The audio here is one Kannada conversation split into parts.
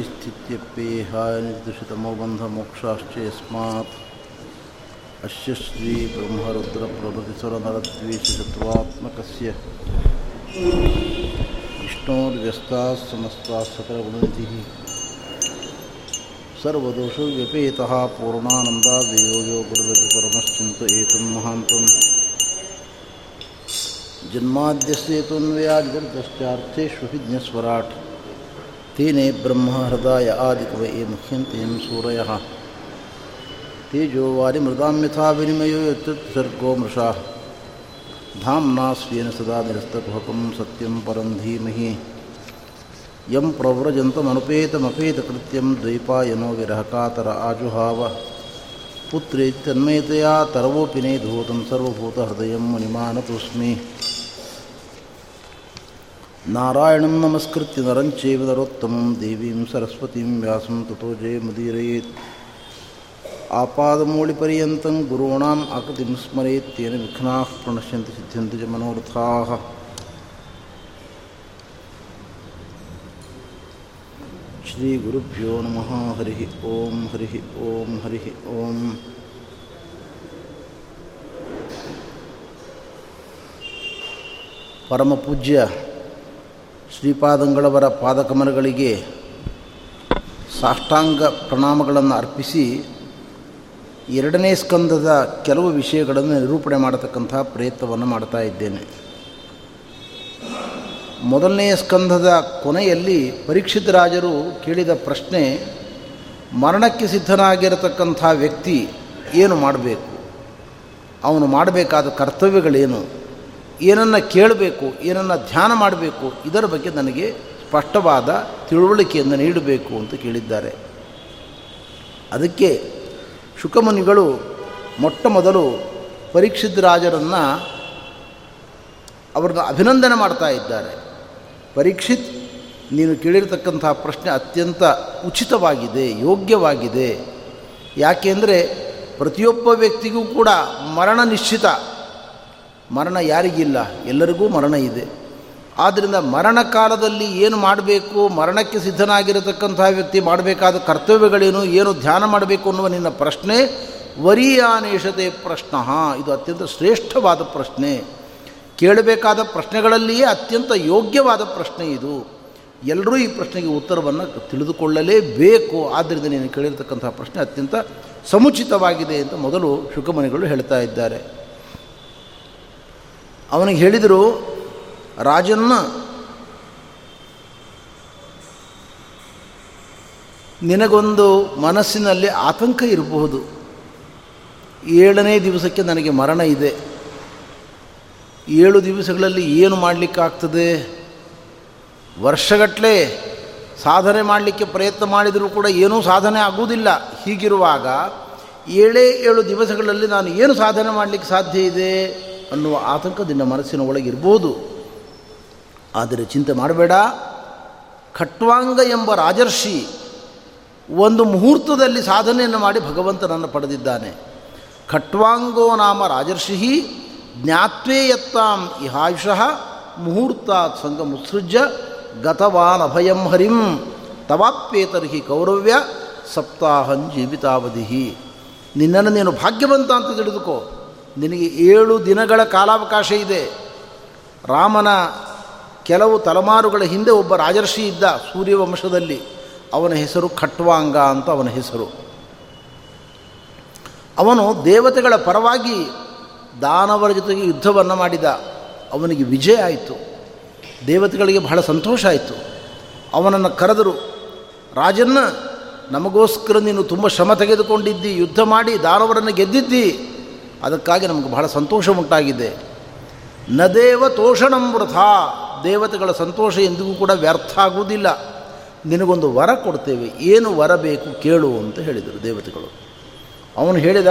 ಸೃಷ್ಟಿಸ್ಥಿತ್ಯಪ್ಪೇಹಾಯ ನಿರ್ದೇಶಿತಮೋಬಂಧಮೋಕ್ಷಾಶ್ಚ ಯಸ್ಮಾತ್ ಅಶ್ಯ ಶ್ರೀ ಬ್ರಹ್ಮರುದ್ರಪ್ರಭೃತಿಸುರನರದ್ವೇಷಶತ್ರುವಾತ್ಮಕಸ್ಯ ವಿಷ್ಣೋರ್ವ್ಯಸ್ತಾः ಸಮಸ್ತಾः ಸಕಲಗುಣನಿಧಿः ಸರ್ವದೋಷು ವ್ಯಪೇತಃ ಪೂರ್ಣಾನಂದಾದ್ವಿಯೋಗೋ ಗುರುರಪಿ ಪರಮಶ್ಚಿಂತ ಏತನ್ಮಹಾಂತಂ ಜನ್ಮಾದ್ಯಸ್ಯೇತೋನ್ವಯಾಜ್ವರ್ದಶ್ಚಾರ್ಥೇಷು ವಿಜ್ಞಸ್ವರಾಟ್ तेने ब्रह्महृदाय आदिकवये मुह्यन्तीं सूरयः। तेजो वारिमृदां यथा विनिमयो यत्सर्गो मृषा। धाम्ना स्वेन सदा निरस्तकुहकं सत्यं परं धीमहि। यं प्रव्रजन्तमनुपेतमपेतकृत्यं द्वैपायनो विरहकातर आजुहाव। पुत्रेत्यन्मयतया तरवोऽपि नेधूतं सर्वभूतहृदयं मुनिमानतोऽस्मि। ನಾರಾಯಣಂ ನಮಸ್ಕೃತ್ಯ ನರಂಚೇವದರೋತ್ತಮಂ ದೇವೀಂ ಸರಸ್ವತೀಂ ವ್ಯಾಸಂ ತಥೋ ಜಯಮುದೀರಯೇತ್ ಆಪಾದಮೂಳಿಪರ್ಯಂತಂ ಗುರುಣಾಂ ಆಕೃತಿಂ ಸ್ಮರೇತ್ಯೇನ ವಿಘ್ನಾ ಪ್ರಣಶ್ಯಂತಿ ಸಿದ್ಧಂತಿ ಚ ಶ್ರೀ ಗುರುಭ್ಯೋ ನಮಃ. ಹರಿ ಓಂ. ಹರಿ ಓಂ. ಹರಿ ಓಂ. ಪರಮಪೂಜ್ಯ ಶ್ರೀಪಾದಂಗಳವರ ಪಾದಕಮಲಗಳಿಗೆ ಸಾಷ್ಟಾಂಗ ಪ್ರಣಾಮಗಳನ್ನು ಅರ್ಪಿಸಿ ಎರಡನೇ ಸ್ಕಂದದ ಕೆಲವು ವಿಷಯಗಳನ್ನು ನಿರೂಪಣೆ ಮಾಡತಕ್ಕಂಥ ಪ್ರಯತ್ನವನ್ನು ಮಾಡ್ತಾ ಇದ್ದೇನೆ. ಮೊದಲನೆಯ ಸ್ಕಂದದ ಕೊನೆಯಲ್ಲಿ ಪರೀಕ್ಷಿತ ರಾಜರು ಕೇಳಿದ ಪ್ರಶ್ನೆ, ಮರಣಕ್ಕೆ ಸಿದ್ಧನಾಗಿರತಕ್ಕಂಥ ವ್ಯಕ್ತಿ ಏನು ಮಾಡಬೇಕು? ಅವನು ಮಾಡಬೇಕಾದ ಕರ್ತವ್ಯಗಳೇನು? ಏನನ್ನು ಕೇಳಬೇಕು, ಏನನ್ನು ಧ್ಯಾನ ಮಾಡಬೇಕು, ಇದರ ಬಗ್ಗೆ ನನಗೆ ಸ್ಪಷ್ಟವಾದ ತಿಳುವಳಿಕೆಯನ್ನು ನೀಡಬೇಕು ಅಂತ ಕೇಳಿದ್ದಾರೆ. ಅದಕ್ಕೆ ಶುಕಮುನಿಗಳು ಮೊಟ್ಟ ಮೊದಲು ಪರೀಕ್ಷಿತ ರಾಜರನ್ನು ಅವ್ರನ್ನ ಅಭಿನಂದನೆ ಮಾಡ್ತಾ ಇದ್ದಾರೆ. ಪರೀಕ್ಷಿತ್, ನೀನು ಕೇಳಿರ್ತಕ್ಕಂತಹ ಪ್ರಶ್ನೆ ಅತ್ಯಂತ ಉಚಿತವಾಗಿದೆ, ಯೋಗ್ಯವಾಗಿದೆ. ಯಾಕೆಂದರೆ ಪ್ರತಿಯೊಬ್ಬ ವ್ಯಕ್ತಿಗೂ ಕೂಡ ಮರಣ ನಿಶ್ಚಿತ. ಮರಣ ಯಾರಿಗಿಲ್ಲ, ಎಲ್ಲರಿಗೂ ಮರಣ ಇದೆ. ಆದ್ದರಿಂದ ಮರಣ ಕಾಲದಲ್ಲಿ ಏನು ಮಾಡಬೇಕು, ಮರಣಕ್ಕೆ ಸಿದ್ಧನಾಗಿರತಕ್ಕಂಥ ವ್ಯಕ್ತಿ ಮಾಡಬೇಕಾದ ಕರ್ತವ್ಯಗಳೇನು, ಏನು ಧ್ಯಾನ ಮಾಡಬೇಕು ಅನ್ನುವ ನಿನ್ನ ಪ್ರಶ್ನೆ ವರಿಯಾನೇಷತೆ ಪ್ರಶ್ನ. ಇದು ಅತ್ಯಂತ ಶ್ರೇಷ್ಠವಾದ ಪ್ರಶ್ನೆ. ಕೇಳಬೇಕಾದ ಪ್ರಶ್ನೆಗಳಲ್ಲಿಯೇ ಅತ್ಯಂತ ಯೋಗ್ಯವಾದ ಪ್ರಶ್ನೆ ಇದು. ಎಲ್ಲರೂ ಈ ಪ್ರಶ್ನೆಗೆ ಉತ್ತರವನ್ನು ತಿಳಿದುಕೊಳ್ಳಲೇಬೇಕು. ಆದ್ದರಿಂದ ನೀನು ಕೇಳಿರ್ತಕ್ಕಂಥ ಪ್ರಶ್ನೆ ಅತ್ಯಂತ ಸಮುಚಿತವಾಗಿದೆ ಅಂತ ಮೊದಲು ಶುಕಮನಿಗಳು ಹೇಳ್ತಾ ಇದ್ದಾರೆ. ಅವನಿಗೆ ಹೇಳಿದರು, ರಾಜನ್ನ ನಿನಗೊಂದು ಮನಸ್ಸಿನಲ್ಲಿ ಆತಂಕ ಇರಬಹುದು. ಏಳನೇ ದಿವಸಕ್ಕೆ ನನಗೆ ಮರಣ ಇದೆ. ಏಳು ದಿವಸಗಳಲ್ಲಿ ಏನು ಮಾಡಲಿಕ್ಕಾಗ್ತದೆ? ವರ್ಷಗಟ್ಟಲೆ ಸಾಧನೆ ಮಾಡಲಿಕ್ಕೆ ಪ್ರಯತ್ನ ಮಾಡಿದರೂ ಕೂಡ ಏನೂ ಸಾಧನೆ ಆಗುವುದಿಲ್ಲ. ಹೀಗಿರುವಾಗ ಏಳೇ ಏಳು ದಿವಸಗಳಲ್ಲಿ ನಾನು ಏನು ಸಾಧನೆ ಮಾಡಲಿಕ್ಕೆ ಸಾಧ್ಯ ಇದೆ? ಅನ್ನುವ ಆತಂಕ ನಿನ್ನ ಮನಸ್ಸಿನ ಒಳಗಿರ್ಬೋದು ಆದರೆ ಚಿಂತೆ ಮಾಡಬೇಡ. ಖಟ್ವಾಂಗ ಎಂಬ ರಾಜರ್ಷಿ ಒಂದು ಮುಹೂರ್ತದಲ್ಲಿ ಸಾಧನೆಯನ್ನು ಮಾಡಿ ಭಗವಂತನನ್ನು ಪಡೆದಿದ್ದಾನೆ. ಖಟ್ವಾಂಗೋ ನಾಮ ರಾಜರ್ಷಿ ಜ್ಞಾತ್ವೇ ಯತ್ತಾಂ ಇಹಾಯುಷಃ ಮುಹೂರ್ತಾತ್ ಸಂಘ ಮುತ್ಸೃಜ್ಯ ಗತವಾನ್ ಅಭಯಂ ಹರಿಂ ತವಾಪ್ಯೇತರ್ಹಿ ಕೌರವ್ಯ ಸಪ್ತಾಹಂ ಜೀವಿತಾವಧಿ ನಿನ್ನನ್ನು ನೀನು ಭಾಗ್ಯವಂತ ಅಂತ ತಿಳಿದುಕೋ. ನಿನಗೆ ಏಳು ದಿನಗಳ ಕಾಲಾವಕಾಶ ಇದೆ. ರಾಮನ ಕೆಲವು ತಲೆಮಾರುಗಳ ಹಿಂದೆ ಒಬ್ಬ ರಾಜರ್ಷಿ ಇದ್ದ ಸೂರ್ಯವಂಶದಲ್ಲಿ ಅವನ ಹೆಸರು ಖಟ್ವಾಂಗ ಅಂತ ಅವನ ಹೆಸರು. ಅವನು ದೇವತೆಗಳ ಪರವಾಗಿ ದಾನವರ ಜೊತೆಗೆ ಯುದ್ಧವನ್ನು ಮಾಡಿದ. ಅವನಿಗೆ ವಿಜಯ ಆಯಿತು. ದೇವತೆಗಳಿಗೆ ಬಹಳ ಸಂತೋಷ ಆಯಿತು. ಅವನನ್ನು ಕರೆದರು, ರಾಜನ್ನ, ನಮಗೋಸ್ಕರ ನೀನು ತುಂಬ ಶ್ರಮ ತೆಗೆದುಕೊಂಡಿದ್ದಿ, ಯುದ್ಧ ಮಾಡಿ ದಾನವರನ್ನು ಗೆದ್ದಿದ್ದಿ. ಅದಕ್ಕಾಗಿ ನಮಗೆ ಬಹಳ ಸಂತೋಷ ಉಂಟಾಗಿದೆ. ನದೇವ ತೋಷಣಂ ವೃಥ. ದೇವತೆಗಳ ಸಂತೋಷ ಎಂದಿಗೂ ಕೂಡ ವ್ಯರ್ಥ ಆಗುವುದಿಲ್ಲ. ನಿನಗೊಂದು ವರ ಕೊಡ್ತೇವೆ. ಏನು ವರ ಬೇಕು ಕೇಳು ಅಂತ ಹೇಳಿದರು ದೇವತೆಗಳು. ಅವನು ಹೇಳಿದ,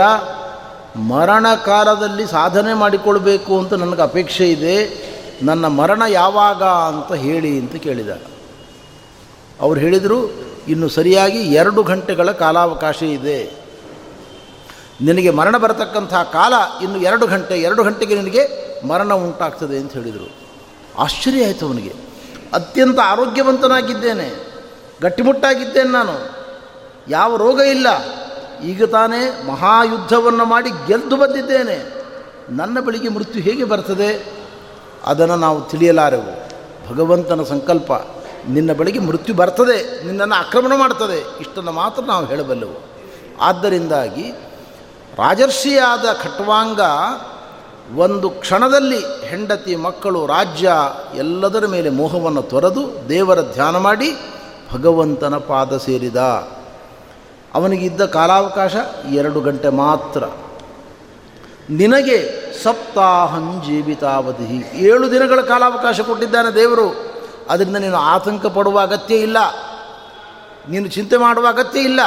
ಮರಣ ಕಾಲದಲ್ಲಿ ಸಾಧನೆ ಮಾಡಿಕೊಳ್ಬೇಕು ಅಂತ ನನಗೆ ಅಪೇಕ್ಷೆ ಇದೆ. ನನ್ನ ಮರಣ ಯಾವಾಗ ಅಂತ ಹೇಳಿ ಅಂತ ಕೇಳಿದ. ಅವ್ರು ಹೇಳಿದರು, ಇನ್ನು ಸರಿಯಾಗಿ ಎರಡು ಗಂಟೆಗಳ ಕಾಲಾವಕಾಶ ಇದೆ. ನಿನಗೆ ಮರಣ ಬರತಕ್ಕಂಥ ಕಾಲ ಇನ್ನು ಎರಡು ಗಂಟೆ, ಎರಡು ಗಂಟೆಗೆ ನಿನಗೆ ಮರಣ ಉಂಟಾಗ್ತದೆ ಅಂತ ಹೇಳಿದರು. ಆಶ್ಚರ್ಯ ಆಯಿತು ಅವನಿಗೆ. ಅತ್ಯಂತ ಆರೋಗ್ಯವಂತನಾಗಿದ್ದೇನೆ. ಗಟ್ಟಿಮುಟ್ಟಾಗಿದ್ದೇನೆ ನಾನು. ಯಾವ ರೋಗ ಇಲ್ಲ. ಈಗ ತಾನೇ ಮಹಾಯುದ್ಧವನ್ನು ಮಾಡಿ ಗೆದ್ದು ಬಂದಿದ್ದೇನೆ. ನನ್ನ ಬಳಿಗೆ ಮೃತ್ಯು ಹೇಗೆ ಬರ್ತದೆ? ಅದನ್ನು ನಾವು ತಿಳಿಯಲಾರೆವು. ಭಗವಂತನ ಸಂಕಲ್ಪ, ನಿನ್ನ ಬಳಿಗೆ ಮೃತ್ಯು ಬರ್ತದೆ, ನಿನ್ನನ್ನು ಆಕ್ರಮಣ ಮಾಡ್ತದೆ. ಇಷ್ಟನ್ನು ಮಾತ್ರ ನಾವು ಹೇಳಬಲ್ಲೆವು. ಆದ್ದರಿಂದಾಗಿ ರಾಜರ್ಷಿಯಾದ ಖಟ್ವಾಂಗ ಒಂದು ಕ್ಷಣದಲ್ಲಿ ಹೆಂಡತಿ, ಮಕ್ಕಳು, ರಾಜ್ಯ ಎಲ್ಲದರ ಮೇಲೆ ಮೋಹವನ್ನು ತೊರೆದು ದೇವರ ಧ್ಯಾನ ಮಾಡಿ ಭಗವಂತನ ಪಾದ ಸೇರಿದ. ಅವನಿಗಿದ್ದ ಕಾಲಾವಕಾಶ ಎರಡು ಗಂಟೆ ಮಾತ್ರ. ನಿನಗೆ ಸಪ್ತಾಹಂ ಜೀವಿತಾವಧಿ. ಏಳು ದಿನಗಳ ಕಾಲಾವಕಾಶ ಕೊಟ್ಟಿದ್ದಾನೆ ದೇವರು. ಅದರಿಂದ ನೀನು ಆತಂಕ ಪಡುವ ಅಗತ್ಯ ಇಲ್ಲ. ನೀನು ಚಿಂತೆ ಮಾಡುವ ಅಗತ್ಯ ಇಲ್ಲ.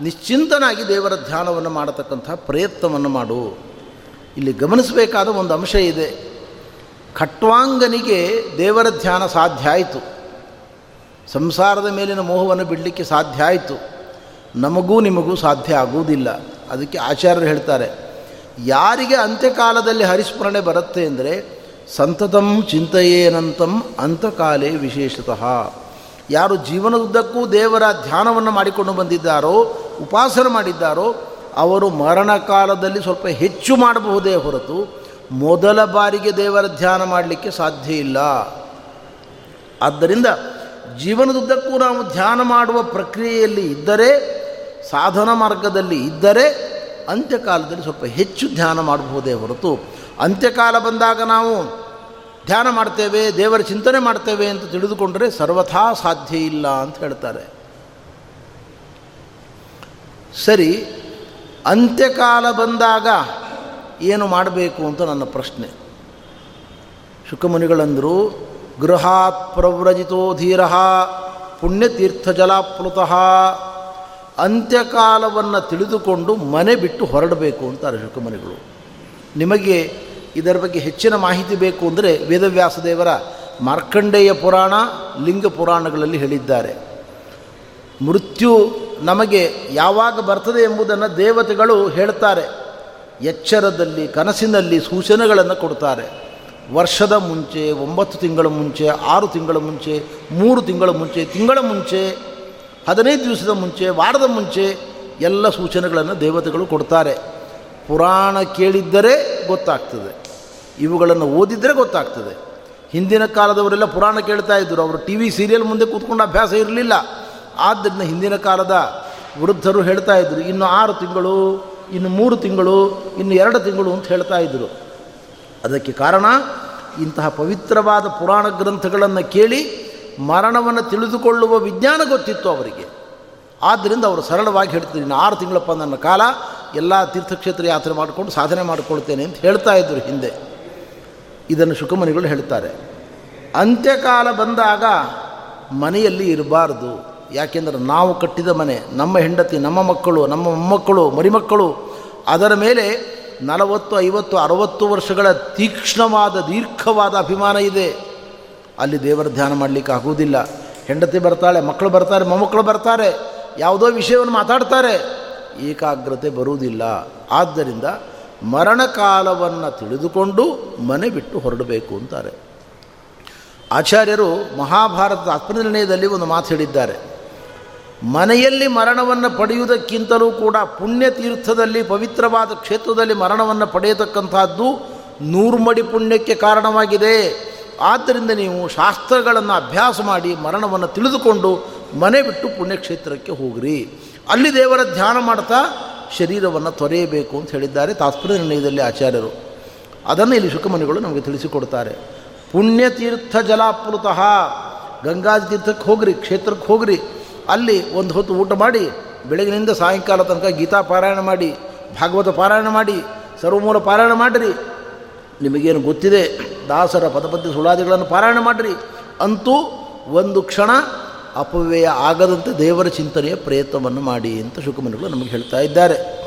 ನಿಶ್ಚಿಂತನಾಗಿ ದೇವರ ಧ್ಯಾನವನ್ನು ಮಾಡತಕ್ಕಂಥ ಪ್ರಯತ್ನವನ್ನು ಮಾಡು. ಇಲ್ಲಿ ಗಮನಿಸಬೇಕಾದ ಒಂದು ಅಂಶ ಇದೆ. ಖಟ್ವಾಂಗನಿಗೆ ದೇವರ ಧ್ಯಾನ ಸಾಧ್ಯ ಆಯಿತು. ಸಂಸಾರದ ಮೇಲಿನ ಮೋಹವನ್ನು ಬಿಡಲಿಕ್ಕೆ ಸಾಧ್ಯ ಆಯಿತು. ನಮಗೂ ನಿಮಗೂ ಸಾಧ್ಯ ಆಗುವುದಿಲ್ಲ. ಅದಕ್ಕೆ ಆಚಾರ್ಯರು ಹೇಳ್ತಾರೆ, ಯಾರಿಗೆ ಅಂತ್ಯಕಾಲದಲ್ಲಿ ಹರಿಸ್ಮರಣೆ ಬರುತ್ತೆ ಅಂದರೆ, ಸಂತತಂ ಚಿಂತೆಯೇನಂತಂ ಅಂತಕಾಲೇ ವಿಶೇಷತಃ. ಯಾರು ಜೀವನದುದ್ದಕ್ಕೂ ದೇವರ ಧ್ಯಾನವನ್ನು ಮಾಡಿಕೊಂಡು ಬಂದಿದ್ದಾರೋ, ಉಪಾಸನೆ ಮಾಡಿದ್ದಾರೋ, ಅವರು ಮರಣ ಕಾಲದಲ್ಲಿ ಸ್ವಲ್ಪ ಹೆಚ್ಚು ಮಾಡಬಹುದೇ ಹೊರತು ಮೊದಲ ಬಾರಿಗೆ ದೇವರ ಧ್ಯಾನ ಮಾಡಲಿಕ್ಕೆ ಸಾಧ್ಯ ಇಲ್ಲ. ಆದ್ದರಿಂದ ಜೀವನದುದ್ದಕ್ಕೂ ನಾವು ಧ್ಯಾನ ಮಾಡುವ ಪ್ರಕ್ರಿಯೆಯಲ್ಲಿ ಇದ್ದರೆ, ಸಾಧನ ಮಾರ್ಗದಲ್ಲಿ ಇದ್ದರೆ ಅಂತ್ಯಕಾಲದಲ್ಲಿ ಸ್ವಲ್ಪ ಹೆಚ್ಚು ಧ್ಯಾನ ಮಾಡಬಹುದೇ ಹೊರತು, ಅಂತ್ಯಕಾಲ ಬಂದಾಗ ನಾವು ಧ್ಯಾನ ಮಾಡ್ತೇವೆ, ದೇವರ ಚಿಂತನೆ ಮಾಡ್ತೇವೆ ಅಂತ ತಿಳಿದುಕೊಂಡರೆ ಸರ್ವಥಾ ಸಾಧ್ಯ ಇಲ್ಲ ಅಂತ ಹೇಳ್ತಾರೆ. ಸರಿ, ಅಂತ್ಯಕಾಲ ಬಂದಾಗ ಏನು ಮಾಡಬೇಕು ಅಂತ ನನ್ನ ಪ್ರಶ್ನೆ. ಶುಕಮುನಿಗಳಂದರು, ಗೃಹಾತ್ ಪ್ರವ್ರಜಿತೋ ಧೀರ, ಪುಣ್ಯತೀರ್ಥ ಜಲಾಪ್ಲುತ, ಅಂತ್ಯಕಾಲವನ್ನು ತಿಳಿದುಕೊಂಡು ಮನೆ ಬಿಟ್ಟು ಹೊರಡಬೇಕು ಅಂತಾರೆ ಶುಕಮುನಿಗಳು. ನಿಮಗೆ ಇದರ ಬಗ್ಗೆ ಹೆಚ್ಚಿನ ಮಾಹಿತಿ ಬೇಕು ಅಂದರೆ ವೇದವ್ಯಾಸ ದೇವರ ಮಾರ್ಕಂಡೇಯ ಪುರಾಣ, ಲಿಂಗ ಪುರಾಣಗಳಲ್ಲಿ ಹೇಳಿದ್ದಾರೆ. ಮೃತ್ಯು ನಮಗೆ ಯಾವಾಗ ಬರ್ತದೆ ಎಂಬುದನ್ನು ದೇವತೆಗಳು ಹೇಳ್ತಾರೆ. ಎಚ್ಚರದಲ್ಲಿ, ಕನಸಿನಲ್ಲಿ ಸೂಚನೆಗಳನ್ನು ಕೊಡ್ತಾರೆ. ವರ್ಷದ ಮುಂಚೆ, ಒಂಬತ್ತು ತಿಂಗಳ ಮುಂಚೆ, ಆರು ತಿಂಗಳ ಮುಂಚೆ, ಮೂರು ತಿಂಗಳ ಮುಂಚೆ ತಿಂಗಳ ಮುಂಚೆ, ಹದಿನೈದು ದಿವಸದ ಮುಂಚೆ, ವಾರದ ಮುಂಚೆ ಎಲ್ಲ ಸೂಚನೆಗಳನ್ನು ದೇವತೆಗಳು ಕೊಡ್ತಾರೆ. ಪುರಾಣ ಕೇಳಿದ್ದರೆ ಗೊತ್ತಾಗ್ತದೆ. ಇವುಗಳನ್ನು ಓದಿದರೆ ಗೊತ್ತಾಗ್ತದೆ. ಹಿಂದಿನ ಕಾಲದವರೆಲ್ಲ ಪುರಾಣ ಕೇಳ್ತಾ ಇದ್ದರು ಅವರು ಟಿ ವಿ ಸೀರಿಯಲ್ ಮುಂದೆ ಕೂತ್ಕೊಂಡು ಅಭ್ಯಾಸ ಇರಲಿಲ್ಲ. ಆದ್ದರಿಂದ ಹಿಂದಿನ ಕಾಲದ ವೃದ್ಧರು ಹೇಳ್ತಾ ಇದ್ದರು ಇನ್ನು ಆರು ತಿಂಗಳು, ಇನ್ನು ಮೂರು ತಿಂಗಳು, ಇನ್ನು ಎರಡು ತಿಂಗಳು ಅಂತ ಹೇಳ್ತಾ ಇದ್ದರು ಅದಕ್ಕೆ ಕಾರಣ, ಇಂತಹ ಪವಿತ್ರವಾದ ಪುರಾಣ ಗ್ರಂಥಗಳನ್ನು ಕೇಳಿ ಮರಣವನ್ನು ತಿಳಿದುಕೊಳ್ಳುವ ವಿಜ್ಞಾನ ಗೊತ್ತಿತ್ತು ಅವರಿಗೆ. ಆದ್ದರಿಂದ ಅವರು ಸರಳವಾಗಿ ಹೇಳ್ತಿದ್ರು, ಇನ್ನು ಆರು ತಿಂಗಳಪ್ಪ ನನ್ನ ಕಾಲ, ಎಲ್ಲ ತೀರ್ಥಕ್ಷೇತ್ರ ಯಾತ್ರೆ ಮಾಡಿಕೊಂಡು ಸಾಧನೆ ಮಾಡಿಕೊಳ್ತೇನೆ ಅಂತ ಹೇಳ್ತಾ ಇದ್ದರು ಹಿಂದೆ. ಇದನ್ನು ಶುಕಮನಿಗಳು ಹೇಳ್ತಾರೆ ಅಂತ್ಯಕಾಲ ಬಂದಾಗ ಮನೆಯಲ್ಲಿ ಇರಬಾರ್ದು. ಯಾಕೆಂದರೆ ನಾವು ಕಟ್ಟಿದ ಮನೆ, ನಮ್ಮ ಹೆಂಡತಿ, ನಮ್ಮ ಮಕ್ಕಳು, ನಮ್ಮ ಮೊಮ್ಮಕ್ಕಳು, ಮರಿಮಕ್ಕಳು, ಅದರ ಮೇಲೆ ನಲವತ್ತು, ಐವತ್ತು, ಅರವತ್ತು ವರ್ಷಗಳ ತೀಕ್ಷ್ಣವಾದ, ದೀರ್ಘವಾದ ಅಭಿಮಾನ ಇದೆ. ಅಲ್ಲಿ ದೇವರ ಧ್ಯಾನ ಮಾಡಲಿಕ್ಕೆ ಆಗುವುದಿಲ್ಲ. ಹೆಂಡತಿ ಬರ್ತಾಳೆ, ಮಕ್ಕಳು ಬರ್ತಾರೆ, ಮೊಮ್ಮಕ್ಕಳು ಬರ್ತಾರೆ, ಯಾವುದೋ ವಿಷಯವನ್ನು ಮಾತಾಡ್ತಾರೆ. ಏಕಾಗ್ರತೆ ಬರುವುದಿಲ್ಲ. ಆದ್ದರಿಂದ ಮರಣಕಾಲವನ್ನು ತಿಳಿದುಕೊಂಡು ಮನೆ ಬಿಟ್ಟು ಹೊರಡಬೇಕು ಅಂತಾರೆ. ಆಚಾರ್ಯರು ಮಹಾಭಾರತದ ಆತ್ಮನಿರ್ಣಯದಲ್ಲಿ ಒಂದು ಮಾತು ಹೇಳಿದ್ದಾರೆ. ಮನೆಯಲ್ಲಿ ಮರಣವನ್ನು ಪಡೆಯುವುದಕ್ಕಿಂತಲೂ ಕೂಡ ಪುಣ್ಯ ತೀರ್ಥದಲ್ಲಿ, ಪವಿತ್ರವಾದ ಕ್ಷೇತ್ರದಲ್ಲಿ ಮರಣವನ್ನು ಪಡೆಯತಕ್ಕಂಥದ್ದು ನೂರ್ಮಡಿ ಪುಣ್ಯಕ್ಕೆ ಕಾರಣವಾಗಿದೆ. ಆದ್ದರಿಂದ ನೀವು ಶಾಸ್ತ್ರಗಳನ್ನು ಅಭ್ಯಾಸ ಮಾಡಿ ಮರಣವನ್ನು ತಿಳಿದುಕೊಂಡು ಮನೆ ಬಿಟ್ಟು ಪುಣ್ಯಕ್ಷೇತ್ರಕ್ಕೆ ಹೋಗ್ರಿ. ಅಲ್ಲಿ ದೇವರ ಧ್ಯಾನ ಮಾಡ್ತಾ ಶರೀರವನ್ನು ತೊರೆಯಬೇಕು ಅಂತ ಹೇಳಿದ್ದಾರೆ ತಾತ್ಪರ್ಯ ನಿರ್ಣಯದಲ್ಲಿ ಆಚಾರ್ಯರು. ಅದನ್ನು ಇಲ್ಲಿ ಶುಕಮನಿಗಳು ನಮಗೆ ತಿಳಿಸಿಕೊಡ್ತಾರೆ. ಪುಣ್ಯತೀರ್ಥ ಜಲಾಪ್ಲುತಃ ಗಂಗಾ ತೀರ್ಥಕ್ಕೆ ಹೋಗ್ರಿ, ಕ್ಷೇತ್ರಕ್ಕೆ ಹೋಗ್ರಿ. ಅಲ್ಲಿ ಒಂದು ಹೊತ್ತು ಊಟ ಮಾಡಿ, ಬೆಳಗಿನಿಂದ ಸಾಯಂಕಾಲ ತನಕ ಗೀತಾ ಪಾರಾಯಣ ಮಾಡಿ, ಭಾಗವತ ಪಾರಾಯಣ ಮಾಡಿ, ಸರ್ವಮೂಲ ಪಾರಾಯಣ ಮಾಡಿರಿ. ನಿಮಗೇನು ಗೊತ್ತಿದೆ, ದಾಸರ ಪದಪದ್ಯ ಸುಳಾದಿಗಳನ್ನು ಪಾರಾಯಣ ಮಾಡಿರಿ. ಅಂತೂ ಒಂದು ಕ್ಷಣ ಅಪವ್ಯಯ ಆಗದಂತೆ ದೇವರ ಚಿಂತನೆಯ ಪ್ರಯತ್ನವನ್ನು ಮಾಡಿ ಅಂತ ಶುಕಮನಿಗಳು ನಮಗೆ ಹೇಳ್ತಾ ಇದ್ದಾರೆ.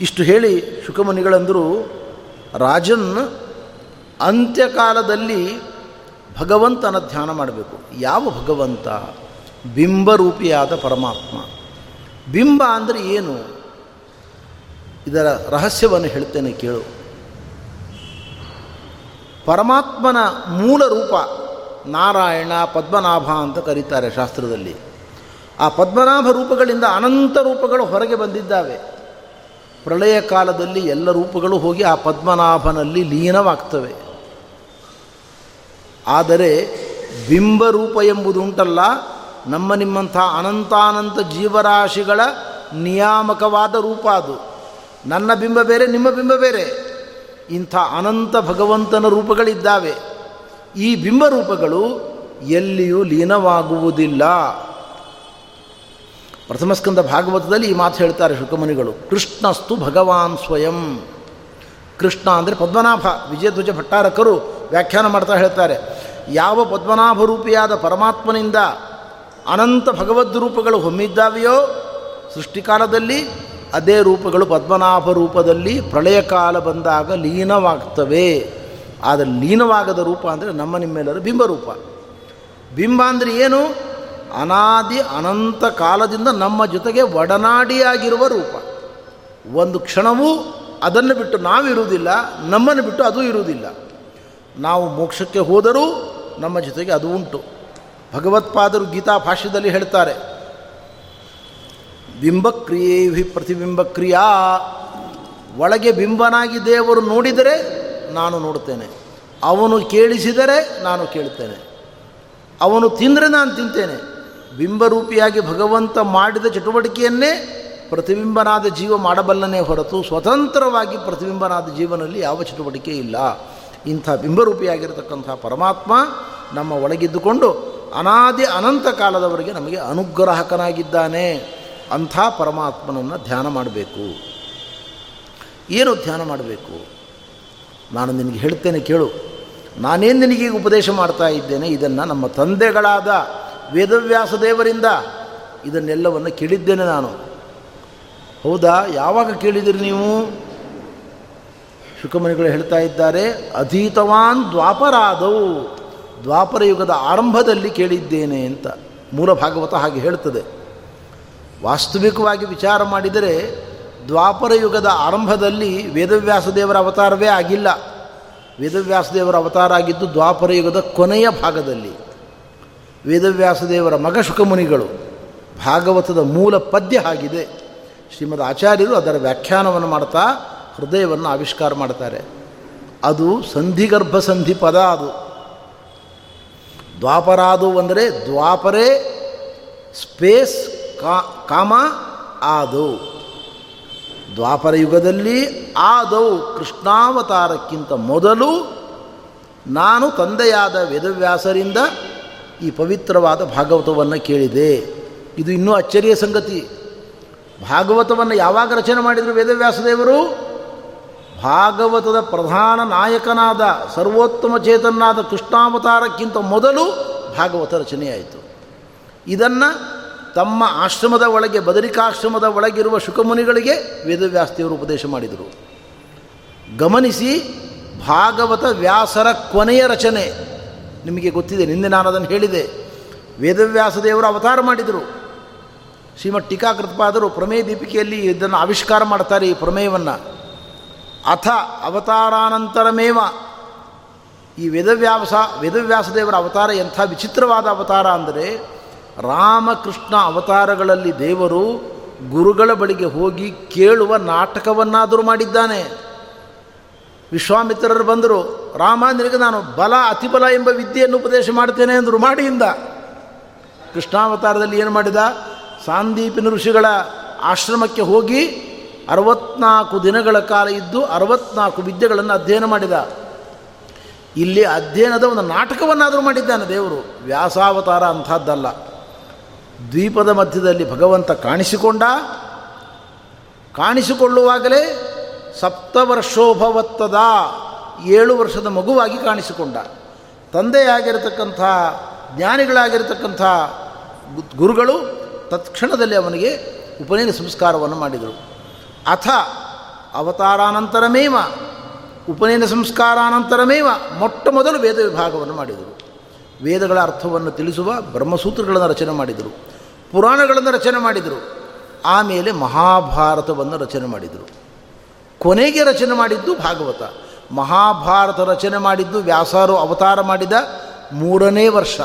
ಇಷ್ಟು ಹೇಳಿ ಶುಕಮನಿಗಳಂದರು ರಾಜನ್ ಅಂತ್ಯಕಾಲದಲ್ಲಿ ಭಗವಂತನ ಧ್ಯಾನ ಮಾಡಬೇಕು. ಯಾವ ಭಗವಂತ? ಬಿಂಬರೂಪಿಯಾದ ಪರಮಾತ್ಮ. ಬಿಂಬ ಅಂದರೆ ಏನು? ಇದರ ರಹಸ್ಯವನ್ನು ಹೇಳ್ತೇನೆ ಕೇಳು. ಪರಮಾತ್ಮನ ಮೂಲ ರೂಪ ನಾರಾಯಣ, ಪದ್ಮನಾಭ ಅಂತ ಕರೀತಾರೆ ಶಾಸ್ತ್ರದಲ್ಲಿ. ಆ ಪದ್ಮನಾಭ ರೂಪಗಳಿಂದ ಅನಂತ ರೂಪಗಳು ಹೊರಗೆ ಬಂದಿದ್ದಾವೆ. ಪ್ರಳಯ ಕಾಲದಲ್ಲಿ ಎಲ್ಲ ರೂಪಗಳು ಹೋಗಿ ಆ ಪದ್ಮನಾಭನಲ್ಲಿ ಲೀನವಾಗ್ತವೆ. ಆದರೆ ಬಿಂಬರೂಪ ಎಂಬುದುಂಟಲ್ಲ ನಮ್ಮ ನಿಮ್ಮಂಥ ಅನಂತಾನಂತ ಜೀವರಾಶಿಗಳ ನಿಯಾಮಕವಾದ ರೂಪ ಅದು. ನನ್ನ ಬಿಂಬ ಬೇರೆ, ನಿಮ್ಮ ಬಿಂಬ ಬೇರೆ. ಇಂಥ ಅನಂತ ಭಗವಂತನ ರೂಪಗಳಿದ್ದಾವೆ. ಈ ಬಿಂಬರೂಪಗಳು ಎಲ್ಲಿಯೂ ಲೀನವಾಗುವುದಿಲ್ಲ. ಪ್ರಥಮಸ್ಕಂದ ಭಾಗವತದಲ್ಲಿ ಈ ಮಾತು ಹೇಳ್ತಾರೆ ಶುಕಮುನಿಗಳು. ಕೃಷ್ಣಸ್ತು ಭಗವಾನ್ ಸ್ವಯಂ. ಕೃಷ್ಣ ಅಂದರೆ ಪದ್ಮನಾಭ, ವಿಜಯಧ್ವಜ ಭಟ್ಟಾರಕರು ವ್ಯಾಖ್ಯಾನ ಮಾಡ್ತಾ ಹೇಳ್ತಾರೆ. ಯಾವ ಪದ್ಮನಾಭ ರೂಪಿಯಾದ ಪರಮಾತ್ಮನಿಂದ ಅನಂತ ಭಗವದ್ ರೂಪಗಳು ಹೊಮ್ಮಿದ್ದಾವೆಯೋ ಸೃಷ್ಟಿಕಾಲದಲ್ಲಿ ಅದೇ ರೂಪಗಳು ಪದ್ಮನಾಭ ರೂಪದಲ್ಲಿ ಪ್ರಳಯ ಕಾಲ ಬಂದಾಗ ಲೀನವಾಗ್ತವೆ. ಆದರೆ ಲೀನವಾಗದ ರೂಪ ಅಂದರೆ ನಮ್ಮ ನಿಮ್ಮೆಲ್ಲರ ಬಿಂಬರೂಪ ಬಿಂಬ ಅಂದರೆ ಏನು? ಅನಾದಿ ಅನಂತ ಕಾಲದಿಂದ ನಮ್ಮ ಜೊತೆಗೆ ಒಡನಾಡಿಯಾಗಿರುವ ರೂಪ. ಒಂದು ಕ್ಷಣವೂ ಅದನ್ನು ಬಿಟ್ಟು ನಾವಿರುವುದಿಲ್ಲ ನಮ್ಮನ್ನು ಬಿಟ್ಟು ಅದು ಇರುವುದಿಲ್ಲ. ನಾವು ಮೋಕ್ಷಕ್ಕೆ ಹೋದರೂ ನಮ್ಮ ಜೊತೆಗೆ ಅದು ಉಂಟು. ಭಗವತ್ಪಾದರು ಗೀತಾ ಭಾಷ್ಯದಲ್ಲಿ ಹೇಳ್ತಾರೆ ಬಿಂಬಕ್ರಿಯೆ ಪ್ರತಿಬಿಂಬಕ್ರಿಯಾ. ಒಳಗೆ ಬಿಂಬನಾಗಿ ದೇವರು ನೋಡಿದರೆ ನಾನು ನೋಡುತ್ತೇನೆ. ಅವನು ಕೇಳಿಸಿದರೆ ನಾನು ಕೇಳುತ್ತೇನೆ. ಅವನು ತಿಂದರೆ ನಾನು ತಿಂತೇನೆ. ಬಿಂಬರೂಪಿಯಾಗಿ ಭಗವಂತ ಮಾಡಿದ ಚಟುವಟಿಕೆಯನ್ನೇ ಪ್ರತಿಬಿಂಬನಾದ ಜೀವ ಮಾಡಬಲ್ಲನೇ ಹೊರತು ಸ್ವತಂತ್ರವಾಗಿ ಪ್ರತಿಬಿಂಬನಾದ ಜೀವನಲ್ಲಿ ಯಾವ ಚಟುವಟಿಕೆ ಇಲ್ಲ. ಇಂಥ ಬಿಂಬರೂಪಿಯಾಗಿರತಕ್ಕಂಥ ಪರಮಾತ್ಮ ನಮ್ಮ ಒಳಗಿದ್ದುಕೊಂಡು ಅನಾದಿ ಅನಂತ ಕಾಲದವರೆಗೆ ನಮಗೆ ಅನುಗ್ರಹಕನಾಗಿದ್ದಾನೆ. ಅಂಥ ಪರಮಾತ್ಮನನ್ನು ಧ್ಯಾನ ಮಾಡಬೇಕು. ಏನು ಧ್ಯಾನ ಮಾಡಬೇಕು? ನಾನು ನಿನಗೆ ಹೇಳ್ತೇನೆ ಕೇಳು. ನಾನೇನು ನಿನಗೀಗ ಉಪದೇಶ ಮಾಡ್ತಾ ಇದ್ದೇನೆ, ಇದನ್ನು ನಮ್ಮ ತಂದೆಗಳಾದ ವೇದವ್ಯಾಸ ದೇವರಿಂದ ಇದನ್ನೆಲ್ಲವನ್ನು ಕೇಳಿದ್ದೇನೆ ನಾನು. ಹೌದಾ? ಯಾವಾಗ ಕೇಳಿದಿರಿ ನೀವು? ಶುಕಮನಿಗಳು ಹೇಳ್ತಾ ಇದ್ದಾರೆ, ಅಧೀತವಾನ್ ದ್ವಾಪರಾದವು ದ್ವಾಪರ ಯುಗದ ಆರಂಭದಲ್ಲಿ ಕೇಳಿದ್ದೇನೆ ಅಂತ. ಮೂಲ ಭಾಗವತ ಹಾಗೆ ಹೇಳ್ತದೆ. ವಾಸ್ತವಿಕವಾಗಿ ವಿಚಾರ ಮಾಡಿದರೆ ದ್ವಾಪರ ಯುಗದ ಆರಂಭದಲ್ಲಿ ವೇದವ್ಯಾಸ ದೇವರ ಅವತಾರವೇ ಆಗಿಲ್ಲ. ವೇದವ್ಯಾಸ ದೇವರ ಅವತಾರ ಆಗಿದ್ದು ದ್ವಾಪರ ಯುಗದ ಕೊನೆಯ ಭಾಗದಲ್ಲಿ. ವೇದವ್ಯಾಸ ದೇವರ ಮಗ ಶುಕಮುನಿಗಳು ಭಾಗವತದ ಮೂಲ ಪದ್ಯ ಆಗಿದೆ. ಶ್ರೀಮದ್ ಆಚಾರ್ಯರು ಅದರ ವ್ಯಾಖ್ಯಾನವನ್ನು ಮಾಡ್ತಾ ಹೃದಯವನ್ನು ಆವಿಷ್ಕಾರ ಮಾಡ್ತಾರೆ. ಅದು ಸಂಧಿಗರ್ಭ ಸಂಧಿ ಪದ ಅದು. ದ್ವಾಪರಾದು ಅಂದರೆ ದ್ವಾಪರೇ ಸ್ಪೇಸ್ ಕಾ ಕಾಮ ಆದವು ದ್ವಾಪರ ಯುಗದಲ್ಲಿ ಆದವು ಕೃಷ್ಣಾವತಾರಕ್ಕಿಂತ ಮೊದಲು ನಾನು ತಂದೆಯಾದ ವೇದವ್ಯಾಸರಿಂದ ಈ ಪವಿತ್ರವಾದ ಭಾಗವತವನ್ನು ಕೇಳಿದೆ. ಇದು ಇನ್ನೂ ಅಚ್ಚರಿಯ ಸಂಗತಿ. ಭಾಗವತವನ್ನು ಯಾವಾಗ ರಚನೆ ಮಾಡಿದರು ವೇದವ್ಯಾಸದೇವರು? ಭಾಗವತದ ಪ್ರಧಾನ ನಾಯಕನಾದ ಸರ್ವೋತ್ತಮ ಚೇತನಾದ ಕೃಷ್ಣಾವತಾರಕ್ಕಿಂತ ಮೊದಲು ಭಾಗವತ ರಚನೆಯಾಯಿತು. ಇದನ್ನು ತಮ್ಮ ಆಶ್ರಮದ ಒಳಗೆ, ಬದರಿಕಾಶ್ರಮದ ಒಳಗಿರುವ ಶುಕಮುನಿಗಳಿಗೆ ವೇದವ್ಯಾಸ್ತಿಯವರು ಉಪದೇಶ ಮಾಡಿದರು. ಗಮನಿಸಿ ಭಾಗವತ ವ್ಯಾಸರ ಕೊನೆಯ ರಚನೆ. ನಿಮಗೆ ಗೊತ್ತಿದೆ, ನಿನ್ನೆ ನಾನು ಅದನ್ನು ಹೇಳಿದೆ. ವೇದವ್ಯಾಸದೇವರು ಅವತಾರ ಮಾಡಿದರು. ಶ್ರೀಮಠ್ ಟೀಕಾಕೃತ್ಪಾದರು ಪ್ರಮೇಯ ದೀಪಿಕೆಯಲ್ಲಿ ಇದನ್ನು ಆವಿಷ್ಕಾರ ಮಾಡ್ತಾರೆ ಈ ಪ್ರಮೇಯವನ್ನು. ಅಥ ಅವತಾರಾನಂತರಮೇವ ಈ ವೇದವ್ಯಾಸ ವೇದವ್ಯಾಸದೇವರ ಅವತಾರ ಎಂಥ ವಿಚಿತ್ರವಾದ ಅವತಾರ ಅಂದರೆ ರಾಮಕೃಷ್ಣ ಅವತಾರಗಳಲ್ಲಿ ದೇವರು ಗುರುಗಳ ಬಳಿಗೆ ಹೋಗಿ ಕೇಳುವ ನಾಟಕವನ್ನಾದರೂ ಮಾಡಿದ್ದಾನೆ. ವಿಶ್ವಾಮಿತ್ರರು ಬಂದರು ರಾಮ ನಿನಗೆ ನಾನು ಬಲ, ಅತಿಬಲ ಎಂಬ ವಿದ್ಯೆಯನ್ನು ಉಪದೇಶ ಮಾಡ್ತೇನೆ ಅಂದರು ಮಾಡಿಯಿಂದ. ಕೃಷ್ಣಾವತಾರದಲ್ಲಿ ಏನು ಮಾಡಿದ? ಸಾಂದೀಪಿನ ಋಷಿಗಳ ಆಶ್ರಮಕ್ಕೆ ಹೋಗಿ ಅರವತ್ನಾಲ್ಕು ದಿನಗಳ ಕಾಲ ಇದ್ದು ಅರವತ್ನಾಲ್ಕು ವಿದ್ಯೆಗಳನ್ನು ಅಧ್ಯಯನ ಮಾಡಿದ. ಇಲ್ಲಿ ಅಧ್ಯಯನದ ಒಂದು ನಾಟಕವನ್ನಾದರೂ ಮಾಡಿದ್ದಾನೆ ದೇವರು. ವ್ಯಾಸಾವತಾರ ಅಂಥದ್ದಲ್ಲ. ದ್ವೀಪದ ಮಧ್ಯದಲ್ಲಿ ಭಗವಂತ ಕಾಣಿಸಿಕೊಂಡ, ಕಾಣಿಸಿಕೊಳ್ಳುವಾಗಲೇ ಸಪ್ತವರ್ಷೋಭವತ್ತದ ಏಳು ವರ್ಷದ ಮಗುವಾಗಿ ಕಾಣಿಸಿಕೊಂಡ. ತಂದೆಯಾಗಿರತಕ್ಕಂಥ, ಜ್ಞಾನಿಗಳಾಗಿರತಕ್ಕಂಥ ಗುರುಗಳು ತತ್ಕ್ಷಣದಲ್ಲಿ ಅವನಿಗೆ ಉಪನಯನ ಸಂಸ್ಕಾರವನ್ನು ಮಾಡಿದರು. ಅಥ ಅವತಾರಾನಂತರಮೇವ, ಉಪನಯನ ಸಂಸ್ಕಾರಾನಂತರಮೇವ ಮೊಟ್ಟ ಮೊದಲು ವೇದ ವಿಭಾಗವನ್ನು ಮಾಡಿದರು. ವೇದಗಳ ಅರ್ಥವನ್ನು ತಿಳಿಸುವ ಬ್ರಹ್ಮಸೂತ್ರಗಳನ್ನು ರಚನೆ ಮಾಡಿದರು. ಪುರಾಣಗಳನ್ನು ರಚನೆ ಮಾಡಿದರು. ಆಮೇಲೆ ಮಹಾಭಾರತವನ್ನು ರಚನೆ ಮಾಡಿದರು. ಕೊನೆಗೆ ರಚನೆ ಮಾಡಿದ್ದು ಭಾಗವತ. ಮಹಾಭಾರತ ರಚನೆ ಮಾಡಿದ್ದು ವ್ಯಾಸಾರು ಅವತಾರ ಮಾಡಿದ ಮೂರನೇ ವರ್ಷ.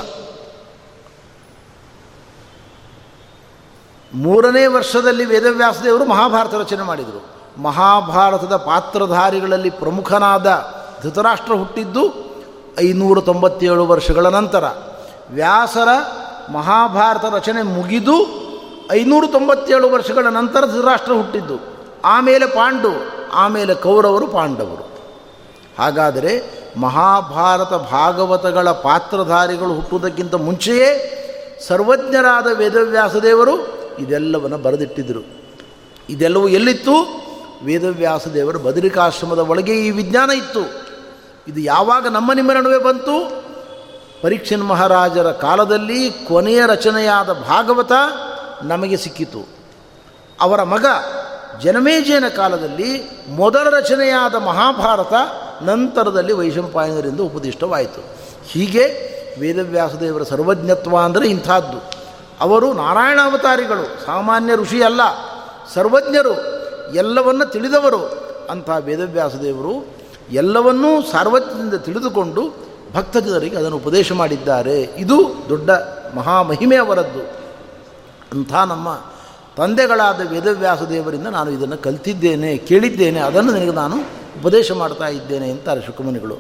ಮೂರನೇ ವರ್ಷದಲ್ಲಿ ವೇದವ್ಯಾಸದೇವರು ಮಹಾಭಾರತ ರಚನೆ ಮಾಡಿದರು. ಮಹಾಭಾರತದ ಪಾತ್ರಧಾರಿಗಳಲ್ಲಿ ಪ್ರಮುಖನಾದ ಧೃತರಾಷ್ಟ್ರ ಹುಟ್ಟಿದ್ದು ಐನೂರ ತೊಂಬತ್ತೇಳು ವರ್ಷಗಳ ನಂತರ. ವ್ಯಾಸರ ಮಹಾಭಾರತ ರಚನೆ ಮುಗಿದು ಐನೂರ ತೊಂಬತ್ತೇಳು ವರ್ಷಗಳ ನಂತರ ಧೃತರಾಷ್ಟ್ರ ಹುಟ್ಟಿದ್ದು. ಆಮೇಲೆ ಪಾಂಡು, ಆಮೇಲೆ ಕೌರವರು ಪಾಂಡವರು. ಹಾಗಾದರೆ ಮಹಾಭಾರತ ಭಾಗವತಗಳ ಪಾತ್ರಧಾರಿಗಳು ಹುಟ್ಟುವುದಕ್ಕಿಂತ ಮುಂಚೆಯೇ ಸರ್ವಜ್ಞರಾದ ವೇದವ್ಯಾಸದೇವರು ಇದೆಲ್ಲವನ್ನು ಬರೆದಿಟ್ಟಿದ್ದರು ಇದೆಲ್ಲವೂ ಎಲ್ಲಿತ್ತು? ವೇದವ್ಯಾಸದೇವರ ಬದರಿಕಾಶ್ರಮದ ಒಳಗೆ ಈ ವಿಜ್ಞಾನ ಇತ್ತು. ಇದು ಯಾವಾಗ ನಮ್ಮ ನಿಮ್ಮ ನಡುವೆ ಬಂತು? ಪರೀಕ್ಷನ್ ಮಹಾರಾಜರ ಕಾಲದಲ್ಲಿ ಕೊನೆಯ ರಚನೆಯಾದ ಭಾಗವತ ನಮಗೆ ಸಿಕ್ಕಿತು. ಅವರ ಮಗ ಜನಮೇಜಯನ ಕಾಲದಲ್ಲಿ ಮೊದಲ ರಚನೆಯಾದ ಮಹಾಭಾರತ ನಂತರದಲ್ಲಿ ವೈಶಂಪಾಯನರಿಂದ ಉಪದಿಷ್ಟವಾಯಿತು. ಹೀಗೆ ವೇದವ್ಯಾಸದೇವರ ಸರ್ವಜ್ಞತ್ವ ಅಂದರೆ ಇಂಥದ್ದು. ಅವರು ನಾರಾಯಣ ಅವತಾರಿಗಳು ಸಾಮಾನ್ಯ ಋಷಿ ಅಲ್ಲ, ಸರ್ವಜ್ಞರು, ಎಲ್ಲವನ್ನ ತಿಳಿದವರು ಅಂಥ ವೇದವ್ಯಾಸದೇವರು ಎಲ್ಲವನ್ನೂ ಸಾರ್ವಜ್ಞದಿಂದ ತಿಳಿದುಕೊಂಡು ಭಕ್ತಜನರಿಗೆ ಅದನ್ನು ಉಪದೇಶ ಮಾಡಿದ್ದಾರೆ. ಇದು ದೊಡ್ಡ ಮಹಾಮಹಿಮೆ ಅವರದ್ದು ಅಂಥ ನಮ್ಮ ತಂದೆಗಳಾದ ವೇದವ್ಯಾಸ ದೇವರಿಂದ ನಾನು ಇದನ್ನು ಕಲ್ತಿದ್ದೇನೆ, ಕೇಳಿದ್ದೇನೆ. ಅದನ್ನು ನನಗೆ ನಾನು ಉಪದೇಶ ಮಾಡ್ತಾ ಇದ್ದೇನೆ ಅಂತಾರೆ ಶುಕಮುನಿಗಳು.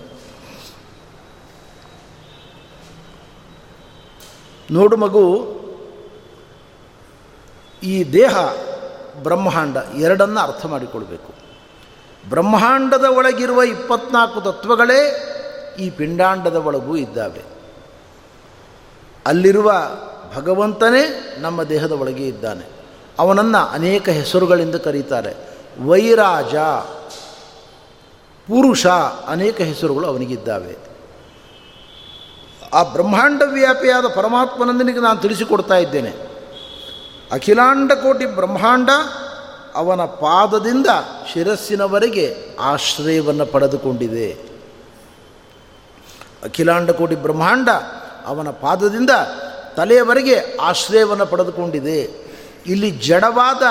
ನೋಡು ಮಗು, ಈ ದೇಹ ಬ್ರಹ್ಮಾಂಡ ಎರಡನ್ನು ಅರ್ಥ ಮಾಡಿಕೊಳ್ಬೇಕು. ಬ್ರಹ್ಮಾಂಡದ ಒಳಗಿರುವ ಇಪ್ಪತ್ನಾಲ್ಕು ತತ್ವಗಳೇ ಈ ಪಿಂಡಾಂಡದ ಒಳಗೂ ಇದ್ದಾವೆ. ಅಲ್ಲಿರುವ ಭಗವಂತನೇ ನಮ್ಮ ದೇಹದ ಒಳಗೆ ಇದ್ದಾನೆ. ಅವನನ್ನು ಅನೇಕ ಹೆಸರುಗಳಿಂದ ಕರೀತಾರೆ. ವೈರಾಜ, ಪುರುಷ ಅನೇಕ ಹೆಸರುಗಳು ಅವನಿಗಿದ್ದಾವೆ. ಆ ಬ್ರಹ್ಮಾಂಡ ವ್ಯಾಪಿಯಾದ ಪರಮಾತ್ಮನಂದನಿಗೆ ನಾನು ತಿಳಿಸಿಕೊಡ್ತಾ ಇದ್ದೇನೆ. ಅಖಿಲಾಂಡ ಕೋಟಿ ಬ್ರಹ್ಮಾಂಡ ಅವನ ಪಾದದಿಂದ ಶಿರಸ್ಸಿನವರೆಗೆ ಆಶ್ರಯವನ್ನು ಪಡೆದುಕೊಂಡಿದೆ. ಅಖಿಲಾಂಡ ಕೋಟಿ ಬ್ರಹ್ಮಾಂಡ ಅವನ ಪಾದದಿಂದ ತಲೆಯವರೆಗೆ ಆಶ್ರಯವನ್ನು ಪಡೆದುಕೊಂಡಿದೆ. ಇಲ್ಲಿ ಜಡವಾದ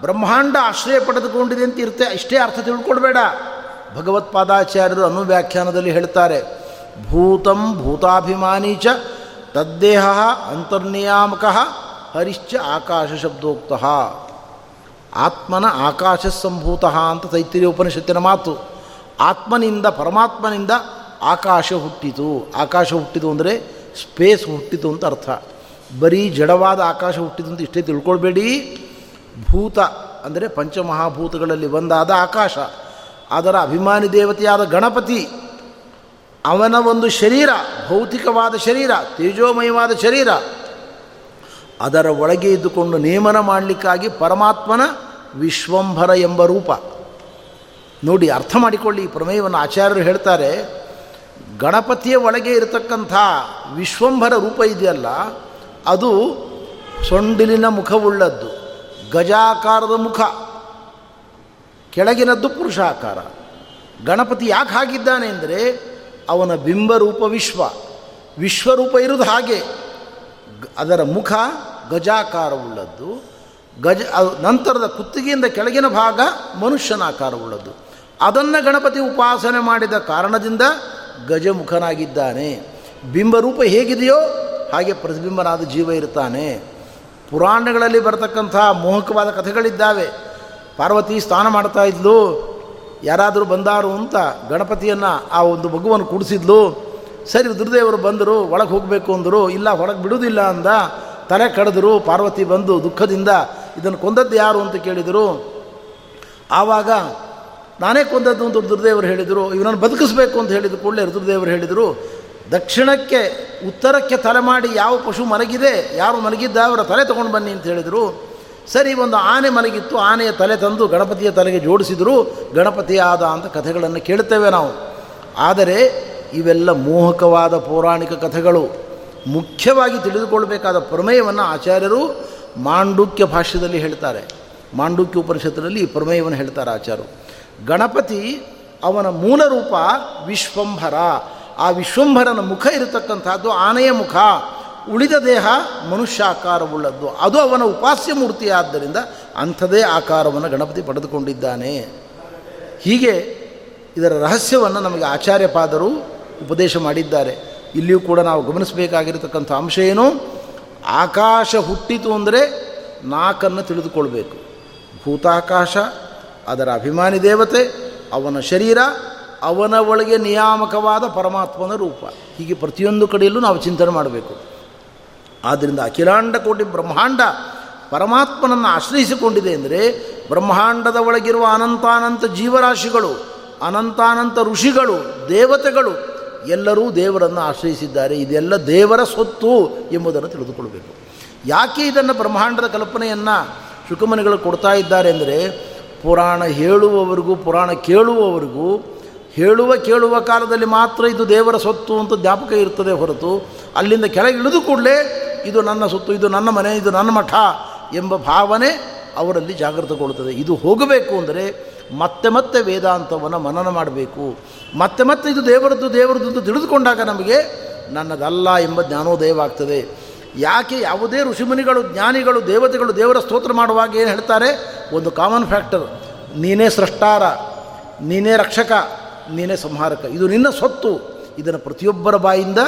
ಬ್ರಹ್ಮಾಂಡ ಆಶ್ರಯ ಪಡೆದುಕೊಂಡಿದೆ ಅಂತ ಇರುತ್ತೆ ಇಷ್ಟೇ ಅರ್ಥ ತಿಳ್ಕೊಡ್ಬೇಡ ಭಗವತ್ಪಾದಾಚಾರ್ಯರು ಅನುವ್ಯಾಖ್ಯಾನದಲ್ಲಿ ಹೇಳ್ತಾರೆ, ಭೂತಂ ಭೂತಾಭಿಮಾನಿ ಚ ತದ್ದೇಹ ಅಂತರ್ನಿಯಾಮಕ ಹರಿಶ್ಚ ಆಕಾಶ ಶಬ್ದೋಕ್ತ. ಆತ್ಮನ ಆಕಾಶ ಸಂಭೂತ ಅಂತ ತೈತಿರಿಯ ಉಪನಿಷತ್ತಿನ ಮಾತು. ಆತ್ಮನಿಂದ ಪರಮಾತ್ಮನಿಂದ ಆಕಾಶ ಹುಟ್ಟಿತು. ಆಕಾಶ ಹುಟ್ಟಿತು ಅಂದರೆ ಸ್ಪೇಸ್ ಹುಟ್ಟಿತು ಅಂತ ಅರ್ಥ. ಬರೀ ಜಡವಾದ ಆಕಾಶ ಹುಟ್ಟಿತು ಅಂತ ಇಷ್ಟೇ ತಿಳ್ಕೊಳ್ಬೇಡಿ. ಭೂತ ಅಂದರೆ ಪಂಚಮಹಾಭೂತಗಳಲ್ಲಿ ಒಂದಾದ ಆಕಾಶ. ಅದರ ಅಭಿಮಾನಿ ದೇವತೆಯಾದ ಗಣಪತಿ. ಅವನ ಒಂದು ಶರೀರ, ಭೌತಿಕವಾದ ಶರೀರ, ತೇಜೋಮಯವಾದ ಶರೀರ. ಅದರ ಒಳಗೆ ಇದ್ದುಕೊಂಡು ನೇಮನ ಮಾಡಲಿಕ್ಕಾಗಿ ಪರಮಾತ್ಮನ ವಿಶ್ವಂಭರ ಎಂಬ ರೂಪ. ನೋಡಿ, ಅರ್ಥ ಮಾಡಿಕೊಳ್ಳಿ, ಈ ಪ್ರಮೇಯವನ್ನು ಆಚಾರ್ಯರು ಹೇಳ್ತಾರೆ ಗಣಪತಿಯ ಒಳಗೆ ಇರತಕ್ಕಂಥ ವಿಶ್ವಂಭರ ರೂಪ ಇದೆಯಲ್ಲ, ಅದು ಸೊಂಡಿಲಿನ ಮುಖವುಳ್ಳದ್ದು, ಗಜಾಕಾರದ ಮುಖ. ಕೆಳಗಿನದ್ದು ಪುರುಷಾಕಾರ. ಗಣಪತಿ ಯಾಕೆ ಹಾಗಿದ್ದಾನೆ ಅಂದರೆ, ಅವನ ಬಿಂಬರೂಪ ವಿಶ್ವ. ವಿಶ್ವರೂಪ ಇರುವುದು ಹಾಗೆ. ಅದರ ಮುಖ ಗಜಾಕಾರವುಳ್ಳದ್ದು. ಗಜ ನಂತರದ ಕುತ್ತಿಗೆಯಿಂದ ಕೆಳಗಿನ ಭಾಗ ಮನುಷ್ಯನ ಆಕಾರವುಳ್ಳದ್ದು ಅದನ್ನು ಗಣಪತಿ ಉಪಾಸನೆ ಮಾಡಿದ ಕಾರಣದಿಂದ ಗಜಮುಖನಾಗಿದ್ದಾನೆ. ಬಿಂಬರೂಪ ಹೇಗಿದೆಯೋ ಹಾಗೆ ಪ್ರತಿಬಿಂಬನಾದ ಜೀವ ಇರ್ತಾನೆ ಪುರಾಣಗಳಲ್ಲಿ ಬರತಕ್ಕಂಥ ಮೋಹಕವಾದ ಕಥೆಗಳಿದ್ದಾವೆ. ಪಾರ್ವತಿ ಸ್ನಾನ ಮಾಡ್ತಾ ಇದ್ಲು. ಯಾರಾದರೂ ಬಂದಾರು ಅಂತ ಗಣಪತಿಯನ್ನು ಆ ಒಂದು ಮಗುವನ್ನು ಕೂಡಿಸಿದ್ಲು. ಸರಿ, ದುರ್ದೇವರು ಬಂದರು. ಒಳಗೆ ಹೋಗಬೇಕು ಅಂದರು. ಇಲ್ಲ, ಹೊರಗೆ ಬಿಡುವುದಿಲ್ಲ ಅಂದ. ತಲೆ ಕಡಿದ್ರು. ಪಾರ್ವತಿ ಬಂದು ದುಃಖದಿಂದ ಇದನ್ನು ಕೊಂದದ್ದು ಯಾರು ಅಂತ ಕೇಳಿದರು. ಆವಾಗ ನಾನೇ ಕೊಂದದ್ದು ಅಂತ ದುರ್ದೇವರು ಹೇಳಿದರು, ಇವನನ್ನು ಬದುಕಿಸ್ಬೇಕು ಅಂತ ಹೇಳಿದ ಕೂಡಲೇ ರುದ್ರದೇವರು ಹೇಳಿದರು. ದಕ್ಷಿಣಕ್ಕೆ, ಉತ್ತರಕ್ಕೆ ತಲೆ ಮಾಡಿ ಯಾವ ಪಶು ಮಲಗಿದೆ, ಯಾರು ಮಲಗಿದ್ದ ಅವರ ತಲೆ ತೊಗೊಂಡು ಬನ್ನಿ ಅಂತ ಹೇಳಿದರು. ಸರಿ, ಒಂದು ಆನೆ ಮಲಗಿತ್ತು, ಆನೆಯ ತಲೆ ತಂದು ಗಣಪತಿಯ ತಲೆಗೆ ಜೋಡಿಸಿದರು. ಗಣಪತಿ ಆದ ಅಂತ ಕಥೆಗಳನ್ನು ಕೇಳುತ್ತೇವೆ ನಾವು. ಆದರೆ, ಇವೆಲ್ಲ ಮೋಹಕವಾದ ಪೌರಾಣಿಕ ಕಥೆಗಳು. ಮುಖ್ಯವಾಗಿ ತಿಳಿದುಕೊಳ್ಳಬೇಕಾದ ಪ್ರಮೇಯವನ್ನು ಆಚಾರ್ಯರು ಮಾಂಡುಕ್ಯ ಭಾಷ್ಯದಲ್ಲಿ ಹೇಳ್ತಾರೆ. ಮಾಂಡುಕ್ಯ ಉಪನಿಷತ್ತಿನಲ್ಲಿ ಈ ಪ್ರಮೇಯವನ್ನು ಹೇಳ್ತಾರೆ ಆಚಾರ್ಯರು. ಗಣಪತಿ ಅವನ ಮೂಲ ರೂಪ ವಿಶ್ವಂಭರ. ಆ ವಿಶ್ವಂಭರನ ಮುಖ ಇರತಕ್ಕಂಥದ್ದು ಆನೆಯ ಮುಖ. ಉಳಿದ ದೇಹ ಮನುಷ್ಯಾಕಾರವುಳ್ಳದ್ದು. ಅದು ಅವನ ಉಪಾಸ್ಯ ಮೂರ್ತಿಯಾದ್ದರಿಂದ ಅಂಥದೇ ಆಕಾರವನ್ನು ಗಣಪತಿ ಪಡೆದುಕೊಂಡಿದ್ದಾನೆ. ಹೀಗೆ ಇದರ ರಹಸ್ಯವನ್ನು ನಮಗೆ ಆಚಾರ್ಯಪಾದರು ಉಪದೇಶ ಮಾಡಿದ್ದಾರೆ. ಇಲ್ಲಿಯೂ ಕೂಡ ನಾವು ಗಮನಿಸಬೇಕಾಗಿರತಕ್ಕಂಥ ಅಂಶ ಏನು? ಆಕಾಶ ಹುಟ್ಟಿತು ಅಂದರೆ ನಾಲ್ಕನ್ನು ತಿಳಿದುಕೊಳ್ಬೇಕು. ಭೂತಾಕಾಶ ಅದರ ಅಭಿಮಾನಿ ದೇವತೆ, ಅವನ ಶರೀರ, ಅವನ ಒಳಗೆ ನಿಯಾಮಕವಾದ ಪರಮಾತ್ಮನ ರೂಪ. ಹೀಗೆ ಪ್ರತಿಯೊಂದು ಕಡೆಯಲ್ಲೂ ನಾವು ಚಿಂತನೆ ಮಾಡಬೇಕು. ಆದ್ದರಿಂದ ಅಖಿಲಾಂಡ ಕೋಟಿ ಬ್ರಹ್ಮಾಂಡ ಪರಮಾತ್ಮನನ್ನು ಆಶ್ರಯಿಸಿಕೊಂಡಿದೆ ಅಂದರೆ ಬ್ರಹ್ಮಾಂಡದ ಒಳಗಿರುವ ಅನಂತಾನಂತ ಜೀವರಾಶಿಗಳು, ಅನಂತಾನಂತ ಋಷಿಗಳು, ದೇವತೆಗಳು, ಎಲ್ಲರೂ ದೇವರನ್ನು ಆಶ್ರಯಿಸಿದ್ದಾರೆ. ಇದೆಲ್ಲ ದೇವರ ಸೊತ್ತು ಎಂಬುದನ್ನು ತಿಳಿದುಕೊಳ್ಬೇಕು ಯಾಕೆ ಇದನ್ನು ಬ್ರಹ್ಮಾಂಡದ ಕಲ್ಪನೆಯನ್ನು ಶುಕಮನಿಗಳು ಕೊಡ್ತಾ ಇದ್ದಾರೆ ಅಂದರೆ ಪುರಾಣ ಹೇಳುವವರಿಗೂ, ಪುರಾಣ ಕೇಳುವವರಿಗೂ, ಹೇಳುವ ಕೇಳುವ ಕಾಲದಲ್ಲಿ ಮಾತ್ರ ಇದು ದೇವರ ಸೊತ್ತು ಅಂತ ಜ್ಞಾಪಕ ಇರ್ತದೆ ಹೊರತು ಅಲ್ಲಿಂದ ಕೆಳಗೆ ಇಳಿದು ಕೂಡಲೇ ಇದು ನನ್ನ ಸೊತ್ತು, ಇದು ನನ್ನ ಮನೆ, ಇದು ನನ್ನ ಮಠ ಎಂಬ ಭಾವನೆ ಅವರಲ್ಲಿ ಜಾಗೃತಗೊಳ್ಳುತ್ತದೆ. ಇದು ಹೋಗಬೇಕು ಅಂದರೆ ಮತ್ತೆ ಮತ್ತೆ ವೇದಾಂತವನ್ನು ಮನನ ಮಾಡಬೇಕು. ಮತ್ತೆ ಮತ್ತೆ ಇದು ದೇವರದ್ದು ದೇವರದ್ದು ತಿಳಿದುಕೊಂಡಾಗ ನಮಗೆ ನನ್ನದಲ್ಲ ಎಂಬ ಜ್ಞಾನೋದಯವಾಗ್ತದೆ. ಯಾಕೆ ಯಾವುದೇ ಋಷಿಮುನಿಗಳು, ಜ್ಞಾನಿಗಳು, ದೇವತೆಗಳು ದೇವರ ಸ್ತೋತ್ರ ಮಾಡುವಾಗ ಏನು ಹೇಳ್ತಾರೆ? ಒಂದು ಕಾಮನ್ ಫ್ಯಾಕ್ಟರ್ ನೀನೇ ಸೃಷ್ಟಾರ, ನೀನೇ ರಕ್ಷಕ, ನೀನೇ ಸಂಹಾರಕ. ಇದು ನಿನ್ನ ಸೊತ್ತು. ಇದನ್ನು ಪ್ರತಿಯೊಬ್ಬರ ಬಾಯಿಂದ,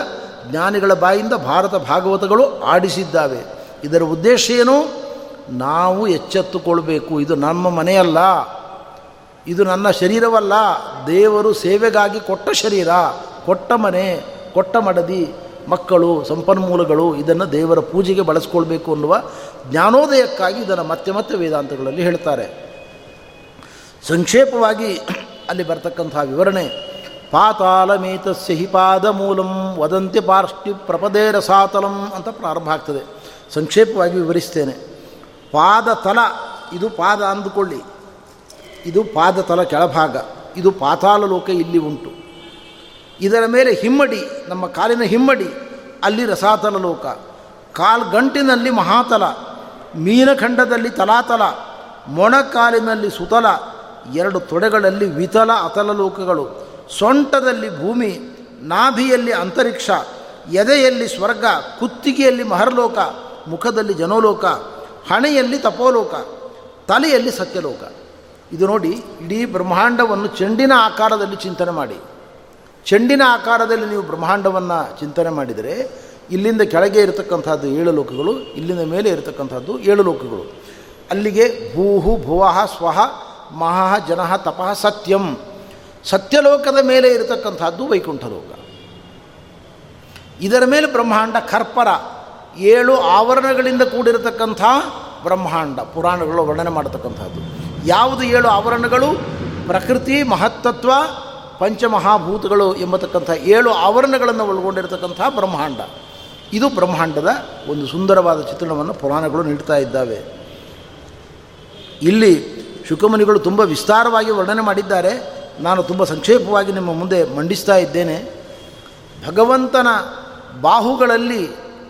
ಜ್ಞಾನಿಗಳ ಬಾಯಿಂದ ಭಾರತ ಭಾಗವತಗಳು ಆಡಿಸಿದ್ದಾವೆ. ಇದರ ಉದ್ದೇಶ ಏನು? ನಾವು ಎಚ್ಚೆತ್ತುಕೊಳ್ಬೇಕು. ಇದು ನಮ್ಮ ಮನೆಯಲ್ಲ. ಇದು ನನ್ನ ಶರೀರವಲ್ಲ. ದೇವರು ಸೇವೆಗಾಗಿ ಕೊಟ್ಟ ಶರೀರ, ಕೊಟ್ಟ ಮನೆ, ಕೊಟ್ಟ ಮಡದಿ. ಮಕ್ಕಳು, ಸಂಪನ್ಮೂಲಗಳು ಇದನ್ನು ದೇವರ ಪೂಜೆಗೆ ಬಳಸ್ಕೊಳ್ಬೇಕು ಅನ್ನುವ ಜ್ಞಾನೋದಯಕ್ಕಾಗಿ ಇದನ್ನು ಮತ್ತೆ ಮತ್ತೆ ವೇದಾಂತಗಳಲ್ಲಿ ಹೇಳ್ತಾರೆ. ಸಂಕ್ಷೇಪವಾಗಿ ಅಲ್ಲಿ ಬರ್ತಕ್ಕಂಥ ವಿವರಣೆ ಪಾತಾಲಮೇತಸ್ಯ ಹಿ ಪಾದ ಮೂಲಂ ವದಂತಿ ಪಾರ್ಷ್ಟಿ ಪ್ರಪದೇ ರಸಾತಲಂ ಅಂತ ಪ್ರಾರಂಭ ಆಗ್ತದೆ. ಸಂಕ್ಷೇಪವಾಗಿ ವಿವರಿಸ್ತೇನೆ. ಪಾದ ತಲ, ಇದು ಪಾದ ಅಂದುಕೊಳ್ಳಿ. ಇದು ಪಾದ ತಲ ಕೆಳಭಾಗ. ಇದು ಪಾತಾಲ ಲೋಕ ಇಲ್ಲಿ ಉಂಟು. ಇದರ ಮೇಲೆ ಹಿಮ್ಮಡಿ, ನಮ್ಮ ಕಾಲಿನ ಹಿಮ್ಮಡಿ, ಅಲ್ಲಿ ರಸಾತಲ ಲೋಕ. ಕಾಲ್ಗಂಟಿನಲ್ಲಿ ಮಹಾತಲ ಮೀನಖಂಡದಲ್ಲಿ ತಲಾತಲ ಮೊಣಕಾಲಿನಲ್ಲಿ ಸುತಲ, ಎರಡು ತೊಡೆಗಳಲ್ಲಿ ವಿತಲ ಅತಲ ಲೋಕಗಳು. ಸೊಂಟದಲ್ಲಿ ಭೂಮಿ, ನಾಭಿಯಲ್ಲಿ ಅಂತರಿಕ್ಷ, ಎದೆಯಲ್ಲಿ ಸ್ವರ್ಗ, ಕುತ್ತಿಗೆಯಲ್ಲಿ ಮಹರ್ಲೋಕ, ಮುಖದಲ್ಲಿ ಜನೋಲೋಕ, ಹಣೆಯಲ್ಲಿ ತಪೋಲೋಕ, ತಲೆಯಲ್ಲಿ ಸತ್ಯಲೋಕ. ಇದು ನೋಡಿ ಇಡೀ ಬ್ರಹ್ಮಾಂಡವನ್ನು ಚೆಂಡಿನ ಆಕಾರದಲ್ಲಿ ಚಿಂತನೆ ಮಾಡಿ. ಚೆಂಡಿನ ಆಕಾರದಲ್ಲಿ ನೀವು ಬ್ರಹ್ಮಾಂಡವನ್ನು ಚಿಂತನೆ ಮಾಡಿದರೆ, ಇಲ್ಲಿಂದ ಕೆಳಗೆ ಇರತಕ್ಕಂಥದ್ದು ಏಳು ಲೋಕಗಳು, ಇಲ್ಲಿಂದ ಮೇಲೆ ಇರತಕ್ಕಂಥದ್ದು ಏಳು ಲೋಕಗಳು. ಅಲ್ಲಿಗೆ ಭೂಹು ಭುವಃ ಸ್ವಹ ಮಹಃ ಜನಃ ತಪಃ ಸತ್ಯಂ. ಸತ್ಯಲೋಕದ ಮೇಲೆ ಇರತಕ್ಕಂಥದ್ದು ವೈಕುಂಠ ಲೋಕ ಇದರ ಮೇಲೆ ಬ್ರಹ್ಮಾಂಡ ಕರ್ಪರ, ಏಳು ಆವರಣಗಳಿಂದ ಕೂಡಿರತಕ್ಕಂಥ ಬ್ರಹ್ಮಾಂಡ, ಪುರಾಣಗಳು ವರ್ಣನೆ ಮಾಡತಕ್ಕಂಥದ್ದು ಯಾವುದು ಏಳು ಆವರಣಗಳು? ಪ್ರಕೃತಿ, ಮಹತ್ತತ್ವ ಪಂಚಮಹಾಭೂತಗಳು ಎಂಬತಕ್ಕಂಥ ಏಳು ಆವರಣಗಳನ್ನು ಒಳಗೊಂಡಿರತಕ್ಕಂಥ ಬ್ರಹ್ಮಾಂಡ. ಇದು ಬ್ರಹ್ಮಾಂಡದ ಒಂದು ಸುಂದರವಾದ ಚಿತ್ರಣವನ್ನು ಪುರಾಣಗಳು ನೀಡ್ತಾ ಇದ್ದಾವೆ. ಇಲ್ಲಿ ಶುಕಮುನಿಗಳು ತುಂಬ ವಿಸ್ತಾರವಾಗಿ ವರ್ಣನೆ ಮಾಡಿದ್ದಾರೆ. ನಾನು ತುಂಬ ಸಂಕ್ಷೇಪವಾಗಿ ನಿಮ್ಮ ಮುಂದೆ ಮಂಡಿಸ್ತಾ ಇದ್ದೇನೆ. ಭಗವಂತನ ಬಾಹುಗಳಲ್ಲಿ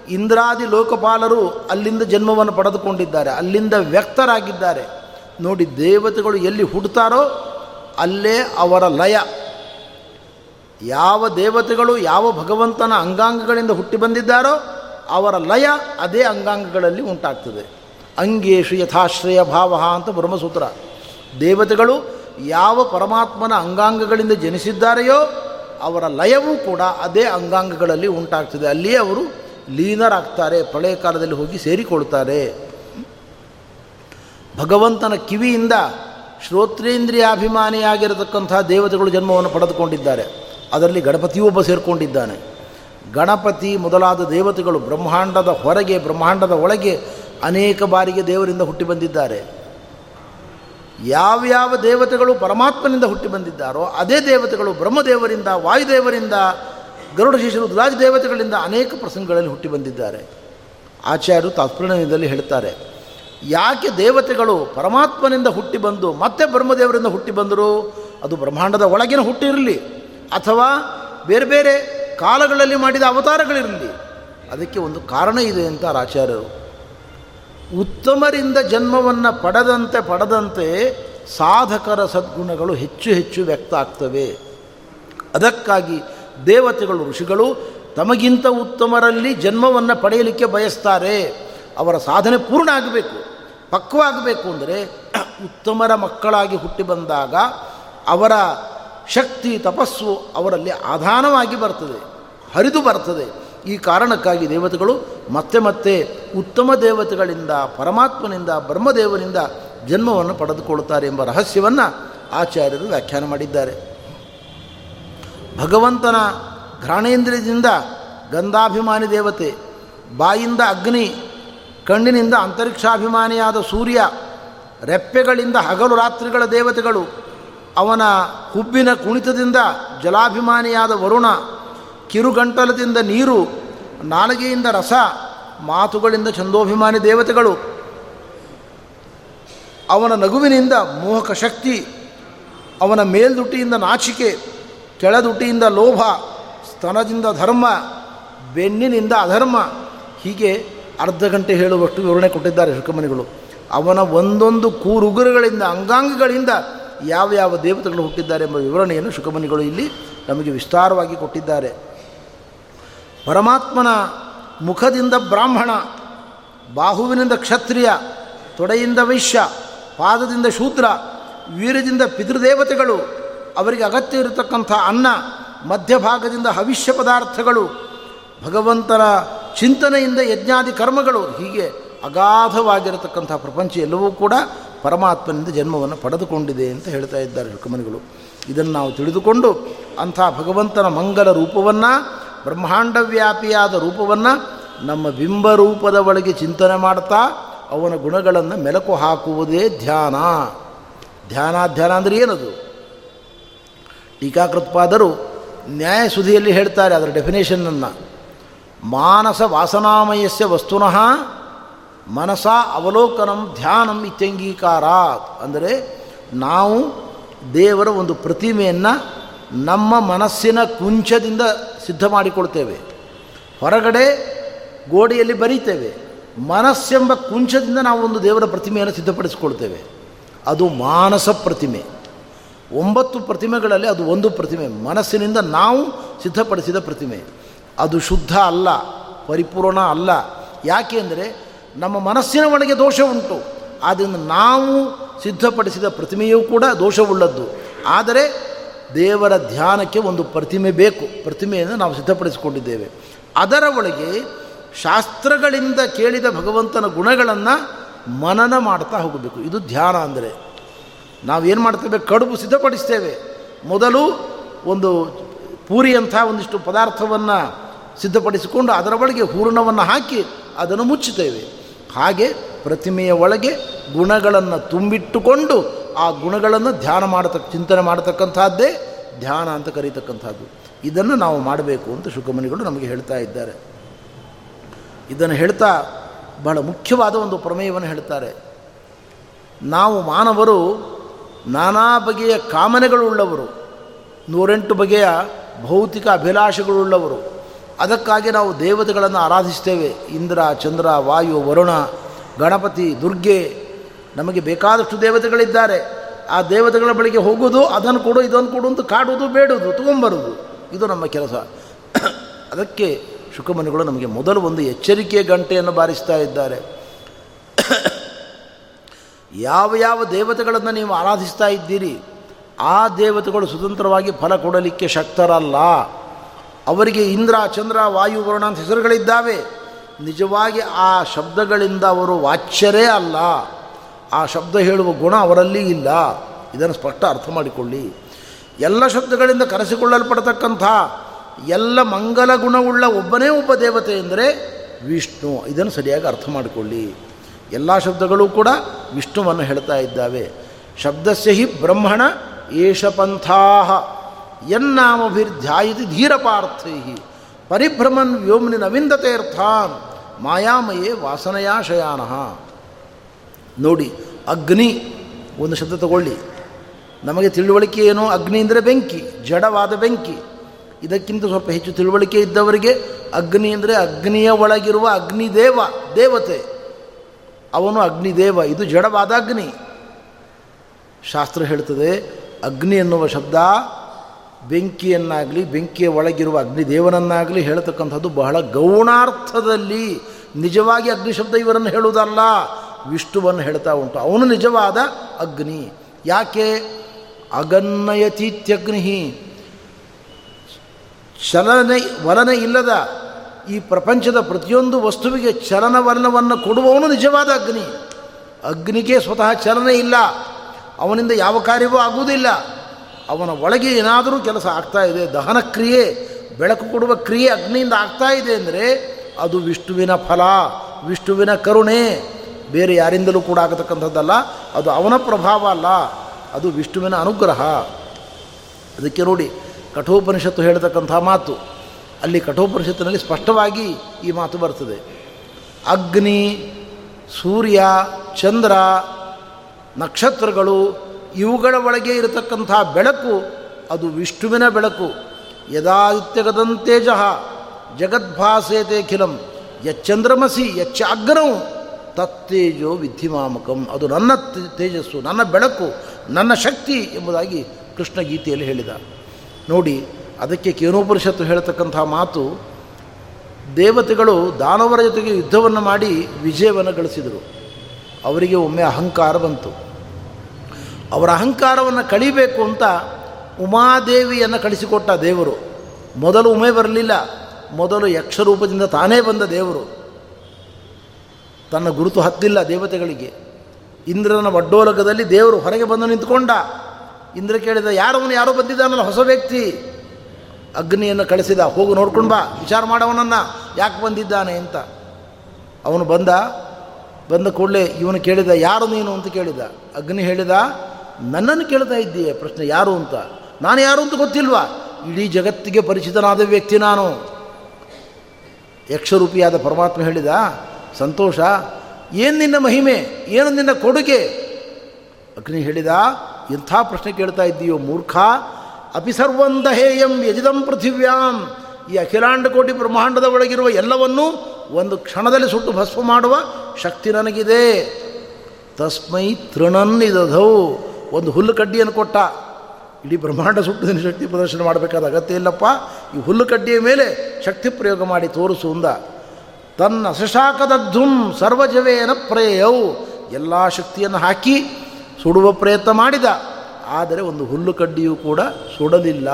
ಇಂದ್ರಾದಿ ಲೋಕಪಾಲರು ಅಲ್ಲಿಂದ ಜನ್ಮವನ್ನು ಪಡೆದುಕೊಂಡಿದ್ದಾರೆ. ಅಲ್ಲಿಂದ ವ್ಯಕ್ತರಾಗಿದ್ದಾರೆ. ನೋಡಿ, ದೇವತೆಗಳು ಎಲ್ಲಿ ಹುಡ್ತಾರೋ ಅಲ್ಲೇ ಅವರ ಲಯ. ಯಾವ ದೇವತೆಗಳು ಯಾವ ಭಗವಂತನ ಅಂಗಾಂಗಗಳಿಂದ ಹುಟ್ಟಿ ಬಂದಿದ್ದಾರೋ ಅವರ ಲಯ ಅದೇ ಅಂಗಾಂಗಗಳಲ್ಲಿ ಉಂಟಾಗ್ತದೆ. ಅಂಗೇಶು ಯಥಾಶ್ರಯ ಭಾವ ಅಂತ ಬ್ರಹ್ಮಸೂತ್ರ. ದೇವತೆಗಳು ಯಾವ ಪರಮಾತ್ಮನ ಅಂಗಾಂಗಗಳಿಂದ ಜನಿಸಿದ್ದಾರೆಯೋ ಅವರ ಲಯವೂ ಕೂಡ ಅದೇ ಅಂಗಾಂಗಗಳಲ್ಲಿ ಉಂಟಾಗ್ತದೆ. ಅಲ್ಲಿಯೇ ಅವರು ಲೀನರಾಗ್ತಾರೆ, ಪ್ರಳಯ ಕಾಲದಲ್ಲಿ ಹೋಗಿ ಸೇರಿಕೊಳ್ತಾರೆ. ಭಗವಂತನ ಕಿವಿಯಿಂದ ಶ್ರೋತ್ರೇಂದ್ರಿಯಾಭಿಮಾನಿಯಾಗಿರತಕ್ಕಂಥ ದೇವತೆಗಳು ಜನ್ಮವನ್ನು ಪಡೆದುಕೊಂಡಿದ್ದಾರೆ. ಅದರಲ್ಲಿ ಗಣಪತಿಯೂ ಒಬ್ಬ ಸೇರಿಕೊಂಡಿದ್ದಾನೆ. ಗಣಪತಿ ಮೊದಲಾದ ದೇವತೆಗಳು ಬ್ರಹ್ಮಾಂಡದ ಹೊರಗೆ, ಬ್ರಹ್ಮಾಂಡದ ಒಳಗೆ ಅನೇಕ ಬಾರಿಗೆ ದೇವರಿಂದ ಹುಟ್ಟಿ ಬಂದಿದ್ದಾರೆ. ಯಾವ್ಯಾವ ದೇವತೆಗಳು ಪರಮಾತ್ಮನಿಂದ ಹುಟ್ಟಿ ಬಂದಿದ್ದಾರೋ, ಅದೇ ದೇವತೆಗಳು ಬ್ರಹ್ಮದೇವರಿಂದ, ವಾಯುದೇವರಿಂದ, ಗರುಡ ಶಿಷ್ಯರು ದೇವತೆಗಳಿಂದ ಅನೇಕ ಪ್ರಸಂಗಗಳಲ್ಲಿ ಹುಟ್ಟಿ ಬಂದಿದ್ದಾರೆ. ಆಚಾರ್ಯರು ತಾತ್ಪರ್ಯದಲ್ಲಿ ಹೇಳ್ತಾರೆ, ಯಾಕೆ ದೇವತೆಗಳು ಪರಮಾತ್ಮನಿಂದ ಹುಟ್ಟಿ ಬಂದು ಮತ್ತೆ ಬ್ರಹ್ಮದೇವರಿಂದ ಹುಟ್ಟಿ ಬಂದರು ಅದು ಬ್ರಹ್ಮಾಂಡದ ಒಳಗಿನ ಹುಟ್ಟಿರಲಿ? ಅಥವಾ ಬೇರೆ ಬೇರೆ ಕಾಲಗಳಲ್ಲಿ ಮಾಡಿದ ಅವತಾರಗಳಿರಲಿ. ಅದಕ್ಕೆ ಒಂದು ಕಾರಣ ಇದೆ ಅಂತ ಆಚಾರ್ಯರು. ಉತ್ತಮರಿಂದ ಜನ್ಮವನ್ನು ಪಡೆದಂತೆ ಪಡೆದಂತೆ ಸಾಧಕರ ಸದ್ಗುಣಗಳು ಹೆಚ್ಚು ಹೆಚ್ಚು ವ್ಯಕ್ತ ಆಗ್ತವೆ. ಅದಕ್ಕಾಗಿ ದೇವತೆಗಳು, ಋಷಿಗಳು ತಮಗಿಂತ ಉತ್ತಮರಲ್ಲಿ ಜನ್ಮವನ್ನು ಪಡೆಯಲಿಕ್ಕೆ ಬಯಸ್ತಾರೆ. ಅವರ ಸಾಧನೆ ಪೂರ್ಣ ಆಗಬೇಕು. ಪಕ್ವ ಆಗಬೇಕು ಅಂದರೆ ಉತ್ತಮರ ಮಕ್ಕಳಾಗಿ ಹುಟ್ಟಿ ಬಂದಾಗ ಅವರ ಶಕ್ತಿ ತಪಸ್ಸು ಅವರಲ್ಲಿ ಆಧಾನವಾಗಿ ಬರ್ತದೆ, ಹರಿದು ಬರ್ತದೆ. ಈ ಕಾರಣಕ್ಕಾಗಿ ದೇವತೆಗಳು ಮತ್ತೆ ಮತ್ತೆ ಉತ್ತಮ ದೇವತೆಗಳಿಂದ, ಪರಮಾತ್ಮನಿಂದ ಬ್ರಹ್ಮದೇವನಿಂದ ಜನ್ಮವನ್ನು ಪಡೆದುಕೊಳ್ಳುತ್ತಾರೆ ಎಂಬ ರಹಸ್ಯವನ್ನು ಆಚಾರ್ಯರು ವ್ಯಾಖ್ಯಾನ ಮಾಡಿದ್ದಾರೆ. ಭಗವಂತನ ಘ್ರಾಣೇಂದ್ರಿಯದಿಂದ ಗಂಧಾಭಿಮಾನಿ ದೇವತೆ, ಬಾಯಿಂದ ಅಗ್ನಿ, ಕಣ್ಣಿನಿಂದ ಅಂತರಿಕ್ಷಾಭಿಮಾನಿಯಾದ ಸೂರ್ಯ, ರೆಪ್ಪೆಗಳಿಂದ ಹಗಲು ರಾತ್ರಿಗಳ ದೇವತೆಗಳು ಅವನ ಹುಬ್ಬಿನ ಕುಣಿತದಿಂದ ಜಲಾಭಿಮಾನಿಯಾದ ವರುಣ, ಕಿರುಗಂಟಲದಿಂದ ನೀರು, ನಾಲಿಗೆಯಿಂದ ರಸ, ಮಾತುಗಳಿಂದ ಛಂದೋಭಿಮಾನಿ ದೇವತೆಗಳು. ಅವನ ನಗುವಿನಿಂದ ಮೋಹಕ ಶಕ್ತಿ, ಅವನ ಮೇಲ್ದುಟ್ಟಿಯಿಂದ ನಾಚಿಕೆ, ಕೆಳದುಟ್ಟಿಯಿಂದ ಲೋಭ, ಸ್ತನದಿಂದ ಧರ್ಮ, ಬೆನ್ನಿನಿಂದ ಅಧರ್ಮ, ಹೀಗೆ ಅರ್ಧ ಗಂಟೆ ಹೇಳುವಷ್ಟು ವಿವರಣೆ ಕೊಟ್ಟಿದ್ದಾರೆ ಶುಕಮನಿಗಳು ಅವನ ಒಂದೊಂದು ಕೂರುಗುರುಗಳಿಂದ, ಅಂಗಾಂಗಗಳಿಂದ ಯಾವ ಯಾವ ದೇವತೆಗಳು ಹುಟ್ಟಿದ್ದಾರೆ ಎಂಬ ವಿವರಣೆಯನ್ನು ಶುಕಮನಿಗಳು ಇಲ್ಲಿ ನಮಗೆ ವಿಸ್ತಾರವಾಗಿ ಕೊಟ್ಟಿದ್ದಾರೆ. ಪರಮಾತ್ಮನ ಮುಖದಿಂದ ಬ್ರಾಹ್ಮಣ, ಬಾಹುವಿನಿಂದ ಕ್ಷತ್ರಿಯ, ತೊಡೆಯಿಂದ ವೈಶ್ಯ, ಪಾದದಿಂದ ಶೂದ್ರ, ವೀರದಿಂದ ಪಿತೃದೇವತೆಗಳು, ಅವರಿಗೆ ಅಗತ್ಯ ಇರತಕ್ಕಂಥ ಅನ್ನ, ಮಧ್ಯಭಾಗದಿಂದ ಹವಿಷ್ಯ ಪದಾರ್ಥಗಳು, ಭಗವಂತನ ಚಿಂತನೆಯಿಂದ ಯಜ್ಞಾದಿ ಕರ್ಮಗಳು, ಹೀಗೆ ಅಗಾಧವಾಗಿರತಕ್ಕಂಥ ಪ್ರಪಂಚ ಎಲ್ಲವೂ ಕೂಡ ಪರಮಾತ್ಮನಿಂದ ಜನ್ಮವನ್ನು ಪಡೆದುಕೊಂಡಿದೆ ಅಂತ ಹೇಳ್ತಾ ಇದ್ದಾರೆ ಋಕಮನಿಗಳು ಇದನ್ನು ನಾವು ತಿಳಿದುಕೊಂಡು ಅಂಥ ಭಗವಂತನ ಮಂಗಲ ರೂಪವನ್ನು, ಬ್ರಹ್ಮಾಂಡವ್ಯಾಪಿಯಾದ ರೂಪವನ್ನು ನಮ್ಮ ಬಿಂಬರೂಪದ ಒಳಗೆ ಚಿಂತನೆ ಮಾಡ್ತಾ ಅವನ ಗುಣಗಳನ್ನು ಮೆಲಕು ಹಾಕುವುದೇ ಧ್ಯಾನ. ಧ್ಯಾನ ಧ್ಯಾನ ಅಂದರೆ ಏನದು? ಟೀಕಾಕೃತ್ಪಾದರು ನ್ಯಾಯಸುದಿಯಲ್ಲಿ ಹೇಳ್ತಾರೆ ಅದರ ಡೆಫಿನೇಷನ್ನನ್ನು ಮಾನಸ ವಾಸನಾಮಯಸ್ಯ ವಸ್ತುನಃ ಮನಸ ಅವಲೋಕನಂ ಧ್ಯಾನಂ ಇತ್ಯಂಗೀಕಾರ ಅಂದರೆ ನಾವು ದೇವರ ಒಂದು ಪ್ರತಿಮೆಯನ್ನು ನಮ್ಮ ಮನಸ್ಸಿನ ಕುಂಚದಿಂದ ಸಿದ್ಧ ಮಾಡಿಕೊಳ್ತೇವೆ. ಹೊರಗಡೆ ಗೋಡೆಯಲ್ಲಿ ಬರೀತೇವೆ. ಮನಸ್ಸೆಂಬ ಕುಂಚದಿಂದ ನಾವು ಒಂದು ದೇವರ ಪ್ರತಿಮೆಯನ್ನು ಸಿದ್ಧಪಡಿಸಿಕೊಳ್ತೇವೆ. ಅದು ಮಾನಸ ಪ್ರತಿಮೆ. ಒಂಬತ್ತು ಪ್ರತಿಮೆಗಳಲ್ಲಿ ಅದು ಒಂದು ಪ್ರತಿಮೆ. ಮನಸ್ಸಿನಿಂದ ನಾವು ಸಿದ್ಧಪಡಿಸಿದ ಪ್ರತಿಮೆ. ಅದು ಶುದ್ಧ ಅಲ್ಲ, ಪರಿಪೂರ್ಣ ಅಲ್ಲ. ಯಾಕೆ ಅಂದರೆ ನಮ್ಮ ಮನಸ್ಸಿನ ಒಳಗೆ ದೋಷ ಉಂಟು. ಆದ್ದರಿಂದ ನಾವು ಸಿದ್ಧಪಡಿಸಿದ ಪ್ರತಿಮೆಯೂ ಕೂಡ ದೋಷವುಳ್ಳದ್ದು. ಆದರೆ ದೇವರ ಧ್ಯಾನಕ್ಕೆ ಒಂದು ಪ್ರತಿಮೆ ಬೇಕು. ಪ್ರತಿಮೆಯನ್ನು ನಾವು ಸಿದ್ಧಪಡಿಸಿಕೊಂಡಿದ್ದೇವೆ. ಅದರ ಒಳಗೆ ಶಾಸ್ತ್ರಗಳಿಂದ ಕೇಳಿದ ಭಗವಂತನ ಗುಣಗಳನ್ನು ಮನನ ಮಾಡ್ತಾ ಹೋಗಬೇಕು. ಇದು ಧ್ಯಾನ ಅಂದರೆ. ನಾವೇನು ಮಾಡ್ತೇವೆ? ಕಡುಬು ಸಿದ್ಧಪಡಿಸ್ತೇವೆ. ಮೊದಲು ಒಂದು ಪೂರಿಯಂಥ ಒಂದಿಷ್ಟು ಪದಾರ್ಥವನ್ನು ಸಿದ್ಧಪಡಿಸಿಕೊಂಡು ಅದರ ಒಳಗೆ ಹೂರ್ಣವನ್ನು ಹಾಕಿ ಅದನ್ನು ಮುಚ್ಚುತ್ತೇವೆ. ಹಾಗೆ ಪ್ರತಿಮೆಯ ಒಳಗೆ ಗುಣಗಳನ್ನು ತುಂಬಿಟ್ಟುಕೊಂಡು ಆ ಗುಣಗಳನ್ನು ಧ್ಯಾನ ಮಾಡತಕ್ಕ, ಚಿಂತನೆ ಮಾಡತಕ್ಕಂಥದ್ದೇ ಧ್ಯಾನ ಅಂತ ಕರೀತಕ್ಕಂಥದ್ದು. ಇದನ್ನು ನಾವು ಮಾಡಬೇಕು ಅಂತ ಶುಕಮುನಿಗಳು ನಮಗೆ ಹೇಳ್ತಾ ಇದ್ದಾರೆ. ಇದನ್ನು ಹೇಳ್ತಾ ಬಹಳ ಮುಖ್ಯವಾದ ಒಂದು ಪ್ರಮೇಯವನ್ನು ಹೇಳ್ತಾರೆ. ನಾವು ಮಾನವರು ನಾನಾ ಬಗೆಯ ಕಾಮನೆಗಳುಳ್ಳವರು, ನೂರೆಂಟು ಬಗೆಯ ಭೌತಿಕ ಅಭಿಲಾಷೆಗಳುಳ್ಳವರು. ಅದಕ್ಕಾಗಿ ನಾವು ದೇವತೆಗಳನ್ನು ಆರಾಧಿಸ್ತೇವೆ ಇಂದ್ರ, ಚಂದ್ರ, ವಾಯು, ವರುಣ, ಗಣಪತಿ, ದುರ್ಗೆ ನಮಗೆ ಬೇಕಾದಷ್ಟು ದೇವತೆಗಳಿದ್ದಾರೆ. ಆ ದೇವತೆಗಳ ಬಳಿಗೆ ಹೋಗೋದು ಅದನ್ನು ಕೊಡು, ಇದನ್ನು ಕೊಡು ಅಂತ ಕಾಡುವುದು, ಬೇಡುವುದು ತೊಗೊಂಬರೋದು ಇದು ನಮ್ಮ ಕೆಲಸ. ಅದಕ್ಕೆ ಶುಕಮನಿಗಳು ನಮಗೆ ಮೊದಲು ಒಂದು ಎಚ್ಚರಿಕೆಯ ಗಂಟೆಯನ್ನು ಬಾರಿಸ್ತಾ ಇದ್ದಾರೆ. ಯಾವ ಯಾವ ದೇವತೆಗಳನ್ನು ನೀವು ಆರಾಧಿಸ್ತಾ ಇದ್ದೀರಿ, ಆ ದೇವತೆಗಳು ಸ್ವತಂತ್ರವಾಗಿ ಫಲ ಕೊಡಲಿಕ್ಕೆ ಶಕ್ತರಲ್ಲ. ಅವರಿಗೆ ಇಂದ್ರ, ಚಂದ್ರ, ವಾಯು, ವರುಣ ಅಂತ ಹೆಸರುಗಳಿದ್ದಾವೆ. ನಿಜವಾಗಿ ಆ ಶಬ್ದಗಳಿಂದ ಅವರು ವಾಚ್ಯರೇ ಅಲ್ಲ. ಆ ಶಬ್ದ ಹೇಳುವ ಗುಣ ಅವರಲ್ಲಿ ಇಲ್ಲ. ಇದನ್ನು ಸ್ಪಷ್ಟ ಅರ್ಥ ಮಾಡಿಕೊಳ್ಳಿ. ಎಲ್ಲ ಶಬ್ದಗಳಿಂದ ಕರೆಸಿಕೊಳ್ಳಲ್ಪಡತಕ್ಕಂಥ ಎಲ್ಲ ಮಂಗಲ ಗುಣವುಳ್ಳ ಒಬ್ಬನೇ ಒಬ್ಬ ದೇವತೆ ಎಂದರೆ ವಿಷ್ಣು. ಇದನ್ನು ಸರಿಯಾಗಿ ಅರ್ಥ ಮಾಡಿಕೊಳ್ಳಿ. ಎಲ್ಲ ಶಬ್ದಗಳು ಕೂಡ ವಿಷ್ಣುವನ್ನು ಹೇಳ್ತಾ ಇದ್ದಾವೆ. ಶಬ್ದಸ್ಯ ಹಿ ಬ್ರಹ್ಮಣ ಏಷ ಪಂಥಾ ಯನ್ನಾಮಭಿರ್ಧ್ಯಾಯಿತಿ ಧೀರಪಾರ್ಥೈ ಪರಿಭ್ರಮನ್ ವ್ಯೋಮ್ನಿ ನವಿಂದತೆರ್ಥಾನ್ ಮಾಯಾಮಯೇ ವಾಸನೆಯಾಶಯಾನ. ನೋಡಿ, ಅಗ್ನಿ, ಒಂದು ಶಬ್ದ ತಗೊಳ್ಳಿ. ನಮಗೆ ತಿಳುವಳಿಕೆ ಏನು, ಅಗ್ನಿ ಅಂದರೆ ಬೆಂಕಿ, ಜಡವಾದ ಬೆಂಕಿ. ಇದಕ್ಕಿಂತ ಸ್ವಲ್ಪ ಹೆಚ್ಚು ತಿಳುವಳಿಕೆ ಇದ್ದವರಿಗೆ ಅಗ್ನಿ ಅಂದರೆ ಅಗ್ನಿಯ ಒಳಗಿರುವ ಅಗ್ನಿದೇವ, ದೇವತೆ. ಅವನು ಅಗ್ನಿದೇವ, ಇದು ಜಡವಾದ ಅಗ್ನಿ. ಶಾಸ್ತ್ರ ಹೇಳ್ತದೆ, ಅಗ್ನಿ ಎನ್ನುವ ಶಬ್ದ ಬೆಂಕಿಯನ್ನಾಗಲಿ, ಬೆಂಕಿಯ ಒಳಗಿರುವ ಅಗ್ನಿದೇವನನ್ನಾಗಲಿ ಹೇಳತಕ್ಕಂಥದ್ದು ಬಹಳ ಗೌಣಾರ್ಥದಲ್ಲಿ ನಿಜವಾಗಿ ಅಗ್ನಿ ಶಬ್ದ ಇವರನ್ನು ಹೇಳುವುದಲ್ಲ. ವಿಷ್ಣುವನ್ನು ಹೇಳ್ತಾ ಉಂಟು. ಅವನು ನಿಜವಾದ ಅಗ್ನಿ. ಯಾಕೆ? ಅಗನ್ನಯತೀತ್ಯಗ್ನಿ ಚಲನೆ, ವಲನೆ ಇಲ್ಲದ ಈ ಪ್ರಪಂಚದ ಪ್ರತಿಯೊಂದು ವಸ್ತುವಿಗೆ ಚಲನವಲನವನ್ನು ಕೊಡುವವನು ನಿಜವಾದ ಅಗ್ನಿ. ಅಗ್ನಿಗೆ ಸ್ವತಃ ಚಲನೆ ಇಲ್ಲ. ಅವನಿಂದ ಯಾವ ಕಾರ್ಯವೂ ಆಗುವುದಿಲ್ಲ. ಅವನ ಒಳಗೆ ಏನಾದರೂ ಕೆಲಸ ಆಗ್ತಾ ಇದೆ, ದಹನ ಕ್ರಿಯೆ, ಬೆಳಕು ಕೊಡುವ ಕ್ರಿಯೆ ಅಗ್ನಿಯಿಂದ ಆಗ್ತಾ ಇದೆ ಅಂದರೆ ಅದು ವಿಷ್ಣುವಿನ ಫಲ, ವಿಷ್ಣುವಿನ ಕರುಣೆ. ಬೇರೆ ಯಾರಿಂದಲೂ ಕೂಡ ಆಗತಕ್ಕಂಥದ್ದಲ್ಲ, ಅದು ಅವನ ಪ್ರಭಾವ ಅಲ್ಲ, ಅದು ವಿಷ್ಣುವಿನ ಅನುಗ್ರಹ. ಅದಕ್ಕೆ ನೋಡಿ, ಕಠೋಪನಿಷತ್ತು ಹೇಳತಕ್ಕಂಥ ಮಾತು. ಅಲ್ಲಿ ಕಠೋಪನಿಷತ್ತಿನಲ್ಲಿ ಸ್ಪಷ್ಟವಾಗಿ ಈ ಮಾತು ಬರ್ತದೆ. ಅಗ್ನಿ, ಸೂರ್ಯ, ಚಂದ್ರ, ನಕ್ಷತ್ರಗಳು ಇವುಗಳ ಒಳಗೆ ಇರತಕ್ಕಂಥ ಬೆಳಕು, ಅದು ವಿಷ್ಣುವಿನ ಬೆಳಕು. ಯದಾದಿತ್ಯಗದಂತೇಜಃ ಜಗದ್ಭಾಸೇತೆ ಖಿಲಂ, ಯಚ್ಚಂದ್ರಮಸಿ ಯಚ್ಚಾಗ್ರವು ತತ್ತೇಜೋ ವಿದ್ಧಿಮಾಮಕಂ ಅದು ನನ್ನ ತೇಜಸ್ಸು, ನನ್ನ ಬೆಳಕು, ನನ್ನ ಶಕ್ತಿ ಎಂಬುದಾಗಿ ಕೃಷ್ಣ ಗೀತೆಯಲ್ಲಿ ಹೇಳಿದ. ನೋಡಿ, ಅದಕ್ಕೆ ಕೇನೋಪನಿಷತ್ತು ಹೇಳತಕ್ಕಂಥ ಮಾತು, ದೇವತೆಗಳು ದಾನವರ ಜೊತೆಗೆ ಯುದ್ಧವನ್ನು ಮಾಡಿ ವಿಜಯವನ್ನು ಗಳಿಸಿದರು. ಅವರಿಗೆ ಒಮ್ಮೆ ಅಹಂಕಾರ ಬಂತು. ಅವರ ಅಹಂಕಾರವನ್ನು ಕಳಿಬೇಕು ಅಂತ ಉಮಾದೇವಿಯನ್ನು ಕಳಿಸಿಕೊಟ್ಟ ದೇವರು. ಮೊದಲು ಉಮೆ ಬರಲಿಲ್ಲ, ಮೊದಲು ಯಕ್ಷರೂಪದಿಂದ ತಾನೇ ಬಂದ ದೇವರು. ತನ್ನ ಗುರುತು ಹತ್ತಿಲ್ಲ ದೇವತೆಗಳಿಗೆ. ಇಂದ್ರನ ವಡ್ಡೋಲಕದಲ್ಲಿ ದೇವರು ಹೊರಗೆ ಬಂದು ನಿಂತ್ಕೊಂಡ. ಇಂದ್ರ ಕೇಳಿದ, ಯಾರವನು ಯಾರು ಬಂದಿದ್ದಾನಲ್ಲ, ಹೊಸ ವ್ಯಕ್ತಿ? ಅಗ್ನಿಯನ್ನು ಕಳಿಸಿದ, ಹೋಗು ನೋಡ್ಕೊಂಡು ಬಾ, ವಿಚಾರ ಮಾಡವನನ್ನು, ಯಾಕೆ ಬಂದಿದ್ದಾನೆ ಅಂತ. ಅವನು ಬಂದ ಬಂದ ಕೂಡಲೇ ಇವನು ಕೇಳಿದ, ಯಾರು ನೀನು ಅಂತ ಕೇಳಿದ. ಅಗ್ನಿ ಹೇಳಿದ ನನ್ನನ್ನು ಕೇಳ್ತಾ ಇದ್ದೀಯ? ಪ್ರಶ್ನೆ ಯಾರು ಅಂತ? ನಾನು ಯಾರು ಅಂತ ಗೊತ್ತಿಲ್ವಾ? ಇಡೀ ಜಗತ್ತಿಗೆ ಪರಿಚಿತನಾದ ವ್ಯಕ್ತಿ ನಾನು. ಯಕ್ಷರೂಪಿಯಾದ ಪರಮಾತ್ಮ ಹೇಳಿದ, ಸಂತೋಷ, ಏನು ನಿನ್ನ ಮಹಿಮೆ? ಏನು ನಿನ್ನ ಕೊಡುಗೆ? ಅಗ್ನಿ ಹೇಳಿದ ಇಂಥ ಪ್ರಶ್ನೆ ಕೇಳ್ತಾ ಇದ್ದೀಯೋ ಮೂರ್ಖ? ಅಪಿಸರ್ವಂದಹೇಯಂ ಯಜಿದಂ ಪೃಥಿವ್ಯಾಂ. ಈ ಅಖಿಲಾಂಡ ಕೋಟಿ ಬ್ರಹ್ಮಾಂಡದ ಒಳಗಿರುವ ಎಲ್ಲವನ್ನೂ ಒಂದು ಕ್ಷಣದಲ್ಲಿ ಸುಟ್ಟು ಭಸ್ಮ ಮಾಡುವ ಶಕ್ತಿ ನನಗಿದೆ. ತಸ್ಮೈ ತೃಣನ್ನಿದಧೌ ಒಂದು ಹುಲ್ಲು ಕಡ್ಡಿಯನ್ನು ಕೊಟ್ಟ. ಇಡೀ ಬ್ರಹ್ಮಾಂಡ ಸುಟ್ಟು ಶಕ್ತಿ ಪ್ರದರ್ಶನ ಮಾಡಬೇಕಾದ ಅಗತ್ಯ ಇಲ್ಲಪ್ಪ. ಈ ಹುಲ್ಲು ಕಡ್ಡಿಯ ಮೇಲೆ ಶಕ್ತಿ ಪ್ರಯೋಗ ಮಾಡಿ ತೋರಿಸುವುದ ತನ್ನ ಧುಂ ಸರ್ವಜವೇನ ಪ್ರಯವು ಎಲ್ಲ ಶಕ್ತಿಯನ್ನು ಹಾಕಿ ಸುಡುವ ಪ್ರಯತ್ನ ಮಾಡಿದ. ಆದರೆ ಒಂದು ಹುಲ್ಲು ಕಡ್ಡಿಯೂ ಕೂಡ ಸುಡಲಿಲ್ಲ.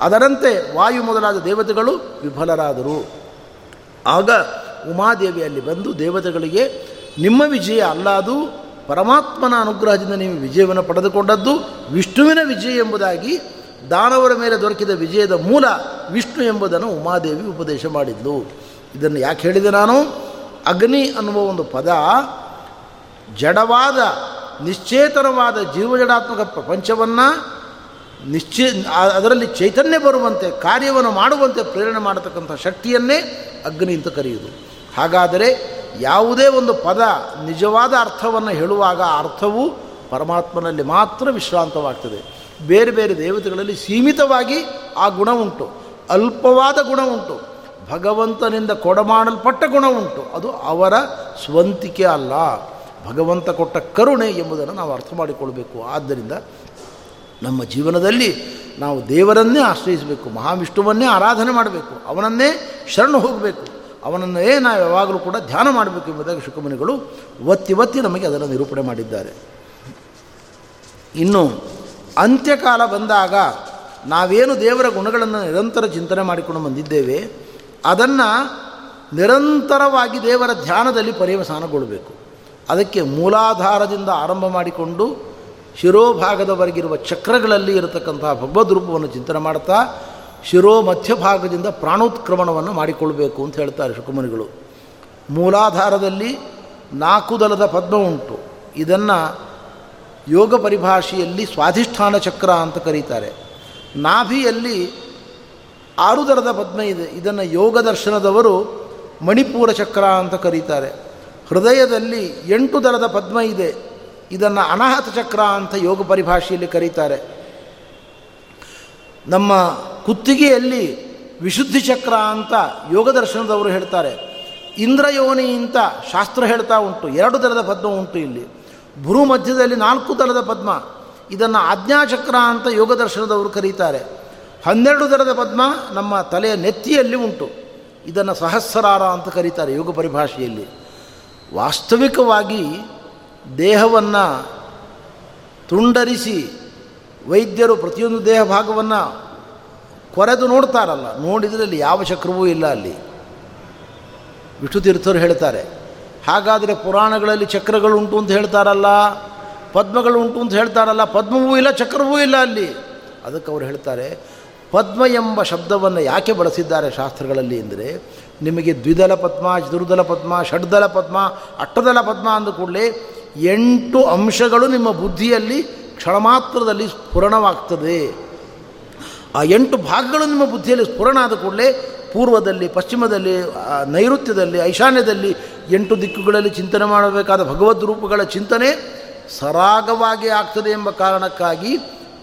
ಅದರಂತೆ ವಾಯು ಮೊದಲಾದ ದೇವತೆಗಳು ವಿಫಲರಾದರು. ಆಗ ಉಮಾದೇವಿಯಲ್ಲಿ ಬಂದು ದೇವತೆಗಳಿಗೆ, ನಿಮ್ಮ ವಿಜಯ ಅಲ್ಲ ಅದು ಪರಮಾತ್ಮನ ಅನುಗ್ರಹದಿಂದ ನೀವು ವಿಜಯವನ್ನು ಪಡೆದುಕೊಂಡದ್ದು ವಿಷ್ಣುವಿನ ವಿಜಯ ಎಂಬುದಾಗಿ ದಾನವರ ಮೇಲೆ ದೊರಕಿದ ವಿಜಯದ ಮೂಲ ವಿಷ್ಣು ಎಂಬುದನ್ನು ಉಮಾದೇವಿ ಉಪದೇಶ ಮಾಡಿದ್ಲು. ಇದನ್ನು ಯಾಕೆ ಹೇಳಿದೆ ನಾನು? ಅಗ್ನಿ ಅನ್ನುವ ಒಂದು ಪದ ಜಡವಾದ, ನಿಶ್ಚೇತನವಾದ ಜೀವಜಡಾತ್ಮಕ ಪ್ರಪಂಚವನ್ನು ನಿಶ್ಚೇ, ಅದರಲ್ಲಿ ಚೈತನ್ಯ ಬರುವಂತೆ, ಕಾರ್ಯವನ್ನು ಮಾಡುವಂತೆ ಪ್ರೇರಣೆ ಮಾಡತಕ್ಕಂಥ ಶಕ್ತಿಯನ್ನೇ ಅಗ್ನಿ ಅಂತ ಕರೆಯುವುದು ಹಾಗಾದರೆ ಯಾವುದೇ ಒಂದು ಪದ ನಿಜವಾದ ಅರ್ಥವನ್ನು ಹೇಳುವಾಗ ಅರ್ಥವು ಪರಮಾತ್ಮನಲ್ಲಿ ಮಾತ್ರ ವಿಶ್ರಾಂತವಾಗ್ತದೆ. ಬೇರೆ ಬೇರೆ ದೇವತೆಗಳಲ್ಲಿ ಸೀಮಿತವಾಗಿ ಆ ಗುಣ ಉಂಟು. ಅಲ್ಪವಾದ ಗುಣ ಉಂಟು. ಭಗವಂತನಿಂದ ಕೊಡಮಾಡಲ್ಪಟ್ಟ ಗುಣ ಉಂಟು. ಅದು ಅವರ ಸ್ವಂತಿಕೆ ಅಲ್ಲ. ಭಗವಂತ ಕೊಟ್ಟ ಕರುಣೆ ಎಂಬುದನ್ನು ನಾವು ಅರ್ಥ ಮಾಡಿಕೊಳ್ಬೇಕು. ಆದ್ದರಿಂದ ನಮ್ಮ ಜೀವನದಲ್ಲಿ ನಾವು ದೇವರನ್ನೇ ಆಶ್ರಯಿಸಬೇಕು. ಮಹಾವಿಷ್ಣುವನ್ನೇ ಆರಾಧನೆ ಮಾಡಬೇಕು. ಅವನನ್ನೇ ಶರಣು ಹೋಗಬೇಕು. ಅವನನ್ನೇ ನಾವು ಯಾವಾಗಲೂ ಕೂಡ ಧ್ಯಾನ ಮಾಡಬೇಕು ಎಂಬುದಾಗಿ ಶುಕಮುನಿಗಳು ಒತ್ತಿ ಒತ್ತಿ ನಮಗೆ ಅದನ್ನು ನಿರೂಪಣೆ ಮಾಡಿದ್ದಾರೆ. ಇನ್ನು ಅಂತ್ಯಕಾಲ ಬಂದಾಗ ನಾವೇನು ದೇವರ ಗುಣಗಳನ್ನು ನಿರಂತರ ಚಿಂತನೆ ಮಾಡಿಕೊಂಡು ಬಂದಿದ್ದೇವೆ, ಅದನ್ನು ನಿರಂತರವಾಗಿ ದೇವರ ಧ್ಯಾನದಲ್ಲಿ ಪರ್ಯವಸಾನಗೊಳ್ಳಬೇಕು ಅದಕ್ಕೆ ಮೂಲಾಧಾರದಿಂದ ಆರಂಭ ಮಾಡಿಕೊಂಡು ಶಿರೋಭಾಗದವರೆಗಿರುವ ಚಕ್ರಗಳಲ್ಲಿ ಇರತಕ್ಕಂತಹ ಭಗವದ್ ರೂಪವನ್ನು ಚಿಂತನೆ ಮಾಡ್ತಾ ಶಿರೋ ಮಧ್ಯಭಾಗದಿಂದ ಪ್ರಾಣೋತ್ಕ್ರಮಣವನ್ನು ಮಾಡಿಕೊಳ್ಬೇಕು ಅಂತ ಹೇಳ್ತಾರೆ ಶುಕುಮನಿಗಳು. ಮೂಲಾಧಾರದಲ್ಲಿ ನಾಲ್ಕು ದಲದ ಪದ್ಮ ಉಂಟು. ಇದನ್ನು ಯೋಗ ಪರಿಭಾಷೆಯಲ್ಲಿ ಸ್ವಾಧಿಷ್ಠಾನ ಚಕ್ರ ಅಂತ ಕರೀತಾರೆ. ನಾಭಿಯಲ್ಲಿ ಆರು ದರದ ಪದ್ಮ ಇದೆ. ಇದನ್ನು ಯೋಗ ದರ್ಶನದವರು ಮಣಿಪೂರ ಚಕ್ರ ಅಂತ ಕರೀತಾರೆ. ಹೃದಯದಲ್ಲಿ ಎಂಟು ದರದ ಪದ್ಮ ಇದೆ. ಇದನ್ನು ಅನಾಹತ ಚಕ್ರ ಅಂತ ಯೋಗ ಪರಿಭಾಷೆಯಲ್ಲಿ ಕರೀತಾರೆ. ನಮ್ಮ ಕುತ್ತಿಗೆಯಲ್ಲಿ ವಿಶುದ್ಧಿ ಚಕ್ರ ಅಂತ ಯೋಗ ದರ್ಶನದವರು ಹೇಳ್ತಾರೆ. ಇಂದ್ರಯೋನಿ ಅಂತ ಶಾಸ್ತ್ರ ಹೇಳ್ತಾ ಉಂಟು. ಎರಡು ದರದ ಪದ್ಮ ಉಂಟು ಇಲ್ಲಿ. ಭ್ರೂ ಮಧ್ಯದಲ್ಲಿ ನಾಲ್ಕು ದಳದ ಪದ್ಮ. ಇದನ್ನು ಆಜ್ಞಾಚಕ್ರ ಅಂತ ಯೋಗ ದರ್ಶನದವರು ಕರೀತಾರೆ. ಹನ್ನೆರಡು ದರದ ಪದ್ಮ ನಮ್ಮ ತಲೆಯ ನೆತ್ತಿಯಲ್ಲಿ ಉಂಟು. ಇದನ್ನು ಸಹಸ್ರಾರ ಅಂತ ಕರೀತಾರೆ ಯೋಗ ಪರಿಭಾಷೆಯಲ್ಲಿ. ವಾಸ್ತವಿಕವಾಗಿ ದೇಹವನ್ನು ತುಂಡರಿಸಿ ವೈದ್ಯರು ಪ್ರತಿಯೊಂದು ದೇಹ ಭಾಗವನ್ನು ಕೊರೆದು ನೋಡ್ತಾರಲ್ಲ, ನೋಡಿದ್ರಲ್ಲಿ ಯಾವ ಚಕ್ರವೂ ಇಲ್ಲ ಅಲ್ಲಿ. ವಿಷ್ಣು ತೀರ್ಥರು ಹೇಳ್ತಾರೆ, ಹಾಗಾದರೆ ಪುರಾಣಗಳಲ್ಲಿ ಚಕ್ರಗಳುಂಟು ಅಂತ ಹೇಳ್ತಾರಲ್ಲ, ಪದ್ಮಗಳು ಉಂಟು ಅಂತ ಹೇಳ್ತಾರಲ್ಲ, ಪದ್ಮವೂ ಇಲ್ಲ, ಚಕ್ರವೂ ಇಲ್ಲ ಅಲ್ಲಿ. ಅದಕ್ಕೆ ಅವರು ಹೇಳ್ತಾರೆ, ಪದ್ಮ ಎಂಬ ಶಬ್ದವನ್ನು ಯಾಕೆ ಬಳಸಿದ್ದಾರೆ ಶಾಸ್ತ್ರಗಳಲ್ಲಿ ಅಂದರೆ, ನಿಮಗೆ ದ್ವಿದಲ ಪದ್ಮ ಚತುರ್ದಲ ಪದ್ಮ ಷಡ್ದಲ ಪದ್ಮ ಅಷ್ಟದಲ ಪದ್ಮ ಅಂದ ಕೂಡಲೇ ಎಂಟು ಅಂಶಗಳು ನಿಮ್ಮ ಬುದ್ಧಿಯಲ್ಲಿ ಕ್ಷಣ ಮಾತ್ರದಲ್ಲಿ ಸ್ಫುರಣವಾಗ್ತದೆ. ಆ ಎಂಟು ಭಾಗಗಳು ನಿಮ್ಮ ಬುದ್ಧಿಯಲ್ಲಿ ಸ್ಫುರಣ ಆದ ಕೂಡಲೇ ಪೂರ್ವದಲ್ಲಿ, ಪಶ್ಚಿಮದಲ್ಲಿ ನೈಋತ್ಯದಲ್ಲಿ ಐಶಾನ್ಯದಲ್ಲಿ ಎಂಟು ದಿಕ್ಕುಗಳಲ್ಲಿ ಚಿಂತನೆ ಮಾಡಬೇಕಾದ ಭಗವದ್ ರೂಪಗಳ ಚಿಂತನೆ ಸರಾಗವಾಗಿ ಆಗ್ತದೆ ಎಂಬ ಕಾರಣಕ್ಕಾಗಿ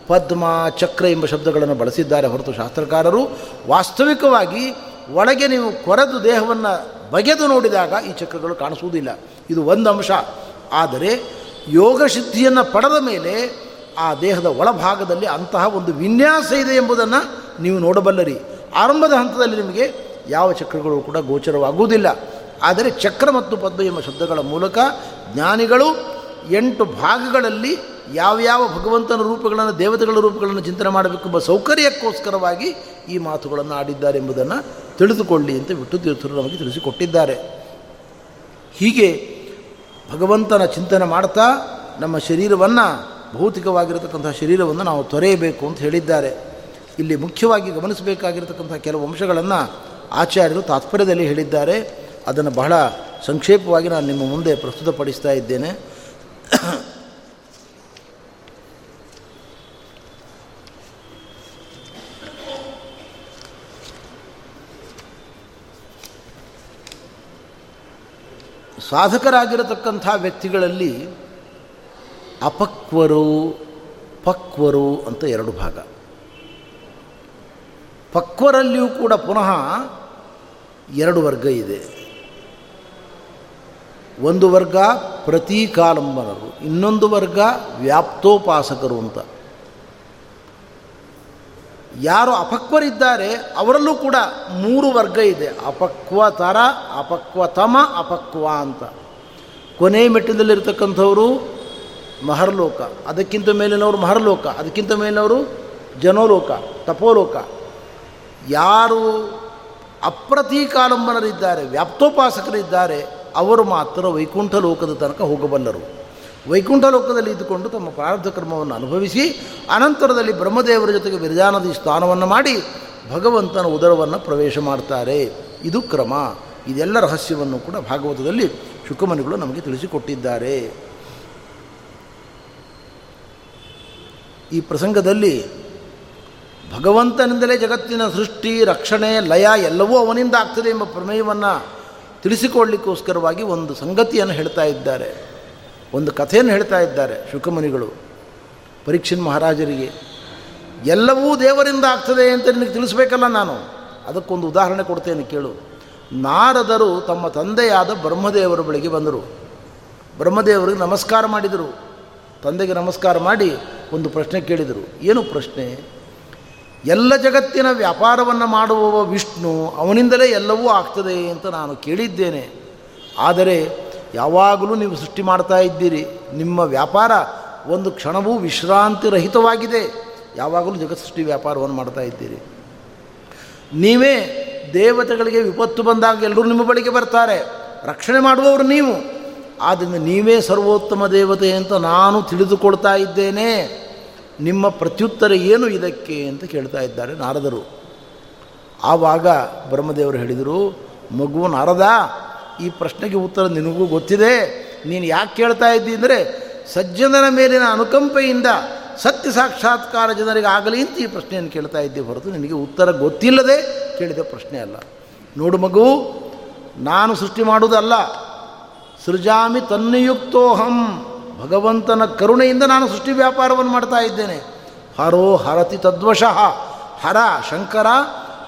ಪದ್ಮ, ಚಕ್ರ ಎಂಬ ಶಬ್ದಗಳನ್ನು ಬಳಸಿದ್ದಾರೆ ಹೊರತು ಶಾಸ್ತ್ರಕಾರರು. ವಾಸ್ತವಿಕವಾಗಿ ಒಳಗೆ ನೀವು ಕೊರೆದು ದೇಹವನ್ನು ಬಗೆದು ನೋಡಿದಾಗ ಈ ಚಕ್ರಗಳು ಕಾಣಿಸುವುದಿಲ್ಲ. ಇದು ಒಂದು ಅಂಶ. ಆದರೆ ಯೋಗ ಸಿದ್ಧಿಯನ್ನು ಪಡೆದ ಮೇಲೆ ಆ ದೇಹದ ಒಳಭಾಗದಲ್ಲಿ ಅಂತಹ ಒಂದು ವಿನ್ಯಾಸ ಇದೆ ಎಂಬುದನ್ನು ನೀವು ನೋಡಬಲ್ಲರಿ. ಆರಂಭದ ಹಂತದಲ್ಲಿ ನಿಮಗೆ ಯಾವ ಚಕ್ರಗಳು ಕೂಡ ಗೋಚರವಾಗುವುದಿಲ್ಲ. ಆದರೆ ಚಕ್ರ ಮತ್ತು ಪದ್ಮ ಎಂಬ ಶಬ್ದಗಳ ಮೂಲಕ ಜ್ಞಾನಿಗಳು ಎಂಟು ಭಾಗಗಳಲ್ಲಿ ಯಾವ್ಯಾವ ಭಗವಂತನ ರೂಪಗಳನ್ನು, ದೇವತೆಗಳ ರೂಪಗಳನ್ನು ಚಿಂತನೆ ಮಾಡಬೇಕೆಂಬ ಸೌಕರ್ಯಕ್ಕೋಸ್ಕರವಾಗಿ ಈ ಮಾತುಗಳನ್ನು ಆಡಿದ್ದಾರೆ ಎಂಬುದನ್ನು ತಿಳಿದುಕೊಳ್ಳಿ ಅಂತ ವಿಟ್ಟು ತೀರ್ಥರು ನಮಗೆ ತಿಳಿಸಿಕೊಟ್ಟಿದ್ದಾರೆ. ಹೀಗೆ ಭಗವಂತನ ಚಿಂತನೆ ಮಾಡ್ತಾ ನಮ್ಮ ಶರೀರವನ್ನು ಭೌತಿಕವಾಗಿರತಕ್ಕಂಥ ಶರೀರವನ್ನು ನಾವು ತೊರೆಯಬೇಕು ಅಂತ ಹೇಳಿದ್ದಾರೆ. ಇಲ್ಲಿ ಮುಖ್ಯವಾಗಿ ಗಮನಿಸಬೇಕಾಗಿರತಕ್ಕಂಥ ಕೆಲವು ಅಂಶಗಳನ್ನು ಆಚಾರ್ಯರು ತಾತ್ಪರ್ಯದಲ್ಲಿ ಹೇಳಿದ್ದಾರೆ. ಅದನ್ನು ಬಹಳ ಸಂಕ್ಷೇಪವಾಗಿ ನಾನು ನಿಮ್ಮ ಮುಂದೆ ಪ್ರಸ್ತುತಪಡಿಸ್ತಾ ಇದ್ದೇನೆ. ಸಾಧಕರಾಗಿರತಕ್ಕಂಥ ವ್ಯಕ್ತಿಗಳಲ್ಲಿ ಅಪಕ್ವರು, ಪಕ್ವರು ಅಂತ ಎರಡು ಭಾಗ. ಪಕ್ವರಲ್ಲಿಯೂ ಕೂಡ ಪುನಃ ಎರಡು ವರ್ಗ ಇದೆ. ಒಂದು ವರ್ಗ ಪ್ರತೀಕಾಲಂಬನರು ಇನ್ನೊಂದು ವರ್ಗ ವ್ಯಾಪ್ತೋಪಾಸಕರು ಅಂತ. ಯಾರು ಅಪಕ್ವರಿದ್ದಾರೆ, ಅವರಲ್ಲೂ ಕೂಡ ಮೂರು ವರ್ಗ ಇದೆ. ಅಪಕ್ವತರ ಅಪಕ್ವತಮ ಅಪಕ್ವ ಅಂತ. ಕೊನೆ ಮೆಟ್ಟಿನಲ್ಲಿರ್ತಕ್ಕಂಥವರು ಮಹರ್ಲೋಕ. ಅದಕ್ಕಿಂತ ಮೇಲಿನವರು ಮಹರ್ಲೋಕ, ಅದಕ್ಕಿಂತ ಮೇಲಿನವರು ಜನೋಲೋಕ, ತಪೋಲೋಕ. ಯಾರು ಅಪ್ರತೀಕಾಲಂಬನರಿದ್ದಾರೆ, ವ್ಯಾಪ್ತೋಪಾಸಕರಿದ್ದಾರೆ, ಅವರು ಮಾತ್ರ ವೈಕುಂಠ ಲೋಕದ ತನಕ ಹೋಗಬಲ್ಲರು. ವೈಕುಂಠ ಲೋಕದಲ್ಲಿ ಇದ್ದುಕೊಂಡು ತಮ್ಮ ಪ್ರಾರಬ್ಧ ಕರ್ಮವನ್ನು ಅನುಭವಿಸಿ, ಅನಂತರದಲ್ಲಿ ಬ್ರಹ್ಮದೇವರ ಜೊತೆಗೆ ವಿರಜಾನದಿ ಸ್ಥಾನವನ್ನು ಮಾಡಿ, ಭಗವಂತನ ಉದರವನ್ನು ಪ್ರವೇಶ ಮಾಡ್ತಾರೆ. ಇದು ಕ್ರಮ. ಇದೆಲ್ಲ ರಹಸ್ಯವನ್ನು ಕೂಡ ಭಾಗವತದಲ್ಲಿ ಶುಕಮನಿಗಳು ನಮಗೆ ತಿಳಿಸಿಕೊಟ್ಟಿದ್ದಾರೆ. ಈ ಪ್ರಸಂಗದಲ್ಲಿ ಭಗವಂತನಿಂದಲೇ ಜಗತ್ತಿನ ಸೃಷ್ಟಿ, ರಕ್ಷಣೆ, ಲಯ ಎಲ್ಲವೂ ಅವನಿಂದ ಆಗ್ತದೆ ಎಂಬ ಪ್ರಮೇಯವನ್ನು ತಿಳಿಸಿಕೊಳ್ಳಿಕ್ಕೋಸ್ಕರವಾಗಿ ಒಂದು ಸಂಗತಿಯನ್ನು ಹೇಳ್ತಾ ಇದ್ದಾರೆ. ಒಂದು ಕಥೆಯನ್ನು ಹೇಳ್ತಾ ಇದ್ದಾರೆ ಶುಕಮುನಿಗಳು, ಪರೀಕ್ಷಿನ್ ಮಹಾರಾಜರಿಗೆ. ಎಲ್ಲವೂ ದೇವರಿಂದ ಆಗ್ತದೆ ಅಂತ ನಿನಗೆ ತಿಳಿಸ್ಬೇಕಲ್ಲ ನಾನು? ಅದಕ್ಕೊಂದು ಉದಾಹರಣೆ ಕೊಡ್ತೇನೆ ಕೇಳು. ನಾರದರು ತಮ್ಮ ತಂದೆಯಾದ ಬ್ರಹ್ಮದೇವರ ಬಳಿಗೆ ಬಂದರು. ಬ್ರಹ್ಮದೇವರಿಗೆ ನಮಸ್ಕಾರ ಮಾಡಿದರು. ತಂದೆಗೆ ನಮಸ್ಕಾರ ಮಾಡಿ ಒಂದು ಪ್ರಶ್ನೆ ಕೇಳಿದರು. ಏನು ಪ್ರಶ್ನೆ? ಎಲ್ಲ ಜಗತ್ತಿನ ವ್ಯಾಪಾರವನ್ನು ಮಾಡುವವ ವಿಷ್ಣು, ಅವನಿಂದಲೇ ಎಲ್ಲವೂ ಆಗ್ತದೆ ಅಂತ ನಾನು ಕೇಳಿದ್ದೇನೆ. ಆದರೆ ಯಾವಾಗಲೂ ನೀವು ಸೃಷ್ಟಿ ಮಾಡ್ತಾ ಇದ್ದೀರಿ. ನಿಮ್ಮ ವ್ಯಾಪಾರ ಒಂದು ಕ್ಷಣವೂ ವಿಶ್ರಾಂತಿ ರಹಿತವಾಗಿದೆ. ಯಾವಾಗಲೂ ಜಗತ್ ಸೃಷ್ಟಿ ವ್ಯಾಪಾರವನ್ನು ಮಾಡ್ತಾ ಇದ್ದೀರಿ. ನೀವೇ ದೇವತೆಗಳಿಗೆ ವಿಪತ್ತು ಬಂದಾಗ ಎಲ್ಲರೂ ನಿಮ್ಮ ಬಳಿಗೆ ಬರ್ತಾರೆ. ರಕ್ಷಣೆ ಮಾಡುವವರು ನೀವು. ಆದ್ದರಿಂದ ನೀವೇ ಸರ್ವೋತ್ತಮ ದೇವತೆ ಅಂತ ನಾನು ತಿಳಿದುಕೊಳ್ತಾ ಇದ್ದೇನೆ. ನಿಮ್ಮ ಪ್ರತ್ಯುತ್ತರ ಏನು ಇದಕ್ಕೆ ಅಂತ ಕೇಳ್ತಾ ಇದ್ದಾರೆ ನಾರದರು. ಆವಾಗ ಬ್ರಹ್ಮದೇವರು ಹೇಳಿದರು, ಮಗು ನಾರದ, ಈ ಪ್ರಶ್ನೆಗೆ ಉತ್ತರ ನಿನಗೂ ಗೊತ್ತಿದೆ. ನೀನು ಯಾಕೆ ಕೇಳ್ತಾ ಇದ್ದಿ ಅಂದರೆ, ಸಜ್ಜನರ ಮೇಲಿನ ಅನುಕಂಪೆಯಿಂದ ಸತ್ಯ ಸಾಕ್ಷಾತ್ಕಾರ ಜನರಿಗೆ ಆಗಲಿ ಅಂತ ಈ ಪ್ರಶ್ನೆಯನ್ನು ಕೇಳ್ತಾ ಇದ್ದೆ ಹೊರತು ನಿನಗೆ ಉತ್ತರ ಗೊತ್ತಿಲ್ಲದೆ ಕೇಳಿದ ಪ್ರಶ್ನೆ ಅಲ್ಲ. ನೋಡು ಮಗು, ನಾನು ಸೃಷ್ಟಿ ಮಾಡುವುದಲ್ಲ. ಸೃಜಾಮಿ ತನ್ನಿಯುಕ್ತೋಹಂ. ಭಗವಂತನ ಕರುಣೆಯಿಂದ ನಾನು ಸೃಷ್ಟಿ ವ್ಯಾಪಾರವನ್ನು ಮಾಡ್ತಾ ಇದ್ದೇನೆ. ಹರೋ ಹರತಿ ತದ್ವಶಃ. ಹರ ಶಂಕರ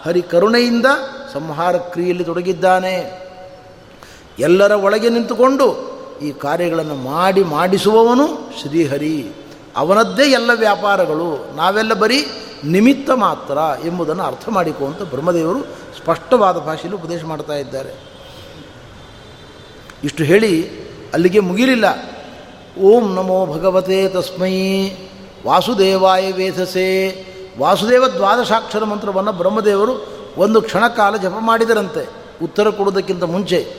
ಹರಿ ಕರುಣೆಯಿಂದ ಸಂಹಾರ ಕ್ರಿಯೆಯಲ್ಲಿ ತೊಡಗಿದ್ದಾನೆ. ಎಲ್ಲರ ಒಳಗೆ ನಿಂತುಕೊಂಡು ಈ ಕಾರ್ಯಗಳನ್ನು ಮಾಡಿ ಮಾಡಿಸುವವನು ಶ್ರೀಹರಿ. ಅವನದ್ದೇ ಎಲ್ಲ ವ್ಯಾಪಾರಗಳು. ನಾವೆಲ್ಲ ಬರೀ ನಿಮಿತ್ತ ಮಾತ್ರ ಎಂಬುದನ್ನು ಅರ್ಥ ಮಾಡಿಕೊಂತ ಬ್ರಹ್ಮದೇವರು ಸ್ಪಷ್ಟವಾದ ಭಾಷೆಯಲ್ಲಿ ಉಪದೇಶ ಮಾಡ್ತಾ ಇದ್ದಾರೆ. ಇಷ್ಟು ಹೇಳಿ ಅಲ್ಲಿಗೆ ಮುಗಿಲಿಲ್ಲ. ಓಂ ನಮೋ ಭಗವತೆ ತಸ್ಮೈ. ವಾಸುದೇವಾಯ ವೇಧಸೆ ವಾಸುದೇವ ದ್ವಾದಶಾಕ್ಷರ ಮಂತ್ರವನ್ನು ಬ್ರಹ್ಮದೇವರು ಒಂದು ಕ್ಷಣಕಾಲ ಜಪ ಮಾಡಿದರಂತೆ. ಉತ್ತರ ಕೊಡುವುದಕ್ಕಿಂತ ಮುಂಚೆ.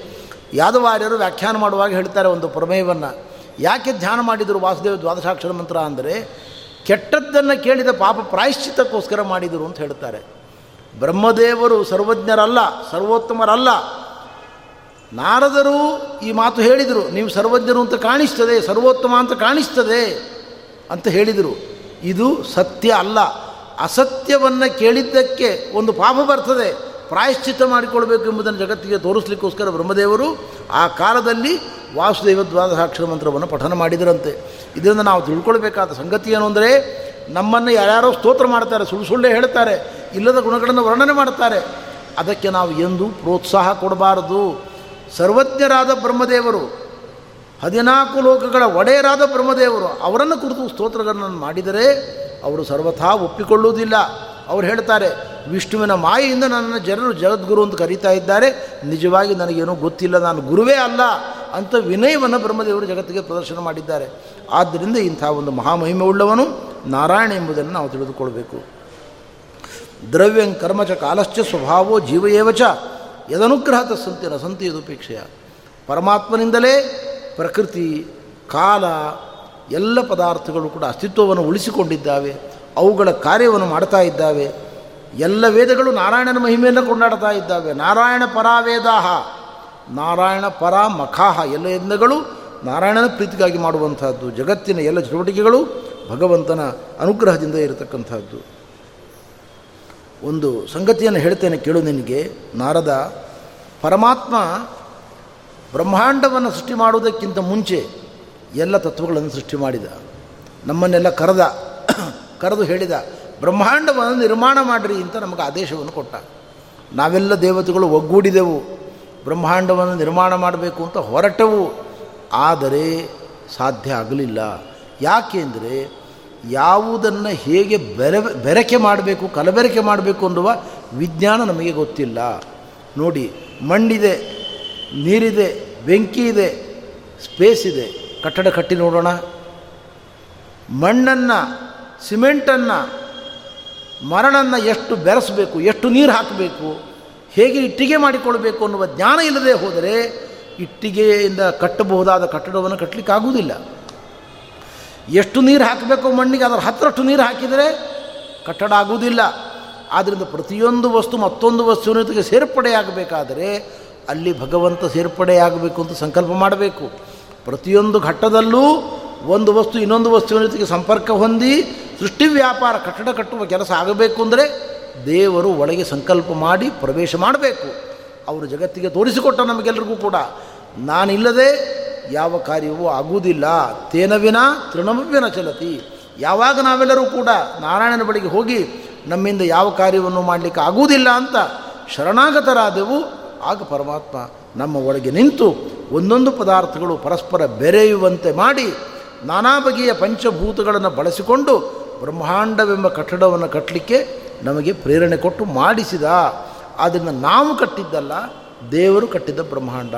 ಯಾದವಾರ್ಯರು ವ್ಯಾಖ್ಯಾನ ಮಾಡುವಾಗ ಹೇಳ್ತಾರೆ ಒಂದು ಪ್ರಮೇಯವನ್ನು. ಯಾಕೆ ಧ್ಯಾನ ಮಾಡಿದರು ವಾಸುದೇವ ದ್ವಾದಶಾಕ್ಷರ ಮಂತ್ರ ಅಂದರೆ, ಕೆಟ್ಟದ್ದನ್ನು ಕೇಳಿದ ಪಾಪ ಪ್ರಾಯಶ್ಚಿತ್ತಕ್ಕೋಸ್ಕರ ಮಾಡಿದರು ಅಂತ ಹೇಳ್ತಾರೆ. ಬ್ರಹ್ಮದೇವರು ಸರ್ವಜ್ಞರಲ್ಲ, ಸರ್ವೋತ್ತಮರಲ್ಲ ನಾರದರು ಈ ಮಾತು ಹೇಳಿದರು. ನೀವು ಸರ್ವಜ್ಞರು ಅಂತ ಕಾಣಿಸ್ತದೆ, ಸರ್ವೋತ್ತಮ ಅಂತ ಕಾಣಿಸ್ತದೆ ಅಂತ ಹೇಳಿದರು. ಇದು ಸತ್ಯ ಅಲ್ಲ. ಅಸತ್ಯವನ್ನು ಕೇಳಿದ್ದಕ್ಕೆ ಒಂದು ಪಾಪ ಬರ್ತದೆ. ಪ್ರಾಯಶ್ಚಿತ್ತ ಮಾಡಿಕೊಳ್ಬೇಕು ಎಂಬುದನ್ನು ಜಗತ್ತಿಗೆ ತೋರಿಸ್ಲಿಕ್ಕೋಸ್ಕರ ಬ್ರಹ್ಮದೇವರು ಆ ಕಾಲದಲ್ಲಿ ವಾಸುದೇವ ದ್ವಾದಶಾಕ್ಷರ ಮಂತ್ರವನ್ನು ಪಠನ ಮಾಡಿದರಂತೆ. ಇದರಿಂದ ನಾವು ತಿಳ್ಕೊಳ್ಬೇಕಾದ ಸಂಗತಿ ಏನು ಅಂದರೆ, ನಮ್ಮನ್ನು ಯಾರ್ಯಾರೋ ಸ್ತೋತ್ರ ಮಾಡ್ತಾರೆ, ಸುಳ್ಳು ಸುಳ್ಳೆ ಹೇಳ್ತಾರೆ, ಇಲ್ಲದ ಗುಣಗಳನ್ನು ವರ್ಣನೆ ಮಾಡ್ತಾರೆ. ಅದಕ್ಕೆ ನಾವು ಎಂದು ಪ್ರೋತ್ಸಾಹ ಕೊಡಬಾರದು. ಸರ್ವಜ್ಞರಾದ ಬ್ರಹ್ಮದೇವರು, ಹದಿನಾಲ್ಕು ಲೋಕಗಳ ಒಡೆಯರಾದ ಬ್ರಹ್ಮದೇವರು, ಅವರನ್ನು ಕುರಿತು ಸ್ತೋತ್ರಗಳನ್ನು ಮಾಡಿದರೆ ಅವರು ಸರ್ವಥಾ ಒಪ್ಪಿಕೊಳ್ಳುವುದಿಲ್ಲ. ಅವರು ಹೇಳ್ತಾರೆ, ವಿಷ್ಣುವಿನ ಮಾಯೆಯಿಂದ ನನ್ನನ್ನು ಜನರು ಜಗದ್ಗುರು ಅಂತ ಕರೀತಾ ಇದ್ದಾರೆ. ನಿಜವಾಗಿ ನನಗೇನೂ ಗೊತ್ತಿಲ್ಲ, ನಾನು ಗುರುವೇ ಅಲ್ಲ ಅಂತ ವಿನಯವನ್ನು ಬ್ರಹ್ಮದೇವರು ಜಗತ್ತಿಗೆ ಪ್ರದರ್ಶನ ಮಾಡಿದ್ದಾರೆ. ಆದ್ದರಿಂದ ಇಂಥ ಒಂದು ಮಹಾಮಹಿಮೆ ಉಳ್ಳವನು ನಾರಾಯಣ ಎಂಬುದನ್ನು ನಾವು ತಿಳಿದುಕೊಳ್ಬೇಕು. ದ್ರವ್ಯಂ ಕರ್ಮಚ ಕಾಲಶ್ಚ ಸ್ವಭಾವೋ ಜೀವಯೇವಚ ಯದನುಗ್ರಹ ಸಂತಿನ ಸಂತಿ ಯದುಪೇಕ್ಷೆಯ ಪರಮಾತ್ಮನಿಂದಲೇ ಪ್ರಕೃತಿ, ಕಾಲ, ಎಲ್ಲ ಪದಾರ್ಥಗಳು ಕೂಡ ಅಸ್ತಿತ್ವವನ್ನು ಉಳಿಸಿಕೊಂಡಿದ್ದಾವೆ. ಅವುಗಳ ಕಾರ್ಯವನ್ನು ಮಾಡ್ತಾ ಇದ್ದಾವೆ. ಎಲ್ಲ ವೇದಗಳು ನಾರಾಯಣನ ಮಹಿಮೆಯನ್ನು ಕೊಂಡಾಡ್ತಾ ಇದ್ದಾವೆ. ನಾರಾಯಣ ಪರಾವೇದಾಹ, ನಾರಾಯಣ ಪರ ಮಖಾಹ ಎಲ್ಲ ಯಜ್ಞಗಳು ನಾರಾಯಣನ ಪ್ರೀತಿಗಾಗಿ ಮಾಡುವಂತಹದ್ದು ಜಗತ್ತಿನ ಎಲ್ಲ ಚಟುವಟಿಕೆಗಳು ಭಗವಂತನ ಅನುಗ್ರಹದಿಂದ ಇರತಕ್ಕಂಥದ್ದು. ಒಂದು ಸಂಗತಿಯನ್ನು ಹೇಳ್ತೇನೆ ಕೇಳು ನಿನಗೆ. ನಾರದ ಪರಮಾತ್ಮ ಬ್ರಹ್ಮಾಂಡವನ್ನು ಸೃಷ್ಟಿ ಮಾಡುವುದಕ್ಕಿಂತ ಮುಂಚೆ ಎಲ್ಲ ತತ್ವಗಳನ್ನು ಸೃಷ್ಟಿ ಮಾಡಿದ. ನಮ್ಮನ್ನೆಲ್ಲ ಕರೆದ, ಕರೆದು ಹೇಳಿದ, ಬ್ರಹ್ಮಾಂಡವನ್ನು ನಿರ್ಮಾಣ ಮಾಡಿರಿ ಅಂತ ನಮಗೆ ಆದೇಶವನ್ನು ಕೊಟ್ಟ. ನಾವೆಲ್ಲ ದೇವತೆಗಳು ಒಗ್ಗೂಡಿದೆವು, ಬ್ರಹ್ಮಾಂಡವನ್ನು ನಿರ್ಮಾಣ ಮಾಡಬೇಕು ಅಂತ ಹೊರಟವು. ಆದರೆ ಸಾಧ್ಯ ಆಗಲಿಲ್ಲ. ಯಾಕೆಂದರೆ ಯಾವುದನ್ನು ಹೇಗೆ ಬೆರೆ, ಬೆರಕೆ ಮಾಡಬೇಕು, ಕಲಬೆರಕೆ ಮಾಡಬೇಕು ಅನ್ನುವ ವಿಜ್ಞಾನ ನಮಗೆ ಗೊತ್ತಿಲ್ಲ. ನೋಡಿ, ಮಣ್ಣಿದೆ, ನೀರಿದೆ ಬೆಂಕಿ ಇದೆ ಸ್ಪೇಸ್ ಇದೆ ಕಟ್ಟಡ ಕಟ್ಟಿ ನೋಡೋಣ. ಮಣ್ಣನ್ನು, ಸಿಮೆಂಟನ್ನು, ಮರಣನ್ನು ಎಷ್ಟು ಬೆರೆಸಬೇಕು, ಎಷ್ಟು ನೀರು ಹಾಕಬೇಕು, ಹೇಗೆ ಇಟ್ಟಿಗೆ ಮಾಡಿಕೊಳ್ಬೇಕು ಅನ್ನುವ ಜ್ಞಾನ ಇಲ್ಲದೆ ಹೋದರೆ ಇಟ್ಟಿಗೆಯಿಂದ ಕಟ್ಟಬಹುದಾದ ಕಟ್ಟಡವನ್ನು ಕಟ್ಟಲಿಕ್ಕಾಗುವುದಿಲ್ಲ. ಎಷ್ಟು ನೀರು ಹಾಕಬೇಕು ಮಣ್ಣಿಗೆ? ಅದರ ಹತ್ತರಷ್ಟು ನೀರು ಹಾಕಿದರೆ ಕಟ್ಟಡ ಆಗುವುದಿಲ್ಲ. ಆದ್ದರಿಂದ ಪ್ರತಿಯೊಂದು ವಸ್ತು ಮತ್ತೊಂದು ವಸ್ತುವಿನ ಜೊತೆಗೆ ಸೇರ್ಪಡೆಯಾಗಬೇಕಾದರೆ ಅಲ್ಲಿ ಭಗವಂತ ಸೇರ್ಪಡೆಯಾಗಬೇಕು ಅಂತ ಸಂಕಲ್ಪ ಮಾಡಬೇಕು. ಪ್ರತಿಯೊಂದು ಘಟ್ಟದಲ್ಲೂ ಒಂದು ವಸ್ತು ಇನ್ನೊಂದು ವಸ್ತುವಿನ ಜೊತೆಗೆ ಸಂಪರ್ಕ ಹೊಂದಿ ಸೃಷ್ಟಿ ವ್ಯಾಪಾರ, ಕಟ್ಟಡ ಕಟ್ಟುವ ಕೆಲಸ ಆಗಬೇಕು ಅಂದರೆ ದೇವರು ಒಳಗೆ ಸಂಕಲ್ಪ ಮಾಡಿ ಪ್ರವೇಶ ಮಾಡಬೇಕು. ಅವರು ಜಗತ್ತಿಗೆ ತೋರಿಸಿಕೊಟ್ಟ ನಮಗೆಲ್ಲರಿಗೂ ಕೂಡ. ನಾನಿಲ್ಲದೆ ಯಾವ ಕಾರ್ಯವೂ ಆಗುವುದಿಲ್ಲ. ತೇನವಿನ ತೃಣಮವ್ಯನ ಚಲತಿ. ಯಾವಾಗ ನಾವೆಲ್ಲರೂ ಕೂಡ ನಾರಾಯಣನ ಬಳಿಗೆ ಹೋಗಿ ನಮ್ಮಿಂದ ಯಾವ ಕಾರ್ಯವನ್ನು ಮಾಡಲಿಕ್ಕೆ ಆಗುವುದಿಲ್ಲ ಅಂತ ಶರಣಾಗತರಾದೆವು. ಆಗ ಪರಮಾತ್ಮ ನಮ್ಮ ಒಳಗೆ ನಿಂತು ಒಂದೊಂದು ಪದಾರ್ಥಗಳು ಪರಸ್ಪರ ಬೆರೆಯುವಂತೆ ಮಾಡಿ ನಾನಾ ಬಗೆಯ ಪಂಚಭೂತಗಳನ್ನು ಬಳಸಿಕೊಂಡು ಬ್ರಹ್ಮಾಂಡವೆಂಬ ಕಟ್ಟಡವನ್ನು ಕಟ್ಟಲಿಕ್ಕೆ ನಮಗೆ ಪ್ರೇರಣೆ ಕೊಟ್ಟು ಮಾಡಿಸಿದ. ಅದನ್ನು ನಾವು ಕಟ್ಟಿದ್ದಲ್ಲ, ದೇವರು ಕಟ್ಟಿದ್ದ ಬ್ರಹ್ಮಾಂಡ.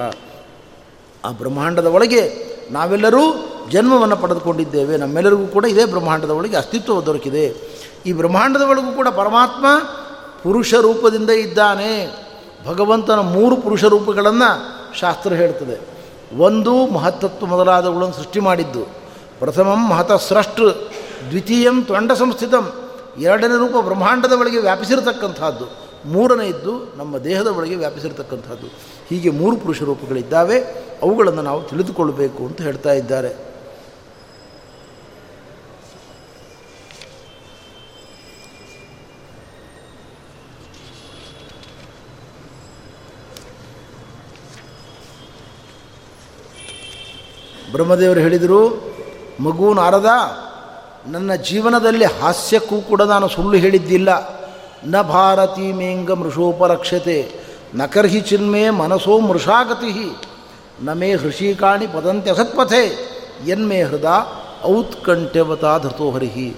ಆ ಬ್ರಹ್ಮಾಂಡದ ಒಳಗೆ ನಾವೆಲ್ಲರೂ ಜನ್ಮವನ್ನು ಪಡೆದುಕೊಂಡಿದ್ದೇವೆ. ನಮ್ಮೆಲ್ಲರಿಗೂ ಕೂಡ ಇದೇ ಬ್ರಹ್ಮಾಂಡದ ಒಳಗೆ ಅಸ್ತಿತ್ವ ದೊರಕಿದೆ. ಈ ಬ್ರಹ್ಮಾಂಡದ ಒಳಗೂ ಕೂಡ ಪರಮಾತ್ಮ ಪುರುಷ ರೂಪದಿಂದ ಇದ್ದಾನೆ. ಭಗವಂತನ ಮೂರು ಪುರುಷ ರೂಪಗಳನ್ನು ಶಾಸ್ತ್ರ ಹೇಳ್ತದೆ. ಒಂದು ಮಹತ್ತತ್ವ ಮೊದಲಾದವುಗಳನ್ನು ಸೃಷ್ಟಿ ಮಾಡಿದ್ದು. ಪ್ರಥಮಂ ಮಹತ ಸ್ರಷ್ಟು ದ್ವಿತೀಯಂ ತೊಂಡ ಸಂಸ್ಥಿತಂ ಎರಡನೇ ರೂಪ ಬ್ರಹ್ಮಾಂಡದ ಒಳಗೆ ವ್ಯಾಪಿಸಿರತಕ್ಕಂಥದ್ದು ಮೂರನೇ ಇದ್ದು ನಮ್ಮ ದೇಹದ ಒಳಗೆ ವ್ಯಾಪಿಸಿರ್ತಕ್ಕಂಥದ್ದು ಹೀಗೆ ಮೂರು ಪುರುಷ ರೂಪಗಳಿದ್ದಾವೆ. ಅವುಗಳನ್ನು ನಾವು ತಿಳಿದುಕೊಳ್ಳಬೇಕು ಅಂತ ಹೇಳ್ತಾ ಇದ್ದಾರೆ. ಬ್ರಹ್ಮದೇವರು ಹೇಳಿದರು, ಮಗು ನಾರದ, ನನ್ನ ಜೀವನದಲ್ಲಿ ಹಾಸ್ಯಕ್ಕೂ ಕೂಡ ನಾನು ಸುಳ್ಳು ಹೇಳಿದ್ದಿಲ್ಲ. ನ ಭಾರತೀ ಮೇಂಗ ಮೃಷೋಪರಕ್ಷತೆ. ನಕರ್ಹಿ ಚಿನ್ಮೇ ಮನಸೋ ಮೃಷಾಗತಿ ನಮೇ ಹೃಷಿಕಾಣಿ ಪದಂತೆ ಅಸತ್ಪಥೆ ಎನ್ಮೇ ಹೃದ ಔತ್ಕಂಠ್ಯವತಾ ಧೃತೋಹರಿಹಿ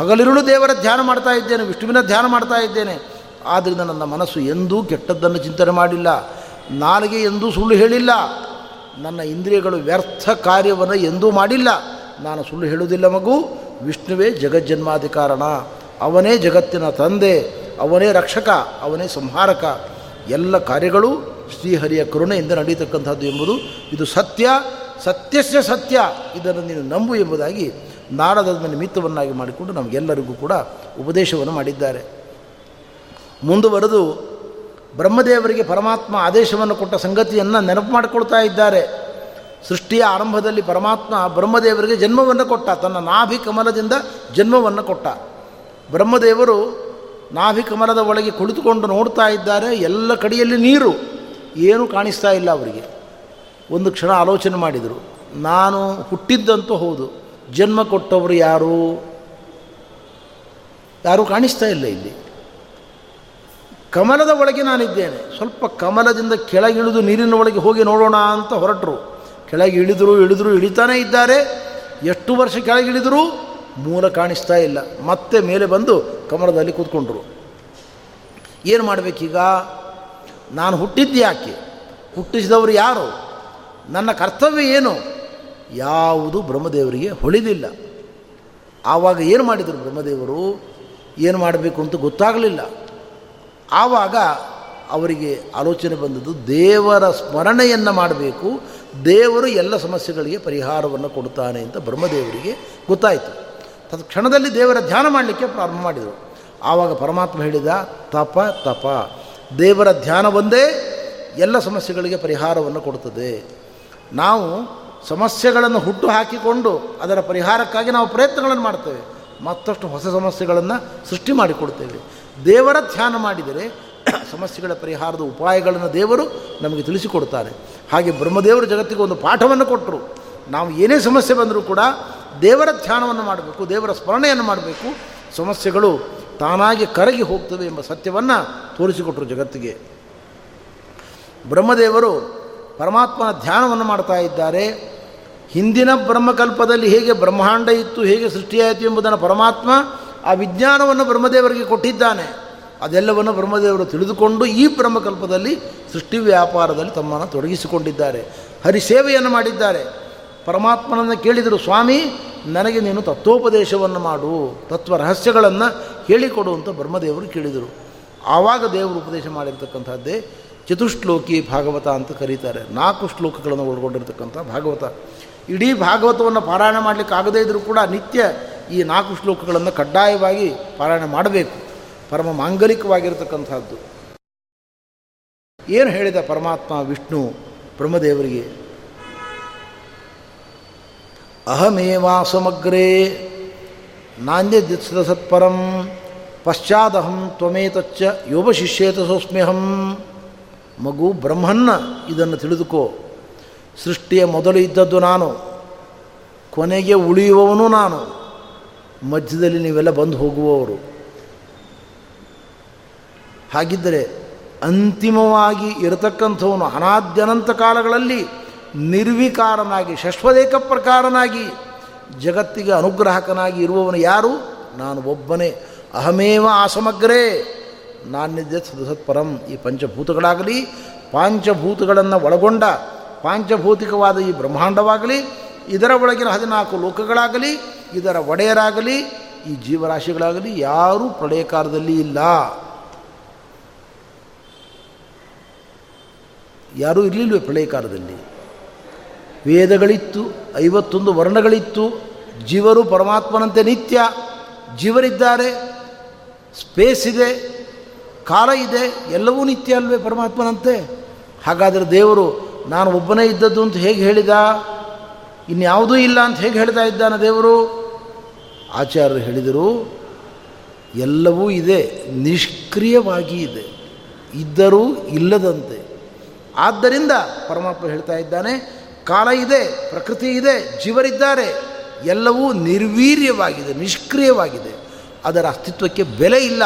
ಹಗಲಿರುಳು ದೇವರ ಧ್ಯಾನ ಮಾಡ್ತಾ ಇದ್ದೇನೆ, ವಿಷ್ಣುವಿನ ಧ್ಯಾನ ಮಾಡ್ತಾ ಇದ್ದೇನೆ. ಆದ್ದರಿಂದ ನನ್ನ ಮನಸ್ಸು ಎಂದೂ ಕೆಟ್ಟದ್ದನ್ನು ಚಿಂತನೆ ಮಾಡಿಲ್ಲ, ನಾಲಿಗೆ ಎಂದೂ ಸುಳ್ಳು ಹೇಳಿಲ್ಲ. ನನ್ನ ಇಂದ್ರಿಯಗಳು ವ್ಯರ್ಥ ಕಾರ್ಯವನ್ನು ಎಂದೂ ಮಾಡಿಲ್ಲ. ನಾನು ಸುಳ್ಳು ಹೇಳುವುದಿಲ್ಲ ಮಗು, ವಿಷ್ಣುವೇ ಜಗಜ್ಜನ್ಮಾಧಿಕಾರಣ. ಅವನೇ ಜಗತ್ತಿನ ತಂದೆ. ಅವನೇ ರಕ್ಷಕ, ಅವನೇ ಸಂಹಾರಕ. ಎಲ್ಲ ಕಾರ್ಯಗಳು ಶ್ರೀಹರಿಯ ಕರುಣೆಯಿಂದ ನಡೀತಕ್ಕಂಥದ್ದು ಎಂಬುದು ಇದು ಸತ್ಯ. ಸತ್ಯಸ್ಯ ಸತ್ಯ. ಇದನ್ನು ನೀನು ನಂಬು ಎಂಬುದಾಗಿ ನಾಡದ ನಿಮಿತ್ತವನ್ನಾಗಿ ಮಾಡಿಕೊಂಡು ನಮಗೆಲ್ಲರಿಗೂ ಕೂಡ ಉಪದೇಶವನ್ನು ಮಾಡಿದ್ದಾರೆ. ಮುಂದುವರೆದು ಬ್ರಹ್ಮದೇವರಿಗೆ ಪರಮಾತ್ಮ ಆದೇಶವನ್ನು ಕೊಟ್ಟ ಸಂಗತಿಯನ್ನು ನೆನಪು ಮಾಡಿಕೊಳ್ತಾ ಇದ್ದಾರೆ. ಸೃಷ್ಟಿಯ ಆರಂಭದಲ್ಲಿ ಪರಮಾತ್ಮ ಬ್ರಹ್ಮದೇವರಿಗೆ ಜನ್ಮವನ್ನು ಕೊಟ್ಟ, ತನ್ನ ನಾಭಿ ಕಮಲದಿಂದ ಜನ್ಮವನ್ನು ಕೊಟ್ಟ. ಬ್ರಹ್ಮದೇವರು ನಾಭಿ ಕಮಲದ ಒಳಗೆ ಕುಳಿತುಕೊಂಡು ನೋಡ್ತಾ ಇದ್ದಾರೆ, ಎಲ್ಲ ಕಡೆಯಲ್ಲಿ ನೀರು. ಏನೂ ಕಾಣಿಸ್ತಾ ಇಲ್ಲ ಅವರಿಗೆ. ಒಂದು ಕ್ಷಣ ಆಲೋಚನೆ ಮಾಡಿದರು, ನಾನು ಹುಟ್ಟಿದ್ದಂತೂ ಹೌದು, ಜನ್ಮ ಕೊಟ್ಟವರು ಯಾರು? ಯಾರೂ ಕಾಣಿಸ್ತಾ ಇಲ್ಲ ಇಲ್ಲಿ. ಕಮಲದ ಒಳಗೆ ನಾನಿದ್ದೇನೆ. ಸ್ವಲ್ಪ ಕಮಲದಿಂದ ಕೆಳಗಿಳಿದು ನೀರಿನ ಒಳಗೆ ಹೋಗಿ ನೋಡೋಣ ಅಂತ ಹೊರಟರು. ಕೆಳಗೆ ಇಳಿದರು ಇಳಿದ್ರು, ಇಳಿತಾನೇ ಇದ್ದಾರೆ. ಎಷ್ಟು ವರ್ಷ ಕೆಳಗಿಳಿದರೂ? ಮೂಲ ಕಾಣಿಸ್ತಾ ಇಲ್ಲ. ಮತ್ತೆ ಮೇಲೆ ಬಂದು ಕಮಲದಲ್ಲಿ ಕೂತ್ಕೊಂಡ್ರು. ಏನು ಮಾಡಬೇಕೀಗ? ನಾನು ಹುಟ್ಟಿದ್ದು ಯಾಕೆ? ಹುಟ್ಟಿಸಿದವರು ಯಾರು? ನನ್ನ ಕರ್ತವ್ಯ ಏನು? ಯಾವುದು ಬ್ರಹ್ಮದೇವರಿಗೆ ಹೊಳಿದಿಲ್ಲ. ಆವಾಗ ಏನು ಮಾಡಿದರು ಬ್ರಹ್ಮದೇವರು? ಏನು ಮಾಡಬೇಕು ಅಂತ ಗೊತ್ತಾಗಲಿಲ್ಲ. ಆವಾಗ ಅವರಿಗೆ ಆಲೋಚನೆ ಬಂದದ್ದು ದೇವರ ಸ್ಮರಣೆಯನ್ನು ಮಾಡಬೇಕು. ದೇವರು ಎಲ್ಲ ಸಮಸ್ಯೆಗಳಿಗೆ ಪರಿಹಾರವನ್ನು ಕೊಡ್ತಾನೆ ಅಂತ ಬ್ರಹ್ಮದೇವರಿಗೆ ಗೊತ್ತಾಯಿತು. ಕ್ಷಣದಲ್ಲಿ ದೇವರ ಧ್ಯಾನ ಮಾಡಲಿಕ್ಕೆ ಪ್ರಾರಂಭ ಮಾಡಿದರು. ಆವಾಗ ಪರಮಾತ್ಮ ಹೇಳಿದ, ತಪ ತಪ. ದೇವರ ಧ್ಯಾನ ಒಂದೇ, ಎಲ್ಲ ಸಮಸ್ಯೆಗಳಿಗೆ ಪರಿಹಾರವನ್ನು ಕೊಡುತ್ತದೆ. ನಾವು ಸಮಸ್ಯೆಗಳನ್ನು ಹುಟ್ಟು ಹಾಕಿಕೊಂಡು ಅದರ ಪರಿಹಾರಕ್ಕಾಗಿ ನಾವು ಪ್ರಯತ್ನಗಳನ್ನು ಮಾಡ್ತೇವೆ. ಮತ್ತಷ್ಟು ಹೊಸ ಸಮಸ್ಯೆಗಳನ್ನು ಸೃಷ್ಟಿ ಮಾಡಿಕೊಡ್ತೇವೆ ದೇವರ ಧ್ಯಾನ ಮಾಡಿದರೆ ಸಮಸ್ಯೆಗಳ ಪರಿಹಾರದ ಉಪಾಯಗಳನ್ನು ದೇವರು ನಮಗೆ ತಿಳಿಸಿಕೊಡ್ತಾರೆ ಹಾಗೆ ಬ್ರಹ್ಮದೇವರು ಜಗತ್ತಿಗೆ ಒಂದು ಪಾಠವನ್ನು ಕೊಟ್ಟರು. ನಾವು ಏನೇ ಸಮಸ್ಯೆ ಬಂದರೂ ಕೂಡ ದೇವರ ಧ್ಯಾನವನ್ನು ಮಾಡಬೇಕು, ದೇವರ ಸ್ಮರಣೆಯನ್ನು ಮಾಡಬೇಕು. ಸಮಸ್ಯೆಗಳು ತಾನಾಗಿ ಕರಗಿ ಹೋಗ್ತವೆ ಎಂಬ ಸತ್ಯವನ್ನು ತೋರಿಸಿಕೊಟ್ಟರು ಜಗತ್ತಿಗೆ. ಬ್ರಹ್ಮದೇವರು ಪರಮಾತ್ಮನ ಧ್ಯಾನವನ್ನು ಮಾಡ್ತಾ ಇದ್ದಾರೆ. ಹಿಂದಿನ ಬ್ರಹ್ಮಕಲ್ಪದಲ್ಲಿ ಹೇಗೆ ಬ್ರಹ್ಮಾಂಡ ಇತ್ತು, ಹೇಗೆ ಸೃಷ್ಟಿಯಾಯಿತು ಎಂಬುದನ್ನು ಪರಮಾತ್ಮ ಆ ವಿಜ್ಞಾನವನ್ನು ಬ್ರಹ್ಮದೇವರಿಗೆ ಕೊಟ್ಟಿದ್ದಾನೆ. ಅದೆಲ್ಲವನ್ನು ಬ್ರಹ್ಮದೇವರು ತಿಳಿದುಕೊಂಡು ಈ ಬ್ರಹ್ಮಕಲ್ಪದಲ್ಲಿ ಸೃಷ್ಟಿ ವ್ಯಾಪಾರದಲ್ಲಿ ತಮ್ಮನ್ನು ತೊಡಗಿಸಿಕೊಂಡಿದ್ದಾರೆ. ಹರಿಸೇವೆಯನ್ನು ಮಾಡಿದ್ದಾರೆ. ಪರಮಾತ್ಮನನ್ನು ಕೇಳಿದರು ಸ್ವಾಮಿ, ನನಗೆ ನೀನು ತತ್ವೋಪದೇಶವನ್ನು ಮಾಡು, ತತ್ವ ರಹಸ್ಯಗಳನ್ನು ಹೇಳಿಕೊಡು ಅಂತ ಬ್ರಹ್ಮದೇವರು ಕೇಳಿದರು. ಆವಾಗ ದೇವರು ಉಪದೇಶ ಮಾಡಿರ್ತಕ್ಕಂಥದ್ದೇ ಚತುಶ್ಲೋಕಿ ಭಾಗವತ ಅಂತ ಕರೀತಾರೆ. ನಾಲ್ಕು ಶ್ಲೋಕಗಳನ್ನು ಒಳಗೊಂಡಿರ್ತಕ್ಕಂಥ ಭಾಗವತ. ಇಡೀ ಭಾಗವತವನ್ನು ಪಾರಾಯಣ ಮಾಡಲಿಕ್ಕೆ ಆಗದೇ ಇದ್ದರೂ ಕೂಡ ನಿತ್ಯ ಈ ನಾಲ್ಕು ಶ್ಲೋಕಗಳನ್ನು ಕಡ್ಡಾಯವಾಗಿ ಪಾರಾಯಣ ಮಾಡಬೇಕು. ಪರಮ ಮಾಂಗಲಿಕವಾಗಿರತಕ್ಕಂಥದ್ದು. ಏನು ಹೇಳಿದ ಪರಮಾತ್ಮ ವಿಷ್ಣು ಬ್ರಹ್ಮದೇವರಿಗೆ? ಅಹಮೇವಾಸಮಗ್ರೇ ನಾಣ್ಯದಿತ್ಸದ ಸತ್ಪರಂ ಪಶ್ಚಾದಹಂ ತ್ವಮೇತಚ್ಚ ಯೋಪಶಿಷ್ಯೇತ ಸೋಸ್ಮ್ಯಹಂ ಮಗು ಬ್ರಹ್ಮನ್ನ ಇದನ್ನು ತಿಳಿದುಕೋ. ಸೃಷ್ಟಿಯ ಮೊದಲು ಇದ್ದದ್ದು ನಾನು. ಕೊನೆಗೆ ಉಳಿಯುವವನು ನಾನು. ಮಧ್ಯದಲ್ಲಿ ನೀವೆಲ್ಲ ಬಂದು ಹೋಗುವವರು. ಹಾಗಿದ್ದರೆ ಅಂತಿಮವಾಗಿ ಇರತಕ್ಕಂಥವನು ಅನಾದ್ಯನಂತ ಕಾಲಗಳಲ್ಲಿ ನಿರ್ವಿಕಾರನಾಗಿ ಶಶ್ವದೇಕ ಪ್ರಕಾರನಾಗಿ, ಜಗತ್ತಿಗೆ ಅನುಗ್ರಾಹಕನಾಗಿ ಇರುವವನು ಯಾರು? ನಾನು ಒಬ್ಬನೇ. ಅಹಮೇವ ಆಸಮಗ್ರೇ. ನಾಣ್ಯದ ಸತ್ಪರಂ. ಈ ಪಂಚಭೂತಗಳಾಗಲಿ, ಪಾಂಚಭೂತಗಳನ್ನು ಒಳಗೊಂಡ, ಪಾಂಚಭೂತಿಕವಾದ ಈ ಬ್ರಹ್ಮಾಂಡವಾಗಲಿ, ಇದರ ಒಳಗಿನ ಹದಿನಾಲ್ಕು ಲೋಕಗಳಾಗಲಿ, ಇದರ ಒಡೆಯರಾಗಲಿ, ಈ ಜೀವರಾಶಿಗಳಾಗಲಿ ಯಾರೂ ಪ್ರಳಯಕಾಲದಲ್ಲಿ ಇಲ್ಲ. ಯಾರೂ ಇರಲಿಲ್ವೇ ಪ್ರಳಯ ಕಾಲದಲ್ಲಿ ವೇದಗಳಿತ್ತು, ಐವತ್ತೊಂದು ವರ್ಣಗಳಿತ್ತು. ಜೀವರು ಪರಮಾತ್ಮನಂತೆ ನಿತ್ಯ, ಜೀವರಿದ್ದಾರೆ ಸ್ಪೇಸ್ ಇದೆ, ಕಾಲ ಇದೆ, ಎಲ್ಲವೂ ನಿತ್ಯ ಅಲ್ವೇ ಪರಮಾತ್ಮನಂತೆ. ಹಾಗಾದರೆ ದೇವರು, ನಾನು ಒಬ್ಬನೇ ಇದ್ದದ್ದು ಅಂತ ಹೇಗೆ ಹೇಳಿದ? ಇನ್ಯಾವುದೂ ಇಲ್ಲ ಅಂತ ಹೇಗೆ ಹೇಳ್ತಾ ಇದ್ದಾನೆ ದೇವರು? ಆಚಾರ್ಯರು ಹೇಳಿದರು, ಎಲ್ಲವೂ ಇದೆ, ನಿಷ್ಕ್ರಿಯವಾಗಿ ಇದೆ, ಇದ್ದರೂ ಇಲ್ಲದಂತೆ. ಆದ್ದರಿಂದ ಪರಮಾತ್ಮ ಹೇಳ್ತಾ ಇದ್ದಾನೆ ಕಾಲ ಇದೆ, ಪ್ರಕೃತಿ ಇದೆ, ಜೀವರಿದ್ದಾರೆ, ಎಲ್ಲವೂ ನಿರ್ವೀರ್ಯವಾಗಿದೆ, ನಿಷ್ಕ್ರಿಯವಾಗಿದೆ. ಅದರ ಅಸ್ತಿತ್ವಕ್ಕೆ ಬೆಲೆ ಇಲ್ಲ.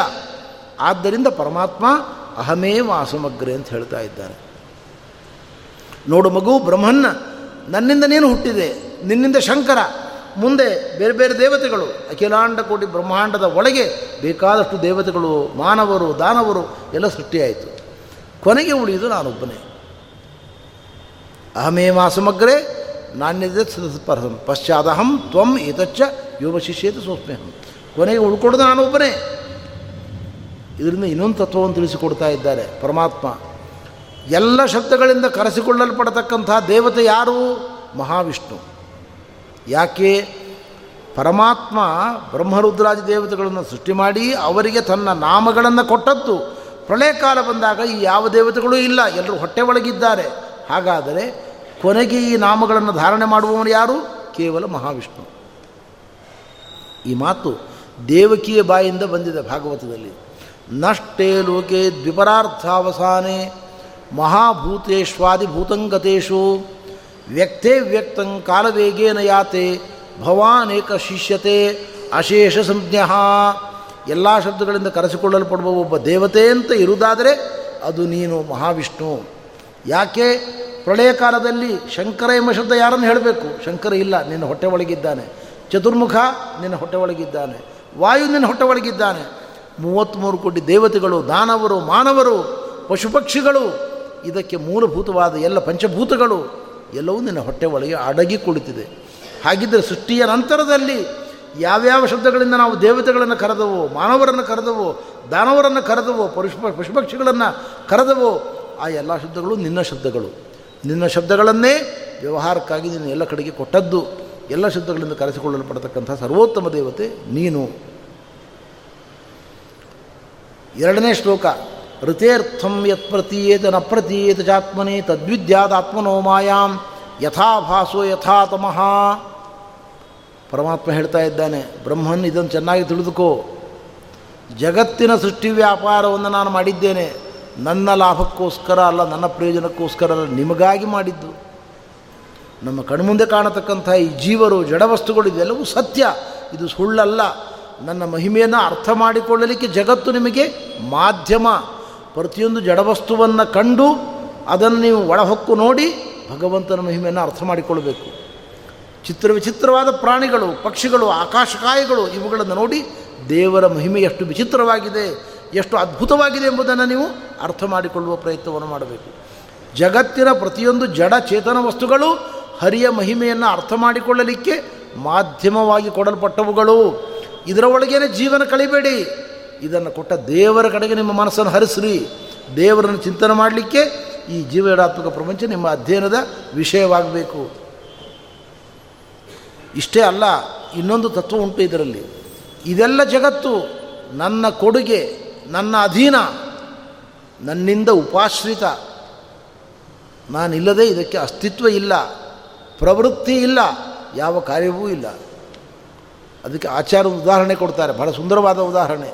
ಆದ್ದರಿಂದ ಪರಮಾತ್ಮ ಅಹಮೇ ವಾಸಮಗ್ರೆ ಅಂತ ಹೇಳ್ತಾ ಇದ್ದಾನೆ ನೋಡು ಮಗು ಬ್ರಹ್ಮನ್ನ ನನ್ನಿಂದ ನೀನು ಹುಟ್ಟಿದೆ? ನಿನ್ನಿಂದ ಶಂಕರ, ಮುಂದೆ ಬೇರೆ ಬೇರೆ ದೇವತೆಗಳು, ಅಖಿಲಾಂಡ ಕೋಟಿ ಬ್ರಹ್ಮಾಂಡದ ಒಳಗೆ ಬೇಕಾದಷ್ಟು ದೇವತೆಗಳು, ಮಾನವರು, ದಾನವರು, ಎಲ್ಲ ಸೃಷ್ಟಿಯಾಯಿತು. ಕೊನೆಗೆ ಉಳಿಯುವುದು ನಾನೊಬ್ಬನೇ. ಅಹಮೇವ ಸಮಗ್ರೆ ನಾಣ್ಯದ ಪರಹಂ ಪಶ್ಚಾದಹಂ ತ್ವಂ ಏತಚ್ಚ ಯೋಗ ಶಿಷ್ಯೇತ ಸೋಸ್ಮ್ಯಹಂ ಕೊನೆಗೆ ಉಳ್ಕೊಡೋದು ನಾನೊಬ್ಬನೇ ಇದರಿಂದ ಇನ್ನೊಂದು ತತ್ವವನ್ನು ತಿಳಿಸಿಕೊಡ್ತಾ ಇದ್ದಾರೆ ಪರಮಾತ್ಮ. ಎಲ್ಲ ಶಬ್ದಗಳಿಂದ ಕರೆಸಿಕೊಳ್ಳಲ್ಪಡತಕ್ಕಂಥ ದೇವತೆ ಯಾರು? ಮಹಾವಿಷ್ಣು. ಯಾಕೆ? ಪರಮಾತ್ಮ ಬ್ರಹ್ಮರುದ್ರಾಜ ದೇವತೆಗಳನ್ನು ಸೃಷ್ಟಿ ಮಾಡಿ ಅವರಿಗೆ ತನ್ನ ನಾಮಗಳನ್ನು ಕೊಟ್ಟದ್ದು. ಪ್ರಳಯ ಕಾಲ ಬಂದಾಗ ಈ ಯಾವ ದೇವತೆಗಳೂ ಇಲ್ಲ. ಎಲ್ಲರೂ ಹೊಟ್ಟೆ ಒಳಗಿದ್ದಾರೆ. ಹಾಗಾದರೆ ಕೊನೆಗೆ ಈ ನಾಮಗಳನ್ನು ಧಾರಣೆ ಮಾಡುವವನು ಯಾರು? ಕೇವಲ ಮಹಾವಿಷ್ಣು. ಈ ಮಾತು ದೇವಕಿಯ ಬಾಯಿಂದ ಬಂದಿದೆ ಭಾಗವತದಲ್ಲಿ. ನಷ್ಟೇ ಲೋಕೆ ದ್ವಿಪರಾರ್ಥಾವಸಾನೆ ಮಹಾಭೂತೇಶ್ವಾದಿಭೂತಂಗತೇಶು ವ್ಯಕ್ತೇ ವ್ಯಕ್ತಂ ಕಾಲವೇಗೇನ ಯಾತೆ ಭವಾನೇಕ ಶಿಷ್ಯತೆ ಅಶೇಷ ಸಂಜ್ಞ. ಎಲ್ಲ ಶಬ್ದಗಳಿಂದ ಕರೆಸಿಕೊಳ್ಳಲ್ಪಡುವ ಒಬ್ಬ ದೇವತೆ ಅಂತ ಇರುವುದಾದರೆ ಅದು ನೀನು ಮಹಾವಿಷ್ಣು. ಯಾಕೆ? ಪ್ರಳಯ ಕಾಲದಲ್ಲಿ ಶಂಕರ ಎಂಬ ಶಬ್ದ ಯಾರನ್ನು ಹೇಳಬೇಕು? ಶಂಕರ ಇಲ್ಲ, ನಿನ್ನ ಹೊಟ್ಟೆ ಒಳಗಿದ್ದಾನೆ. ಚತುರ್ಮುಖ, ನಿನ್ನ ಹೊಟ್ಟೆ ಒಳಗಿದ್ದಾನೆ. ವಾಯು ನಿನ್ನ ಹೊಟ್ಟೆ ಒಳಗಿದ್ದಾನೆ. ಮೂವತ್ತ್ಮೂರು ಕೋಟಿ ದೇವತೆಗಳು, ದಾನವರು, ಮಾನವರು, ಪಶುಪಕ್ಷಿಗಳು, ಇದಕ್ಕೆ ಮೂಲಭೂತವಾದ ಎಲ್ಲ ಪಂಚಭೂತಗಳು, ಎಲ್ಲವೂ ನಿನ್ನ ಹೊಟ್ಟೆ ಒಳಗೆ ಅಡಗಿ ಕುಳಿತಿದೆ. ಹಾಗಿದ್ದರೆ ಸೃಷ್ಟಿಯ ನಂತರದಲ್ಲಿ ಯಾವ್ಯಾವ ಶಬ್ದಗಳಿಂದ ನಾವು ದೇವತೆಗಳನ್ನು ಕರೆದವು, ಮಾನವರನ್ನು ಕರೆದವು, ದಾನವರನ್ನು ಕರೆದವು ಪಶು ಪಶುಪಕ್ಷಿಗಳನ್ನು ಕರೆದವು, ಆ ಎಲ್ಲ ಶಬ್ದಗಳು ನಿನ್ನ ಶಬ್ದಗಳು. ನಿನ್ನ ಶಬ್ದಗಳನ್ನೇ ವ್ಯವಹಾರಕ್ಕಾಗಿ ನೀನು ಎಲ್ಲ ಕಡೆಗೆ ಕೊಟ್ಟದ್ದು, ಎಲ್ಲ ಶಬ್ದಗಳಿಂದ ಕರೆಸಿಕೊಳ್ಳಲ್ಪಡತಕ್ಕಂಥ ಸರ್ವೋತ್ತಮ ದೇವತೆ ನೀನು. ಎರಡನೇ ಶ್ಲೋಕ, ಋತೇರ್ಥಂ ಯತ್ ಪ್ರತೀಯೇತ ನ ಪ್ರತೀಯೇತ ಚಾತ್ಮನೆ ತದ್ವಿದ್ಯಾದಾತ್ಮನೋ ಮಾಯಾಂ ಯಥಾಭಾಸೋ ಯಥಾತಮಃ. ಪರಮಾತ್ಮ ಹೇಳ್ತಾ ಇದ್ದಾನೆ, ಬ್ರಹ್ಮನ್ ಇದನ್ನು ಚೆನ್ನಾಗಿ ತಿಳಿದುಕೋ. ಜಗತ್ತಿನ ಸೃಷ್ಟಿ ವ್ಯಾಪಾರವನ್ನು ನಾನು ಮಾಡಿದ್ದೇನೆ ನನ್ನ ಲಾಭಕ್ಕೋಸ್ಕರ ಅಲ್ಲ, ನನ್ನ ಪ್ರಯೋಜನಕ್ಕೋಸ್ಕರ ಅಲ್ಲ, ನಿಮಗಾಗಿ ಮಾಡಿದ್ದು. ನಮ್ಮ ಕಣ್ಮುಂದೆ ಕಾಣತಕ್ಕಂಥ ಈ ಜೀವರು, ಜಡವಸ್ತುಗಳು ಇದೆಲ್ಲವೂ ಸತ್ಯ. ಇದು ಸುಳ್ಳಲ್ಲ. ನನ್ನ ಮಹಿಮೆಯನ್ನು ಅರ್ಥ ಮಾಡಿಕೊಳ್ಳಲಿಕ್ಕೆ ಜಗತ್ತು ನಿಮಗೆ ಮಾಧ್ಯಮ. ಪ್ರತಿಯೊಂದು ಜಡವಸ್ತುವನ್ನು ಕಂಡು ಅದನ್ನು ನೀವು ಒಳಹೊಕ್ಕು ನೋಡಿ ಭಗವಂತನ ಮಹಿಮೆಯನ್ನು ಅರ್ಥ ಮಾಡಿಕೊಳ್ಬೇಕು ಚಿತ್ರ ವಿಚಿತ್ರವಾದ ಪ್ರಾಣಿಗಳು, ಪಕ್ಷಿಗಳು, ಆಕಾಶಕಾಯಿಗಳು, ಇವುಗಳನ್ನು ನೋಡಿ ದೇವರ ಮಹಿಮೆ ಎಷ್ಟು ವಿಚಿತ್ರವಾಗಿದೆ. ಎಷ್ಟು ಅದ್ಭುತವಾಗಿದೆ ಎಂಬುದನ್ನು ನೀವು ಅರ್ಥ ಮಾಡಿಕೊಳ್ಳುವ ಪ್ರಯತ್ನವನ್ನು ಮಾಡಬೇಕು. ಜಗತ್ತಿನ ಪ್ರತಿಯೊಂದು ಜಡ ಚೇತನ ವಸ್ತುಗಳು ಹರಿಯ ಮಹಿಮೆಯನ್ನು ಅರ್ಥ ಮಾಡಿಕೊಳ್ಳಲಿಕ್ಕೆ ಮಾಧ್ಯಮವಾಗಿ ಕೊಡಲ್ಪಟ್ಟವುಗಳು. ಇದರ ಒಳಗೇನೆ ಜೀವನ ಕಳಿಬೇಡಿ ಇದನ್ನು ಕೊಟ್ಟ ದೇವರ ಕಡೆಗೆ ನಿಮ್ಮ ಮನಸ್ಸನ್ನು ಹರಿಸ್ರಿ. ದೇವರನ್ನು ಚಿಂತನೆ ಮಾಡಲಿಕ್ಕೆ ಈ ಜೀವನಾತ್ಮಕ ಪ್ರಪಂಚ ನಿಮ್ಮ ಅಧ್ಯಯನದ ವಿಷಯವಾಗಬೇಕು. ಇಷ್ಟೇ ಅಲ್ಲ, ಇನ್ನೊಂದು ತತ್ವ ಉಂಟು ಇದರಲ್ಲಿ. ಇದೆಲ್ಲ ಜಗತ್ತು ನನ್ನ ಕೊಡುಗೆ ನನ್ನ ಅಧೀನ, ನನ್ನಿಂದ ಉಪಾಶ್ರಿತ. ನಾನಿಲ್ಲದೆ ಇದಕ್ಕೆ ಅಸ್ತಿತ್ವ ಇಲ್ಲ, ಪ್ರವೃತ್ತಿ ಇಲ್ಲ, ಯಾವ ಕಾರ್ಯವೂ ಇಲ್ಲ. ಅದಕ್ಕೆ ಆಚಾರ ಉದಾಹರಣೆ ಕೊಡ್ತಾರೆ, ಬಹಳ ಸುಂದರವಾದ ಉದಾಹರಣೆ.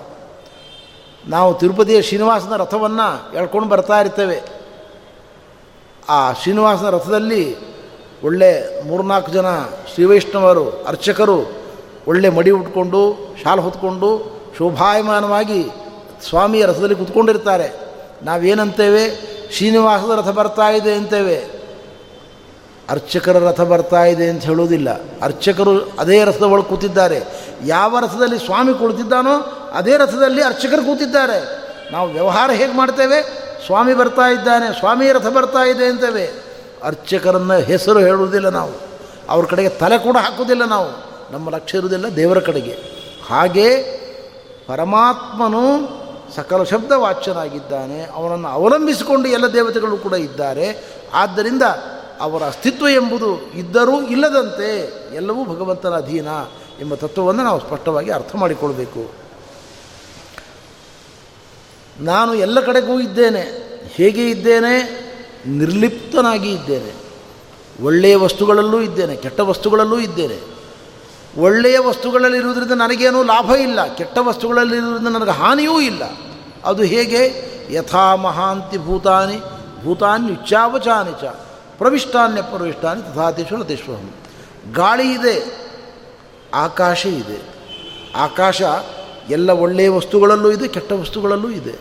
ನಾವು ತಿರುಪತಿಯ ಶ್ರೀನಿವಾಸನ ರಥವನ್ನು ಎಳ್ಕೊಂಡು ಬರ್ತಾ ಇರ್ತೇವೆ. ಆ ಶ್ರೀನಿವಾಸನ ರಥದಲ್ಲಿ ಒಳ್ಳೆ ಮೂರ್ನಾಲ್ಕು ಜನ ಶ್ರೀವೈಷ್ಣವರು, ಅರ್ಚಕರು ಒಳ್ಳೆ ಮಡಿ ಉಟ್ಕೊಂಡು, ಶಾಲು ಹೊತ್ಕೊಂಡು ಶೋಭಾಯಮಾನವಾಗಿ ಸ್ವಾಮಿಯ ರಥದಲ್ಲಿ ಕುತ್ಕೊಂಡಿರ್ತಾರೆ. ನಾವೇನಂತೇವೆ? ಶ್ರೀನಿವಾಸದ ರಥ ಬರ್ತಾ ಇದೆ ಅಂತೇವೆ. ಅರ್ಚಕರ ರಥ ಬರ್ತಾ ಇದೆ ಅಂತ ಹೇಳೋದಿಲ್ಲ ಅರ್ಚಕರು ಅದೇ ರಥದ ಒಳಗೆ ಕೂತಿದ್ದಾರೆ. ಯಾವ ರಥದಲ್ಲಿ ಸ್ವಾಮಿ ಕುಳಿತಿದ್ದಾನೋ ಅದೇ ರಥದಲ್ಲಿ ಅರ್ಚಕರು ಕೂತಿದ್ದಾರೆ. ನಾವು ವ್ಯವಹಾರ ಹೇಗೆ ಮಾಡ್ತೇವೆ? ಸ್ವಾಮಿ ಬರ್ತಾ ಇದ್ದಾನೆ, ಸ್ವಾಮಿಯ ರಥ ಬರ್ತಾ ಇದೆ ಅಂತೇವೆ. ಅರ್ಚಕರನ್ನ ಹೆಸರು ಹೇಳುವುದಿಲ್ಲ ನಾವು. ಅವ್ರ ಕಡೆಗೆ ತಲೆ ಕೂಡ ಹಾಕೋದಿಲ್ಲ ನಾವು. ನಮ್ಮ ಲಕ್ಷ್ಯ ಇರುವುದಿಲ್ಲ ದೇವರ ಕಡೆಗೆ. ಹಾಗೆ ಪರಮಾತ್ಮನು ಸಕಲ ಶಬ್ದ ವಾಚ್ಯನಾಗಿದ್ದಾನೆ ಅವನನ್ನು ಅವಲಂಬಿಸಿಕೊಂಡು ಎಲ್ಲ ದೇವತೆಗಳು ಕೂಡ ಇದ್ದಾರೆ. ಆದ್ದರಿಂದ ಅವರ ಅಸ್ತಿತ್ವ ಎಂಬುದು ಇದ್ದರೂ ಇಲ್ಲದಂತೆ ಎಲ್ಲವೂ ಭಗವಂತನ ಅಧೀನ ಎಂಬ ತತ್ವವನ್ನು ನಾವು ಸ್ಪಷ್ಟವಾಗಿ ಅರ್ಥ ಮಾಡಿಕೊಳ್ಬೇಕು. ನಾನು ಎಲ್ಲ ಕಡೆಗೂ ಇದ್ದೇನೆ, ಹೇಗೆ ಇದ್ದೇನೆ? ನಿರ್ಲಿಪ್ತನಾಗಿ ಇದ್ದೇನೆ. ಒಳ್ಳೆಯ ವಸ್ತುಗಳಲ್ಲೂ ಇದ್ದೇನೆ, ಕೆಟ್ಟ ವಸ್ತುಗಳಲ್ಲೂ ಇದ್ದೇನೆ. ಒಳ್ಳೆಯ ವಸ್ತುಗಳಲ್ಲಿ ಇರುವುದರಿಂದ ನನಗೇನೂ ಲಾಭ ಇಲ್ಲ, ಕೆಟ್ಟ ವಸ್ತುಗಳಲ್ಲಿ ಇರುವುದರಿಂದ ನನಗೆ ಹಾನಿಯೂ ಇಲ್ಲ. ಅದು ಹೇಗೆ? ಯಥಾ ಮಹಾಂತಿ ಭೂತಾನಿ ಭೂತಾನಿ ಚ, ಪ್ರವಿಷ್ಟಾನ್ಯ ಪ್ರವಿಷ್ಟಾನಿ ತಥಾತೇಶ್ವರ ತೇಶ್ವರಂ ಗಾಳಿ ಇದೆ, ಆಕಾಶ ಇದೆ. ಆಕಾಶ ಎಲ್ಲ ಒಳ್ಳೆಯ ವಸ್ತುಗಳಲ್ಲೂ ಇದೆ, ಕೆಟ್ಟ ವಸ್ತುಗಳಲ್ಲೂ ಇದೆ.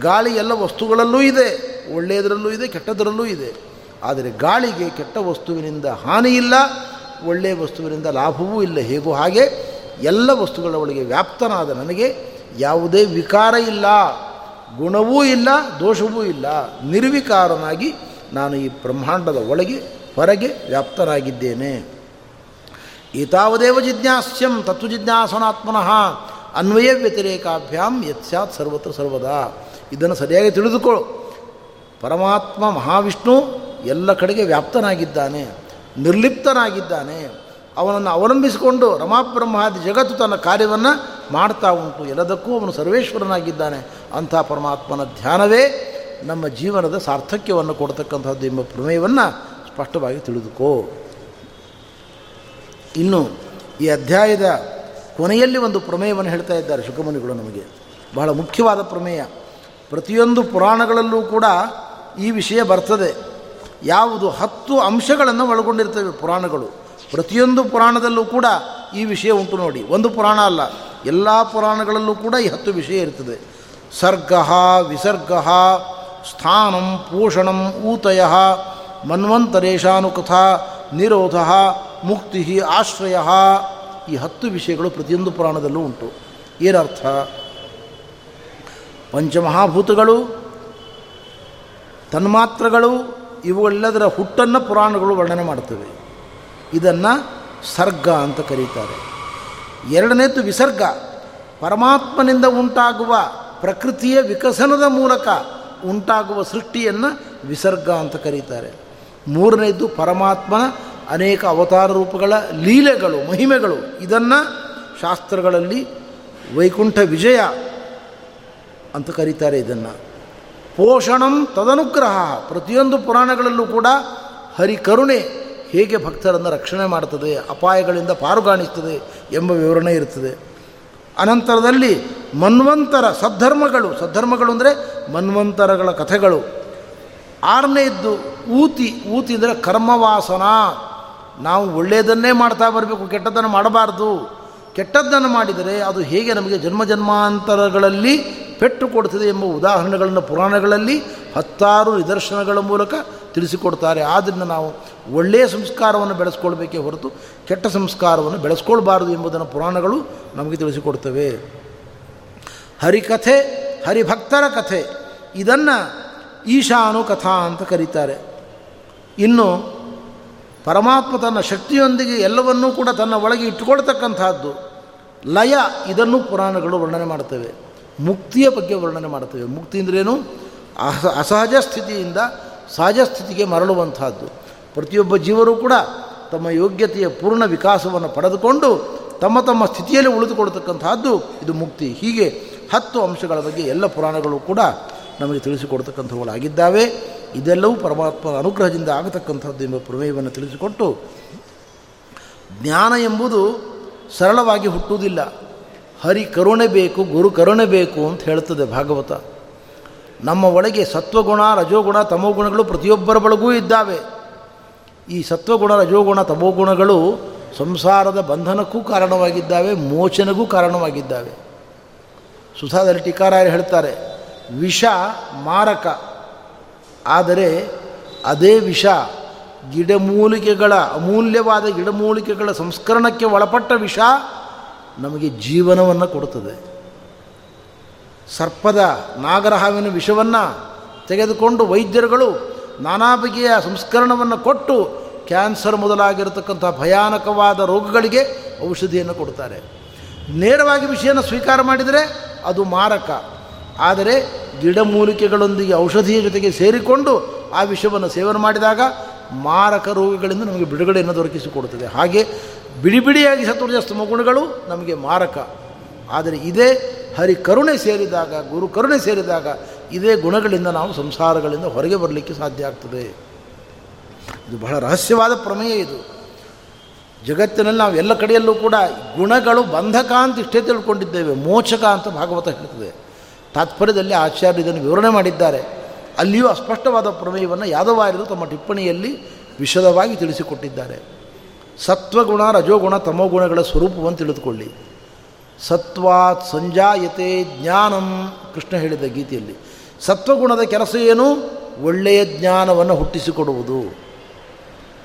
ಗಾಳಿ ಎಲ್ಲ ವಸ್ತುಗಳಲ್ಲೂ ಇದೆ, ಒಳ್ಳೆಯದರಲ್ಲೂ ಇದೆ, ಕೆಟ್ಟದರಲ್ಲೂ ಇದೆ. ಆದರೆ ಗಾಳಿಗೆ ಕೆಟ್ಟ ವಸ್ತುವಿನಿಂದ ಹಾನಿಯಿಲ್ಲ ಒಳ್ಳೆಯ ವಸ್ತುವಿನಿಂದ ಲಾಭವೂ ಇಲ್ಲ, ಹೇಗೂ ಹಾಗೆ ಎಲ್ಲ ವಸ್ತುಗಳ ಒಳಗೆ ವ್ಯಾಪ್ತನಾದ ನನಗೆ ಯಾವುದೇ ವಿಕಾರ ಇಲ್ಲ, ಗುಣವೂ ಇಲ್ಲ, ದೋಷವೂ ಇಲ್ಲ. ನಿರ್ವಿಕಾರನಾಗಿ ನಾನು ಈ ಬ್ರಹ್ಮಾಂಡದ ಒಳಗೆ, ಹೊರಗೆ ವ್ಯಾಪ್ತನಾಗಿದ್ದೇನೆ. ಏತಾವದೇವ ಜಿಜ್ಞಾಸ್ಯಂ ತತ್ವ ಜಿಜ್ಞಾಸನಾತ್ಮನಃ ಅನ್ವಯ ವ್ಯತಿರೇಕಾಭ್ಯಾಂ ಯತ್ಸ್ಯಾತ್ ಸರ್ವತ್ರ ಸರ್ವದಾ. ಇದನ್ನು ಸರಿಯಾಗಿ ತಿಳಿದುಕೊಳ್ಳು. ಪರಮಾತ್ಮ ಮಹಾವಿಷ್ಣು ಎಲ್ಲ ಕಡೆಗೆ ವ್ಯಾಪ್ತನಾಗಿದ್ದಾನೆ. ನಿರ್ಲಿಪ್ತನಾಗಿದ್ದಾನೆ. ಅವನನ್ನು ಅವಲಂಬಿಸಿಕೊಂಡು ರಮಾಬ್ರಹ್ಮಾದಿ ಜಗತ್ತು ತನ್ನ ಕಾರ್ಯವನ್ನು ಮಾಡ್ತಾ ಉಂಟು. ಎಲ್ಲದಕ್ಕೂ ಅವನು ಸರ್ವೇಶ್ವರನಾಗಿದ್ದಾನೆ. ಅಂಥ ಪರಮಾತ್ಮನ ಧ್ಯಾನವೇ ನಮ್ಮ ಜೀವನದ ಸಾರ್ಥಕ್ಯವನ್ನು ಕೊಡ್ತಕ್ಕಂಥದ್ದು ಎಂಬ ಪ್ರಮೇಯವನ್ನು ಸ್ಪಷ್ಟವಾಗಿ ತಿಳಿದುಕೋ. ಇನ್ನು ಈ ಅಧ್ಯಾಯದ ಕೊನೆಯಲ್ಲಿ ಒಂದು ಪ್ರಮೇಯವನ್ನು ಹೇಳ್ತಾ ಇದ್ದಾರೆ ಶುಕಮುನಿಗಳು ನಮಗೆ. ಬಹಳ ಮುಖ್ಯವಾದ ಪ್ರಮೇಯ. ಪ್ರತಿಯೊಂದು ಪುರಾಣಗಳಲ್ಲೂ ಕೂಡ ಈ ವಿಷಯ ಬರ್ತದೆ. ಯಾವುದು ಹತ್ತು ಅಂಶಗಳನ್ನು ಒಳಗೊಂಡಿರ್ತವೆ ಪುರಾಣಗಳು. ಪ್ರತಿಯೊಂದು ಪುರಾಣದಲ್ಲೂ ಕೂಡ ಈ ವಿಷಯ ಉಂಟು ನೋಡಿ. ಒಂದು ಪುರಾಣ ಅಲ್ಲ, ಎಲ್ಲ ಪುರಾಣಗಳಲ್ಲೂ ಕೂಡ ಈ ಹತ್ತು ವಿಷಯ ಇರ್ತದೆ. ಸರ್ಗ, ವಿಸರ್ಗ, ಸ್ಥಾನಂ, ಪೋಷಣಂ, ಊತಯ, ಮನ್ವಂತರೇಶಾನುಕಥ, ನಿರೋಧ, ಮುಕ್ತಿ, ಆಶ್ರಯ ಈ ಹತ್ತು ವಿಷಯಗಳು ಪ್ರತಿಯೊಂದು ಪುರಾಣದಲ್ಲೂ ಉಂಟು. ಏನರ್ಥ? ಪಂಚಮಹಾಭೂತಗಳು, ತನ್ಮಾತ್ರಗಳು ಇವುಗಳೆಲ್ಲದರ ಹುಟ್ಟನ್ನು ಪುರಾಣಗಳು ವರ್ಣನೆ ಮಾಡ್ತವೆ ಇದನ್ನು ಸರ್ಗ ಅಂತ ಕರೀತಾರೆ. ಎರಡನೇದು ವಿಸರ್ಗ. ಪರಮಾತ್ಮನಿಂದ ಉಂಟಾಗುವ ಪ್ರಕೃತಿಯ ವಿಕಸನದ ಮೂಲಕ ಉಂಟಾಗುವ ಸೃಷ್ಟಿಯನ್ನು ವಿಸರ್ಗ ಅಂತ ಕರೀತಾರೆ. ಮೂರನೇದು ಪರಮಾತ್ಮನ ಅನೇಕ ಅವತಾರ ರೂಪಗಳ ಲೀಲೆಗಳು, ಮಹಿಮೆಗಳು. ಇದನ್ನು ಶಾಸ್ತ್ರಗಳಲ್ಲಿ ವೈಕುಂಠ ವಿಜಯ ಅಂತ ಕರೀತಾರೆ ಇದನ್ನು. ಪೋಷಣಂ ತದನುಗ್ರಹ. ಪ್ರತಿಯೊಂದು ಪುರಾಣಗಳಲ್ಲೂ ಕೂಡ ಹರಿಕರುಣೆ ಹೇಗೆ ಭಕ್ತರನ್ನು ರಕ್ಷಣೆ ಮಾಡ್ತದೆ, ಅಪಾಯಗಳಿಂದ ಪಾರುಗಾಣಿಸ್ತದೆ ಎಂಬ ವಿವರಣೆ ಇರುತ್ತದೆ. ಅನಂತರದಲ್ಲಿ ಮನ್ವಂತರ ಸದ್ಧರ್ಮಗಳು ಸದ್ಧರ್ಮಗಳು ಅಂದರೆ ಮನ್ವಂತರಗಳ ಕಥೆಗಳು. ಆರನೇದ್ದು ಊತಿ ಊತಿ ಅಂದರೆ ಕರ್ಮವಾಸನ. ನಾವು ಒಳ್ಳೆಯದನ್ನೇ ಮಾಡ್ತಾ ಬರಬೇಕು, ಕೆಟ್ಟದ್ದನ್ನು ಮಾಡಬಾರ್ದು. ಕೆಟ್ಟದ್ದನ್ನು ಮಾಡಿದರೆ ಅದು ಹೇಗೆ ನಮಗೆ ಜನ್ಮ ಜನ್ಮಾಂತರಗಳಲ್ಲಿ ಪೆಟ್ಟು ಕೊಡ್ತದೆ ಎಂಬ ಉದಾಹರಣೆಗಳನ್ನು ಪುರಾಣಗಳಲ್ಲಿ ಹತ್ತಾರು ನಿದರ್ಶನಗಳ ಮೂಲಕ ತಿಳಿಸಿಕೊಡ್ತಾರೆ. ಆದ್ದರಿಂದ ನಾವು ಒಳ್ಳೆಯ ಸಂಸ್ಕಾರವನ್ನು ಬೆಳೆಸ್ಕೊಳ್ಬೇಕೇ ಹೊರತು ಕೆಟ್ಟ ಸಂಸ್ಕಾರವನ್ನು ಬೆಳೆಸ್ಕೊಳ್ಬಾರದು ಎಂಬುದನ್ನು ಪುರಾಣಗಳು ನಮಗೆ ತಿಳಿಸಿಕೊಡ್ತವೆ. ಹರಿಕಥೆ, ಹರಿಭಕ್ತರ ಕಥೆ, ಇದನ್ನು ಈಶಾನು ಕಥಾ ಅಂತ ಕರೀತಾರೆ. ಇನ್ನು ಪರಮಾತ್ಮ ತನ್ನ ಶಕ್ತಿಯೊಂದಿಗೆ ಎಲ್ಲವನ್ನೂ ಕೂಡ ತನ್ನ ಒಳಗೆ ಇಟ್ಟುಕೊಳ್ತಕ್ಕಂಥದ್ದು ಲಯ ಇದನ್ನು ಪುರಾಣಗಳು ವರ್ಣನೆ ಮಾಡ್ತವೆ. ಮುಕ್ತಿಯ ಬಗ್ಗೆ ವರ್ಣನೆ ಮಾಡ್ತೇವೆ ಮುಕ್ತಿ ಅಂದ್ರೇನು? ಅಸ, ಅಸಹಜ ಸ್ಥಿತಿಯಿಂದ ಸಹಜ ಸ್ಥಿತಿಗೆ ಮರಳುವಂತಹದ್ದು ಪ್ರತಿಯೊಬ್ಬ ಜೀವರು ಕೂಡ ತಮ್ಮ ಯೋಗ್ಯತೆಯ ಪೂರ್ಣ ವಿಕಾಸವನ್ನು ಪಡೆದುಕೊಂಡು ತಮ್ಮ ತಮ್ಮ ಸ್ಥಿತಿಯಲ್ಲಿ ಉಳಿದುಕೊಳ್ತಕ್ಕಂಥದ್ದು ಇದು ಮುಕ್ತಿ. ಹೀಗೆ ಹತ್ತು ಅಂಶಗಳ ಬಗ್ಗೆ ಎಲ್ಲ ಪುರಾಣಗಳು ಕೂಡ ನಮಗೆ ತಿಳಿಸಿಕೊಡ್ತಕ್ಕಂಥವುಗಳಾಗಿದ್ದಾವೆ. ಇದೆಲ್ಲವೂ ಪರಮಾತ್ಮನ ಅನುಗ್ರಹದಿಂದ ಆಗತಕ್ಕಂಥದ್ದು ಎಂಬ ಪ್ರಮೇಯವನ್ನು ತಿಳಿಸಿಕೊಟ್ಟು, ಜ್ಞಾನ ಎಂಬುದು ಸರಳವಾಗಿ ಹುಟ್ಟುವುದಿಲ್ಲ. ಹರಿ ಕರುಣೆ ಬೇಕು, ಗುರು ಕರುಣೆ ಬೇಕು ಅಂತ ಹೇಳ್ತದೆ ಭಾಗವತ. ನಮ್ಮ ಒಳಗೆ ಸತ್ವಗುಣ, ರಜೋಗುಣ, ತಮೋಗುಣಗಳು ಪ್ರತಿಯೊಬ್ಬರ ಬಳಗೂ ಇದ್ದಾವೆ. ಈ ಸತ್ವಗುಣ, ರಜೋಗುಣ, ತಮೋಗುಣಗಳು ಸಂಸಾರದ ಬಂಧನಕ್ಕೂ ಕಾರಣವಾಗಿದ್ದಾವೆ, ಮೋಚನೆಗೂ ಕಾರಣವಾಗಿದ್ದಾವೆ. ಸುಧಾದಲ್ಲಿ ಟೀಕಾರಾಯರು ಹೇಳ್ತಾರೆ, ವಿಷ ಮಾರಕ. ಆದರೆ ಅದೇ ವಿಷ ಗಿಡಮೂಲಿಕೆಗಳ, ಅಮೂಲ್ಯವಾದ ಗಿಡಮೂಲಿಕೆಗಳ ಸಂಸ್ಕರಣಕ್ಕೆ ಒಳಪಟ್ಟ ವಿಷ ನಮಗೆ ಜೀವನವನ್ನು ಕೊಡುತ್ತದೆ. ಸರ್ಪದ ನಾಗರಹಾವಿನ ವಿಷವನ್ನು ತೆಗೆದುಕೊಂಡು ವೈದ್ಯರುಗಳು ನಾನಾ ಬಗೆಯ ಸಂಸ್ಕರಣವನ್ನು ಕೊಟ್ಟು ಕ್ಯಾನ್ಸರ್ ಮೊದಲಾಗಿರತಕ್ಕಂಥ ಭಯಾನಕವಾದ ರೋಗಗಳಿಗೆ ಔಷಧಿಯನ್ನು ಕೊಡ್ತಾರೆ ನೇರವಾಗಿ ವಿಷಯನ ಸ್ವೀಕಾರ ಮಾಡಿದರೆ ಅದು ಮಾರಕ. ಆದರೆ ಗಿಡಮೂಲಿಕೆಗಳೊಂದಿಗೆ ಔಷಧಿಯ ಜೊತೆಗೆ ಸೇರಿಕೊಂಡು ಆ ವಿಷವನ್ನು ಸೇವನೆ ಮಾಡಿದಾಗ ಮಾರಕ ರೋಗಗಳಿಂದ ನಮಗೆ ಬಿಡುಗಡೆಯನ್ನು ದೊರಕಿಸಿಕೊಡುತ್ತದೆ. ಹಾಗೆ ಬಿಡಿ ಬಿಡಿಯಾಗಿ ಸತ್ವಜಸ್ತಮ ಗುಣಗಳು ನಮಗೆ ಮಾರಕ. ಆದರೆ ಇದೇ ಹರಿ ಕರುಣೆ ಸೇರಿದಾಗ, ಗುರು ಕರುಣೆ ಸೇರಿದಾಗ ಇದೇ ಗುಣಗಳಿಂದ ನಾವು ಸಂಸಾರಗಳಿಂದ ಹೊರಗೆ ಬರಲಿಕ್ಕೆ ಸಾಧ್ಯ ಆಗ್ತದೆ. ಇದು ಬಹಳ ರಹಸ್ಯವಾದ ಪ್ರಮೇಯ ಇದು. ಜಗತ್ತಿನಲ್ಲಿ ನಾವು ಎಲ್ಲ ಕಡೆಯಲ್ಲೂ ಕೂಡ ಗುಣಗಳು ಬಂಧಕ ಅಂತ ಇಷ್ಟೇ ತಿಳ್ಕೊಂಡಿದ್ದೇವೆ. ಮೋಚಕ ಅಂತ ಭಾಗವತ ಹೇಳ್ತದೆ. ತಾತ್ಪರ್ಯದಲ್ಲಿ ಆಚಾರ್ಯ ಇದನ್ನು ವಿವರಣೆ ಮಾಡಿದ್ದಾರೆ. ಅಲ್ಲಿಯೂ ಅಸ್ಪಷ್ಟವಾದ ಪ್ರಮೇಯವನ್ನು ಯಾದವಾರ್ಯರು ತಮ್ಮ ಟಿಪ್ಪಣಿಯಲ್ಲಿ ವಿಶದವಾಗಿ ತಿಳಿಸಿಕೊಟ್ಟಿದ್ದಾರೆ. ಸತ್ವಗುಣ, ರಜೋಗುಣ, ತಮೋಗುಣಗಳ ಸ್ವರೂಪವನ್ನು ತಿಳಿದುಕೊಳ್ಳಿ. ಸತ್ವಾತ್ ಸಂಜಾಯತೆ ಜ್ಞಾನಂ, ಕೃಷ್ಣ ಹೇಳಿದ ಗೀತೆಯಲ್ಲಿ. ಸತ್ವಗುಣದ ಕೆಲಸ ಏನು? ಒಳ್ಳೆಯ ಜ್ಞಾನವನ್ನು ಹುಟ್ಟಿಸಿಕೊಡುವುದು.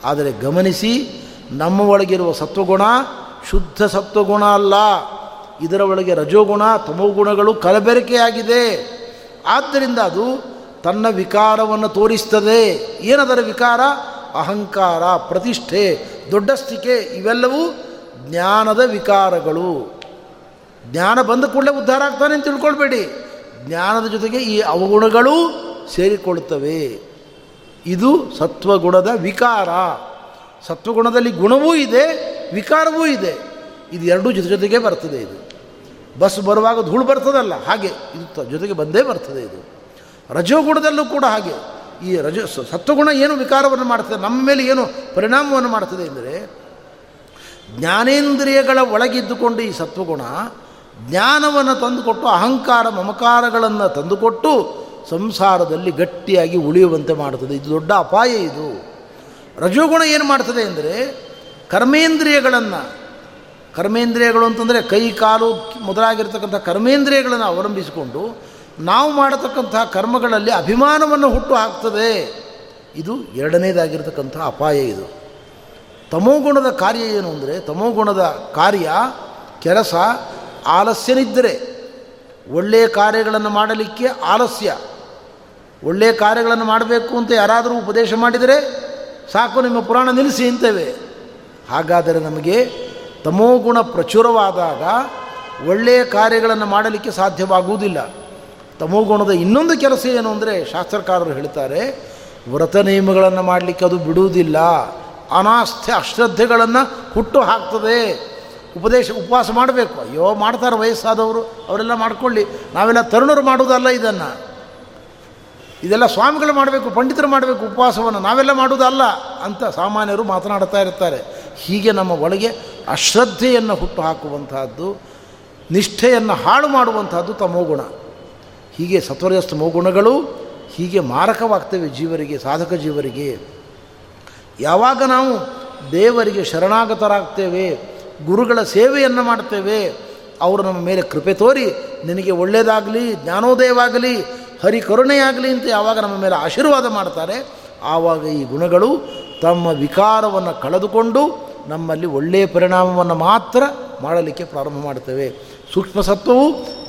ಆದರೆ ಗಮನಿಸಿ, ನಮ್ಮ ಒಳಗಿರುವ ಸತ್ವಗುಣ ಶುದ್ಧ ಸತ್ವಗುಣ ಅಲ್ಲ. ಇದರ ಒಳಗೆ ರಜೋಗುಣ, ತಮೋಗುಣಗಳು ಕಲಬೆರಕೆಯಾಗಿದೆ. ಆದ್ದರಿಂದ ಅದು ತನ್ನ ವಿಕಾರವನ್ನು ತೋರಿಸ್ತದೆ. ಏನದರ ವಿಕಾರ? ಅಹಂಕಾರ, ಪ್ರತಿಷ್ಠೆ ದೊಡ್ಡಷ್ಟಿಕೆ ಇವೆಲ್ಲವೂ ಜ್ಞಾನದ ವಿಕಾರಗಳು. ಜ್ಞಾನ ಬಂದ ಕೂಡಲೇ ಉದ್ಧಾರ ಆಗ್ತಾನೆ ಅಂತ ತಿಳ್ಕೊಳ್ಬೇಡಿ. ಜ್ಞಾನದ ಜೊತೆಗೆ ಈ ಅವಗುಣಗಳು ಸೇರಿಕೊಳ್ಳುತ್ತವೆ. ಇದು ಸತ್ವಗುಣದ ವಿಕಾರ. ಸತ್ವಗುಣದಲ್ಲಿ ಗುಣವೂ ಇದೆ, ವಿಕಾರವೂ ಇದೆ. ಇದು ಎರಡೂ ಜೊತೆ ಜೊತೆಗೆ ಬರ್ತದೆ ಇದು. ಬಸ್ ಬರುವಾಗ ಧೂಳು ಬರ್ತದಲ್ಲ, ಹಾಗೆ. ಇದು ಜೊತೆಗೆ ಬಂದೇ ಬರ್ತದೆ ಇದು. ರಜೋಗುಣದಲ್ಲೂ ಕೂಡ ಹಾಗೆ. ಈ ರಜ ಸತ್ವಗುಣ ಏನು ವಿಕಾರವನ್ನು ಮಾಡ್ತದೆ ನಮ್ಮ ಮೇಲೆ ಏನು ಪರಿಣಾಮವನ್ನು ಮಾಡ್ತದೆ ಅಂದರೆ ಜ್ಞಾನೇಂದ್ರಿಯಗಳ ಒಳಗಿದ್ದುಕೊಂಡು ಈ ಸತ್ವಗುಣ ಜ್ಞಾನವನ್ನು ತಂದುಕೊಟ್ಟು, ಅಹಂಕಾರ ಮಮಕಾರಗಳನ್ನು ತಂದುಕೊಟ್ಟು ಸಂಸಾರದಲ್ಲಿ ಗಟ್ಟಿಯಾಗಿ ಉಳಿಯುವಂತೆ ಮಾಡುತ್ತದೆ. ಇದು ದೊಡ್ಡ ಅಪಾಯ ಇದು. ರಜೋಗುಣ ಏನು ಮಾಡ್ತದೆ ಅಂದರೆ ಕರ್ಮೇಂದ್ರಿಯಗಳನ್ನು, ಕರ್ಮೇಂದ್ರಿಯಗಳು ಅಂತಂದರೆ ಕೈ, ಕಾಲು ಮೊದಲಾಗಿರ್ತಕ್ಕಂಥ ಕರ್ಮೇಂದ್ರಿಯಗಳನ್ನು ಅವಲಂಬಿಸಿಕೊಂಡು ನಾವು ಮಾಡತಕ್ಕಂಥ ಕರ್ಮಗಳಲ್ಲಿ ಅಭಿಮಾನವನ್ನು ಹುಟ್ಟು ಹಾಕ್ತದೆ. ಇದು ಎರಡನೇದಾಗಿರ್ತಕ್ಕಂಥ ಅಪಾಯ ಇದು. ತಮೋಗುಣದ ಕಾರ್ಯ ಏನು ಅಂದರೆ ತಮೋಗುಣದ ಕಾರ್ಯ ಕೆಲಸ ಆಲಸ್ಯನಿದ್ದರೆ ಒಳ್ಳೆಯ ಕಾರ್ಯಗಳನ್ನು ಮಾಡಲಿಕ್ಕೆ ಆಲಸ್ಯ. ಒಳ್ಳೆಯ ಕಾರ್ಯಗಳನ್ನು ಮಾಡಬೇಕು ಅಂತ ಯಾರಾದರೂ ಉಪದೇಶ ಮಾಡಿದರೆ ಸಾಕು, ನಿಮ್ಮ ಪುರಾಣ ನಿಲ್ಲಿಸಿ ಅಂತೇವೆ. ಹಾಗಾದರೆ ನಮಗೆ ತಮೋಗುಣ ಪ್ರಚುರವಾದಾಗ ಒಳ್ಳೆಯ ಕಾರ್ಯಗಳನ್ನು ಮಾಡಲಿಕ್ಕೆ ಸಾಧ್ಯವಾಗುವುದಿಲ್ಲ. ತಮೋಗುಣದ ಇನ್ನೊಂದು ಕೆಲಸ ಏನು ಅಂದರೆ ಶಾಸ್ತ್ರಕಾರರು ಹೇಳ್ತಾರೆ, ವ್ರತ ನಿಯಮಗಳನ್ನು ಮಾಡಲಿಕ್ಕೆ ಅದು ಬಿಡುವುದಿಲ್ಲ. ಅನಾಸ್ಥೆ ಅಶ್ರದ್ಧೆಗಳನ್ನು ಹುಟ್ಟು ಹಾಕ್ತದೆ. ಉಪದೇಶ, ಉಪವಾಸ ಮಾಡಬೇಕು. ಅಯ್ಯೋ, ಮಾಡ್ತಾರೆ ವಯಸ್ಸಾದವರು, ಅವರೆಲ್ಲ ಮಾಡ್ಕೊಳ್ಳಿ. ನಾವೆಲ್ಲ ತರುಣರು ಮಾಡುವುದಲ್ಲ ಇದನ್ನು. ಇದೆಲ್ಲ ಸ್ವಾಮಿಗಳು ಮಾಡಬೇಕು, ಪಂಡಿತರು ಮಾಡಬೇಕು ಉಪವಾಸವನ್ನು. ನಾವೆಲ್ಲ ಮಾಡುವುದಲ್ಲ ಅಂತ ಸಾಮಾನ್ಯರು ಮಾತನಾಡ್ತಾ ಇರ್ತಾರೆ. ಹೀಗೆ ನಮ್ಮ ಒಳಗೆ ಅಶ್ರದ್ಧೆಯನ್ನು ಹುಟ್ಟು ಹಾಕುವಂತಹದ್ದು, ನಿಷ್ಠೆಯನ್ನು ಹಾಳು ಮಾಡುವಂತಹದ್ದು ತಮೋಗುಣ. ಹೀಗೆ ಸತ್ವರಸ್ತ ಮೋಗುಣಗಳು ಹೀಗೆ ಮಾರಕವಾಗ್ತವೆ ಜೀವರಿಗೆ, ಸಾಧಕ ಜೀವರಿಗೆ. ಯಾವಾಗ ನಾವು ದೇವರಿಗೆ ಶರಣಾಗತರಾಗ್ತೇವೆ, ಗುರುಗಳ ಸೇವೆಯನ್ನು ಮಾಡ್ತೇವೆ, ಅವರು ನಮ್ಮ ಮೇಲೆ ಕೃಪೆ ತೋರಿ, ನಿನಗೆ ಒಳ್ಳೆಯದಾಗಲಿ ಜ್ಞಾನೋದಯವಾಗಲಿ ಹರಿ ಕರುಣೆಯಾಗಲಿ ಅಂತ ಯಾವಾಗ ನಮ್ಮ ಮೇಲೆ ಆಶೀರ್ವಾದ ಮಾಡ್ತಾರೆ, ಆವಾಗ ಈ ಗುಣಗಳು ತಮ್ಮ ವಿಕಾರವನ್ನು ಕಳೆದುಕೊಂಡು ನಮ್ಮಲ್ಲಿ ಒಳ್ಳೆಯ ಪರಿಣಾಮವನ್ನು ಮಾತ್ರ ಮಾಡಲಿಕ್ಕೆ ಪ್ರಾರಂಭ ಮಾಡ್ತೇವೆ. ಸೂಕ್ಷ್ಮ ಸತ್ವವು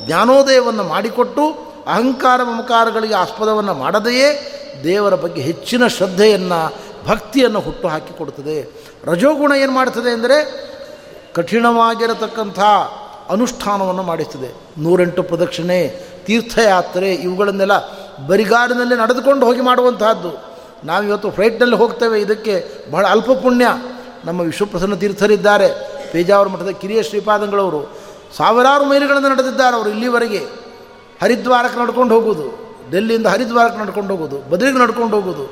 ಜ್ಞಾನೋದಯವನ್ನು ಮಾಡಿಕೊಟ್ಟು ಅಹಂಕಾರ ಮಮಕಾರಗಳಿಗೆ ಆಸ್ಪದವನ್ನು ಮಾಡದೆಯೇ ದೇವರ ಬಗ್ಗೆ ಹೆಚ್ಚಿನ ಶ್ರದ್ಧೆಯನ್ನು, ಭಕ್ತಿಯನ್ನು ಹುಟ್ಟು ಹಾಕಿಕೊಡುತ್ತದೆ ರಜೋಗುಣ ಏನು ಮಾಡ್ತದೆ ಅಂದರೆ ಕಠಿಣವಾಗಿರತಕ್ಕಂಥ ಅನುಷ್ಠಾನವನ್ನು ಮಾಡಿಸ್ತದೆ. ನೂರೆಂಟು ಪ್ರದಕ್ಷಿಣೆ, ತೀರ್ಥಯಾತ್ರೆ, ಇವುಗಳನ್ನೆಲ್ಲ ಬರಿಗಾಡಿನಲ್ಲಿ ನಡೆದುಕೊಂಡು ಹೋಗಿ ಮಾಡುವಂತಹದ್ದು. ನಾವಿವತ್ತು ಫ್ಲೈಟ್ನಲ್ಲಿ ಹೋಗ್ತೇವೆ, ಇದಕ್ಕೆ ಬಹಳ ಅಲ್ಪ ಪುಣ್ಯ. ನಮ್ಮ ವಿಶ್ವಪ್ರಸನ್ನ ತೀರ್ಥರಿದ್ದಾರೆ. ಪೇಜಾವರ ಮಠದ ಕಿರಿಯ ಶ್ರೀಪಾದಂಗಳವರು ಸಾವಿರಾರು ಮೈಲುಗಳನ್ನು ನಡೆದಿದ್ದಾರೆ ಅವರು ಇಲ್ಲಿವರೆಗೆ. ಹರಿದ್ವಾರಕ್ಕೆ ನಡ್ಕೊಂಡು ಹೋಗೋದು ಡೆಲ್ಲಿಯಿಂದ ಹರಿದ್ವಾರಕ್ಕೆ ನಡ್ಕೊಂಡು ಹೋಗೋದು ಬದಲಿಗೆ ನಡ್ಕೊಂಡು ಹೋಗೋದು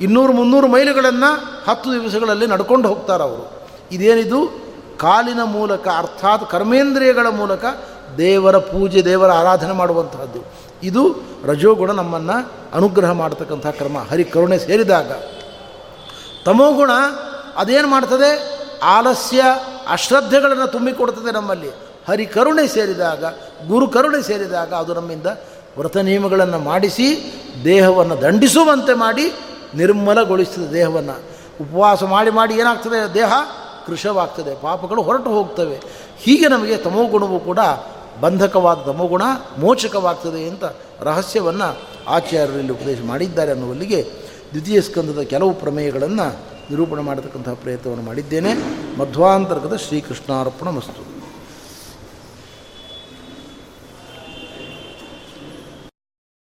ಇನ್ನೂರು ಮುನ್ನೂರು ಮೈಲುಗಳನ್ನು ಹತ್ತು ದಿವಸಗಳಲ್ಲಿ ನಡ್ಕೊಂಡು ಹೋಗ್ತಾರೆ ಅವರು. ಇದೇನಿದು? ಕಾಲಿನ ಮೂಲಕ, ಅರ್ಥಾತ್ ಕರ್ಮೇಂದ್ರಿಯಗಳ ಮೂಲಕ ದೇವರ ಪೂಜೆ, ದೇವರ ಆರಾಧನೆ ಮಾಡುವಂತಹದ್ದು. ಇದು ರಜೋಗುಣ ನಮ್ಮನ್ನು ಅನುಗ್ರಹ ಮಾಡತಕ್ಕಂಥ ಕ್ರಮ. ಹರಿ ಕರುಣೆ ಸೇರಿದಾಗ. ತಮೋಗುಣ ಅದೇನು ಮಾಡ್ತದೆ? ಆಲಸ್ಯ, ಅಶ್ರದ್ಧೆಗಳನ್ನು ತುಂಬಿಕೊಡ್ತದೆ ನಮ್ಮಲ್ಲಿ. ಹರಿ ಕರುಣೆ ಸೇರಿದಾಗ, ಗುರು ಕರುಣೆ ಸೇರಿದಾಗ ಅದು ನಮ್ಮಿಂದ ವ್ರತ ನಿಯಮಗಳನ್ನು ಮಾಡಿಸಿ, ದೇಹವನ್ನು ದಂಡಿಸುವಂತೆ ಮಾಡಿ, ನಿರ್ಮಲಗೊಳಿಸ್ತದೆ ದೇಹವನ್ನು. ಉಪವಾಸ ಮಾಡಿ ಮಾಡಿ ಏನಾಗ್ತದೆ? ದೇಹ ಕೃಶವಾಗ್ತದೆ, ಪಾಪಗಳು ಹೊರಟು ಹೋಗ್ತವೆ. ಹೀಗೆ ನಮಗೆ ತಮೋಗುಣವು ಕೂಡ ಬಂಧಕವಾದ ತಮೋಗುಣ, ಮೋಚಕವಾಗ್ತದೆ ಅಂತ ರಹಸ್ಯವನ್ನು ಆಚಾರ್ಯರಲ್ಲಿ ಉಪದೇಶ ಮಾಡಿದ್ದಾರೆ ಅನ್ನುವಲ್ಲಿಗೆ ದ್ವಿತೀಯ ಸ್ಕಂದದ ಕೆಲವು ಪ್ರಮೇಯಗಳನ್ನು ನಿರೂಪಣೆ ಮಾಡತಕ್ಕಂತಹ ಪ್ರಯತ್ನವನ್ನು ಮಾಡಿದ್ದೇನೆ. ಮಧ್ವಾಂತರ್ಗದ ಶ್ರೀಕೃಷ್ಣಾರ್ಪಣ ಮಸ್ತು